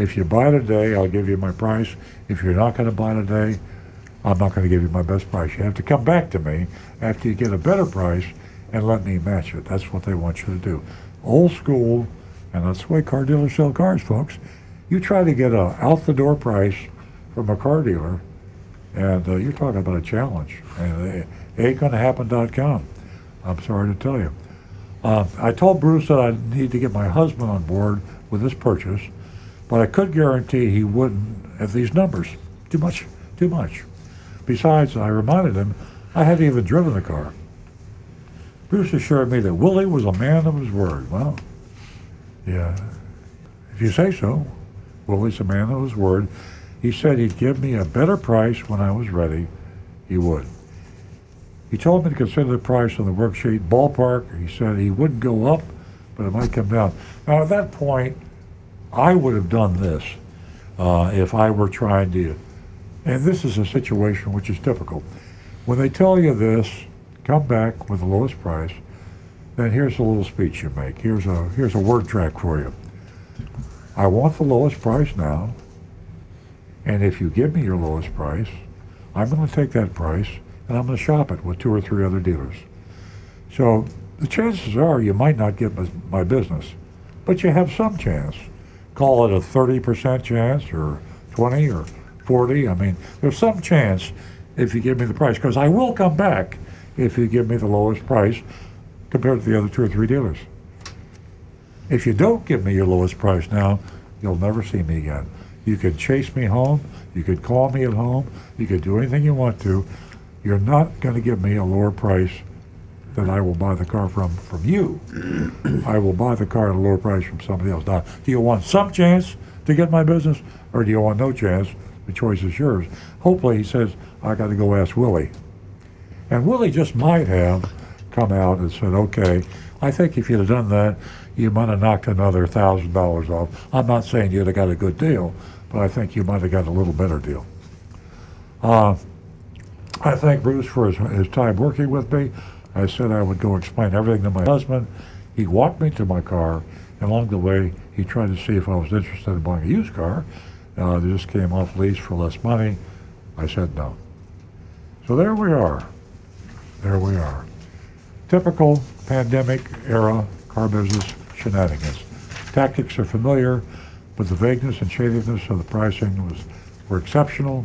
If you buy today, I'll give you my price. If you're not going to buy today, I'm not going to give you my best price. You have to come back to me after you get a better price and let me match it. That's what they want you to do. Old school, and that's the way car dealers sell cars, folks. You try to get a out the door price from a car dealer, and uh, you're talking about a challenge. And it ain't going to happen.com. I'm sorry to tell you. Uh, I told Bruce that I need to get my husband on board with this purchase, but I could guarantee he wouldn't at these numbers. Too much, too much. Besides, I reminded him I hadn't even driven the car. Bruce assured me that Willie was a man of his word. Well, yeah, if you say so. Willie's a man of his word. He said he'd give me a better price when I was ready. He would. He told me to consider the price on the worksheet ballpark. He said he wouldn't go up, but it might come down. Now, at that point, I would have done this uh, if I were trying to, and this is a situation which is typical. When they tell you this, come back with the lowest price, then here's a little speech you make. Here's a, here's a word track for you. I want the lowest price now, and if you give me your lowest price, I'm going to take that price and I'm going to shop it with two or three other dealers. So the chances are you might not get my, my business, but you have some chance. Call it a 30% chance or 20 or 40. I mean, there's some chance if you give me the price because I will come back if you give me the lowest price compared to the other two or three dealers. If you don't give me your lowest price now, you'll never see me again. You could chase me home. You could call me at home. You could do anything you want to. You're not going to give me a lower price that I will buy the car from from you. I will buy the car at a lower price from somebody else. Now, do you want some chance to get my business, or do you want no chance? The choice is yours. Hopefully, he says I got to go ask Willie, and Willie just might have come out and said, "Okay, I think if you'd have done that, you might have knocked another thousand dollars off." I'm not saying you'd have got a good deal, but I think you might have got a little better deal. Uh, I thank Bruce for his, his time working with me. I said I would go explain everything to my husband. He walked me to my car. And along the way, he tried to see if I was interested in buying a used car. Uh, they just came off lease for less money. I said no. So there we are. There we are. Typical pandemic era car business shenanigans. Tactics are familiar, but the vagueness and shadiness of the pricing was were exceptional.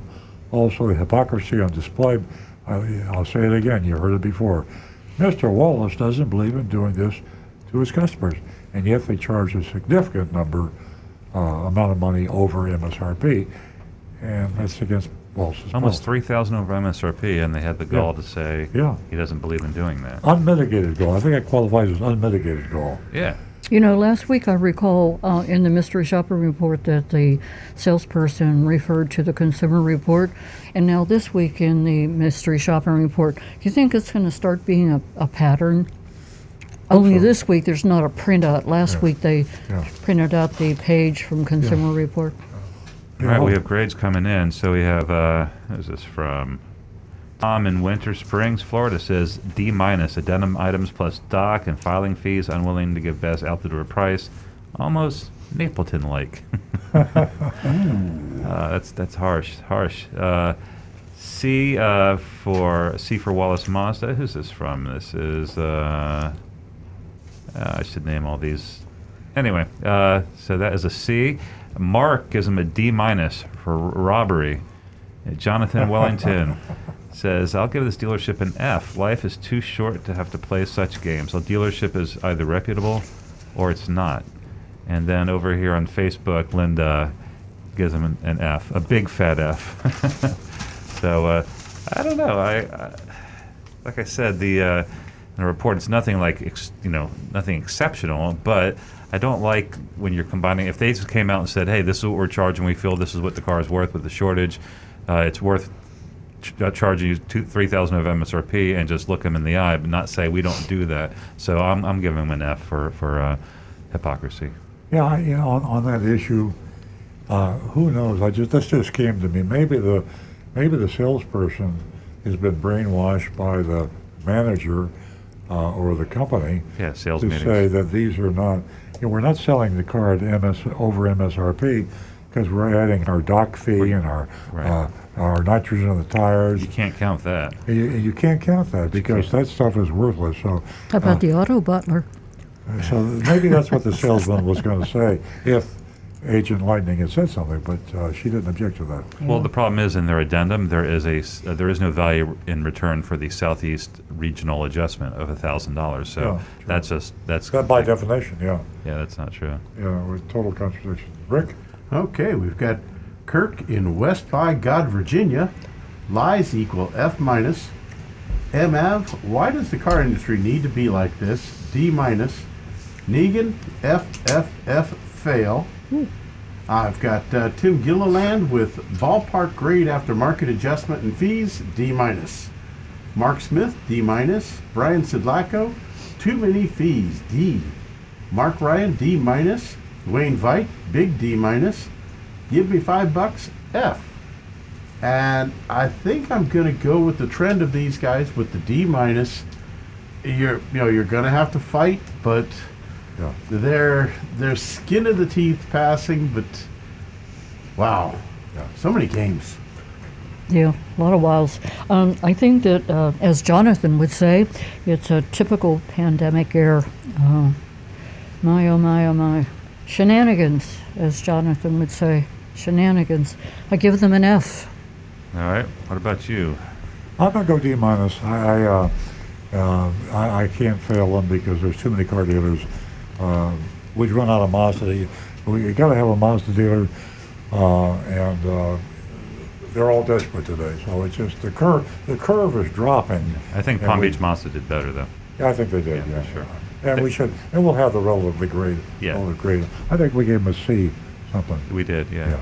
Also, the hypocrisy on display. I, I'll say it again. You heard it before. Mr. Wallace doesn't believe in doing this to his customers, and yet they charge a significant number uh, amount of money over MSRP, and that's against Wallace's Almost policy. 3000 over MSRP, and they had the gall to say Yeah. he doesn't believe in doing that. Unmitigated gall. I think that qualifies as unmitigated gall. Yeah. You know, last week I recall uh, in the mystery shopper report that the salesperson referred to the consumer report, and now this week in the mystery shopping report, do you think it's going to start being a, a pattern? Only this week there's not a printout. Last week they Yeah. printed out the page from consumer report. All right, we have grades coming in. So we have, uh, who's this from? Tom in Winter Springs, Florida says D minus, addendum items plus doc and filing fees, unwilling to give best out the door price. Almost Napleton like. uh, that's that's harsh, harsh. Uh, C uh, for C for Wallace Mazda. Who's this from? This is uh, uh, I should name all these. Anyway, uh, so that is a C. Mark gives him a D minus for robbery. Jonathan Wellington says, "I'll give this dealership an F. Life is too short to have to play such games. A dealership is either reputable or it's not." And then over here on Facebook, Linda gives him an, an F, a big fat F. so uh, I don't know. I, I like I said, the uh, report it's nothing like ex, you know nothing exceptional, but I don't like when you're combining. If they just came out and said, "Hey, this is what we're charging. We feel this is what the car is worth with the shortage. Uh, it's worth." Ch- uh, Charging you two, three thousand of MSRP and just look them in the eye, but not say we don't do that. So I'm, I'm giving them an F for for uh, hypocrisy. Yeah, I, you know, on, on that issue, uh, who knows? I just this just came to me. Maybe the maybe the salesperson has been brainwashed by the manager uh, or the company Yeah, sales to meetings. say that these are not. You know, we're not selling the car at MS over MSRP because we're adding our doc fee and our uh, our nitrogen on the tires. You can't count that. You, you can't count that because that stuff is worthless. So How about uh, the auto butler? so maybe that's what the salesman was going to say if Agent Lightning had said something, but uh, she didn't object to that. Well, the problem is in their addendum, there is a s- uh, there is no value in return for the southeast regional adjustment of a thousand dollars. So Yeah, that's just that's That by definition, yeah. yeah, that's not true. Yeah, with total contradiction. Rick? Okay, we've got Kirk in West by God, Virginia. Lies equal F minus. MAV, why does the car industry need to be like this? D minus. Negan, F, F, F, fail. I've got uh, Tim Gilliland with ballpark grade after market adjustment and fees, D minus. Mark Smith, D minus. Brian Sidlaco, too many fees, D. Mark Ryan, D minus. Wayne Veit, big D minus. Give me five bucks, F. And I think I'm going to go with the trend of these guys with the D minus. You're, you know, you're going to have to fight, but Yeah. they're they're skin of the teeth passing. But wow, yeah. so many games. Yeah, a lot of wiles. Um, I think that, uh, as Jonathan would say, it's a typical pandemic year. Uh, my, oh my, oh my. Shenanigans, as Jonathan would say. Shenanigans. I give them an F. All right. What about you? I'm gonna go D minus. I I, uh, uh, I I can't fail them because there's too many car dealers. Uh, we've run out of Mazda. We got to have a Mazda dealer, uh, and uh, they're all desperate today. So it's just the curve. The curve is dropping. I think And Palm we- Beach Mazda did better though. Yeah, I think they did. Yeah, Yeah, for sure. And we should, and we'll have the relatively grade. Yeah. Relative grade. I think we gave him a C, something. We did, yeah.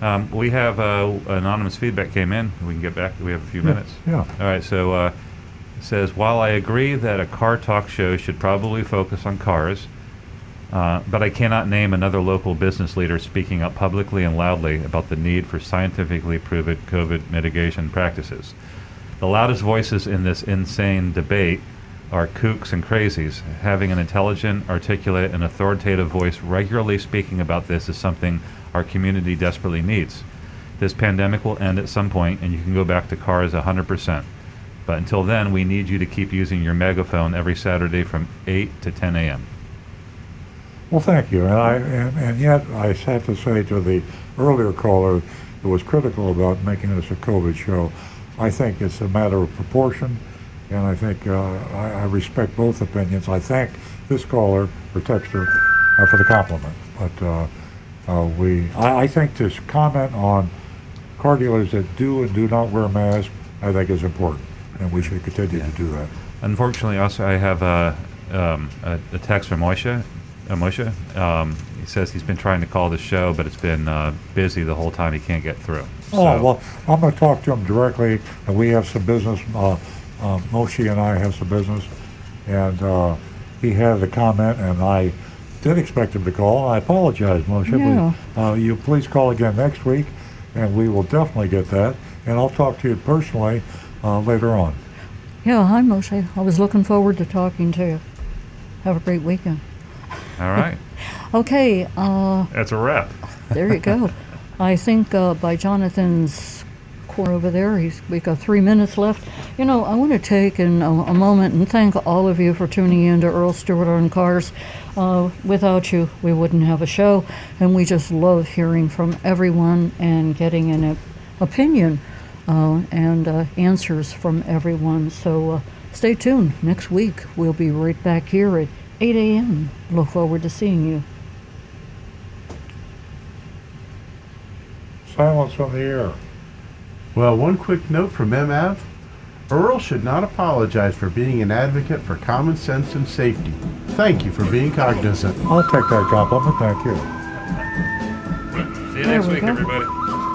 Um, we have uh, anonymous feedback came in. We can get back. We have a few Yeah, minutes. yeah. All right. So uh, it says while I agree that a car talk show should probably focus on cars, uh, but I cannot name another local business leader speaking up publicly and loudly about the need for scientifically proven COVID mitigation practices. The loudest voices in this insane debate are kooks and crazies. Having an intelligent, articulate, and authoritative voice regularly speaking about this is something our community desperately needs. This pandemic will end at some point, and you can go back to cars 100%. But until then, we need you to keep using your megaphone every Saturday from 8 to 10 a.m. Well, thank you. And, I, and, and yet, I have to say to the earlier caller who was critical about making this a COVID show, I think it's a matter of proportion, and I think uh, I, I respect both opinions. I thank this caller or texter uh, for the compliment, but uh, uh, we, I, I think this comment on car dealers that do and do not wear masks, I think is important, and we should continue to do that. Unfortunately, also I have a, um, a, a text from Moshe. Uh, Moshe. Um, he says he's been trying to call the show, but it's been uh, busy the whole time. He can't get through. Oh, well, I'm going to talk to him directly, and we have some business. Uh, uh, Moshe and I have some business, and uh, he had a comment, and I did expect him to call. I apologize, Moshe. Yeah. But, uh, you please call again next week, and we will definitely get that. And I'll talk to you personally uh, later on. Yeah, hi, Moshe. I was looking forward to talking to you. Have a great weekend. All right. Okay, uh, That's a wrap. there you go. I think uh, by Jonathan's core over there, he's, we got three minutes left. You know, I want to take in a, a moment and thank all of you for tuning in to Earl Stewart on Cars. Uh, without you, we wouldn't have a show, and we just love hearing from everyone and getting an op- opinion uh, and uh, answers from everyone. So uh, stay tuned. Next week, we'll be right back here at 8 a.m. Look forward to seeing you. Silence on the air. Well, one quick note from MAV. Earl should not apologize for being an advocate for common sense and safety. Thank you for being cognizant. I'll take that compliment. Thank you. See you There next we week, go. everybody.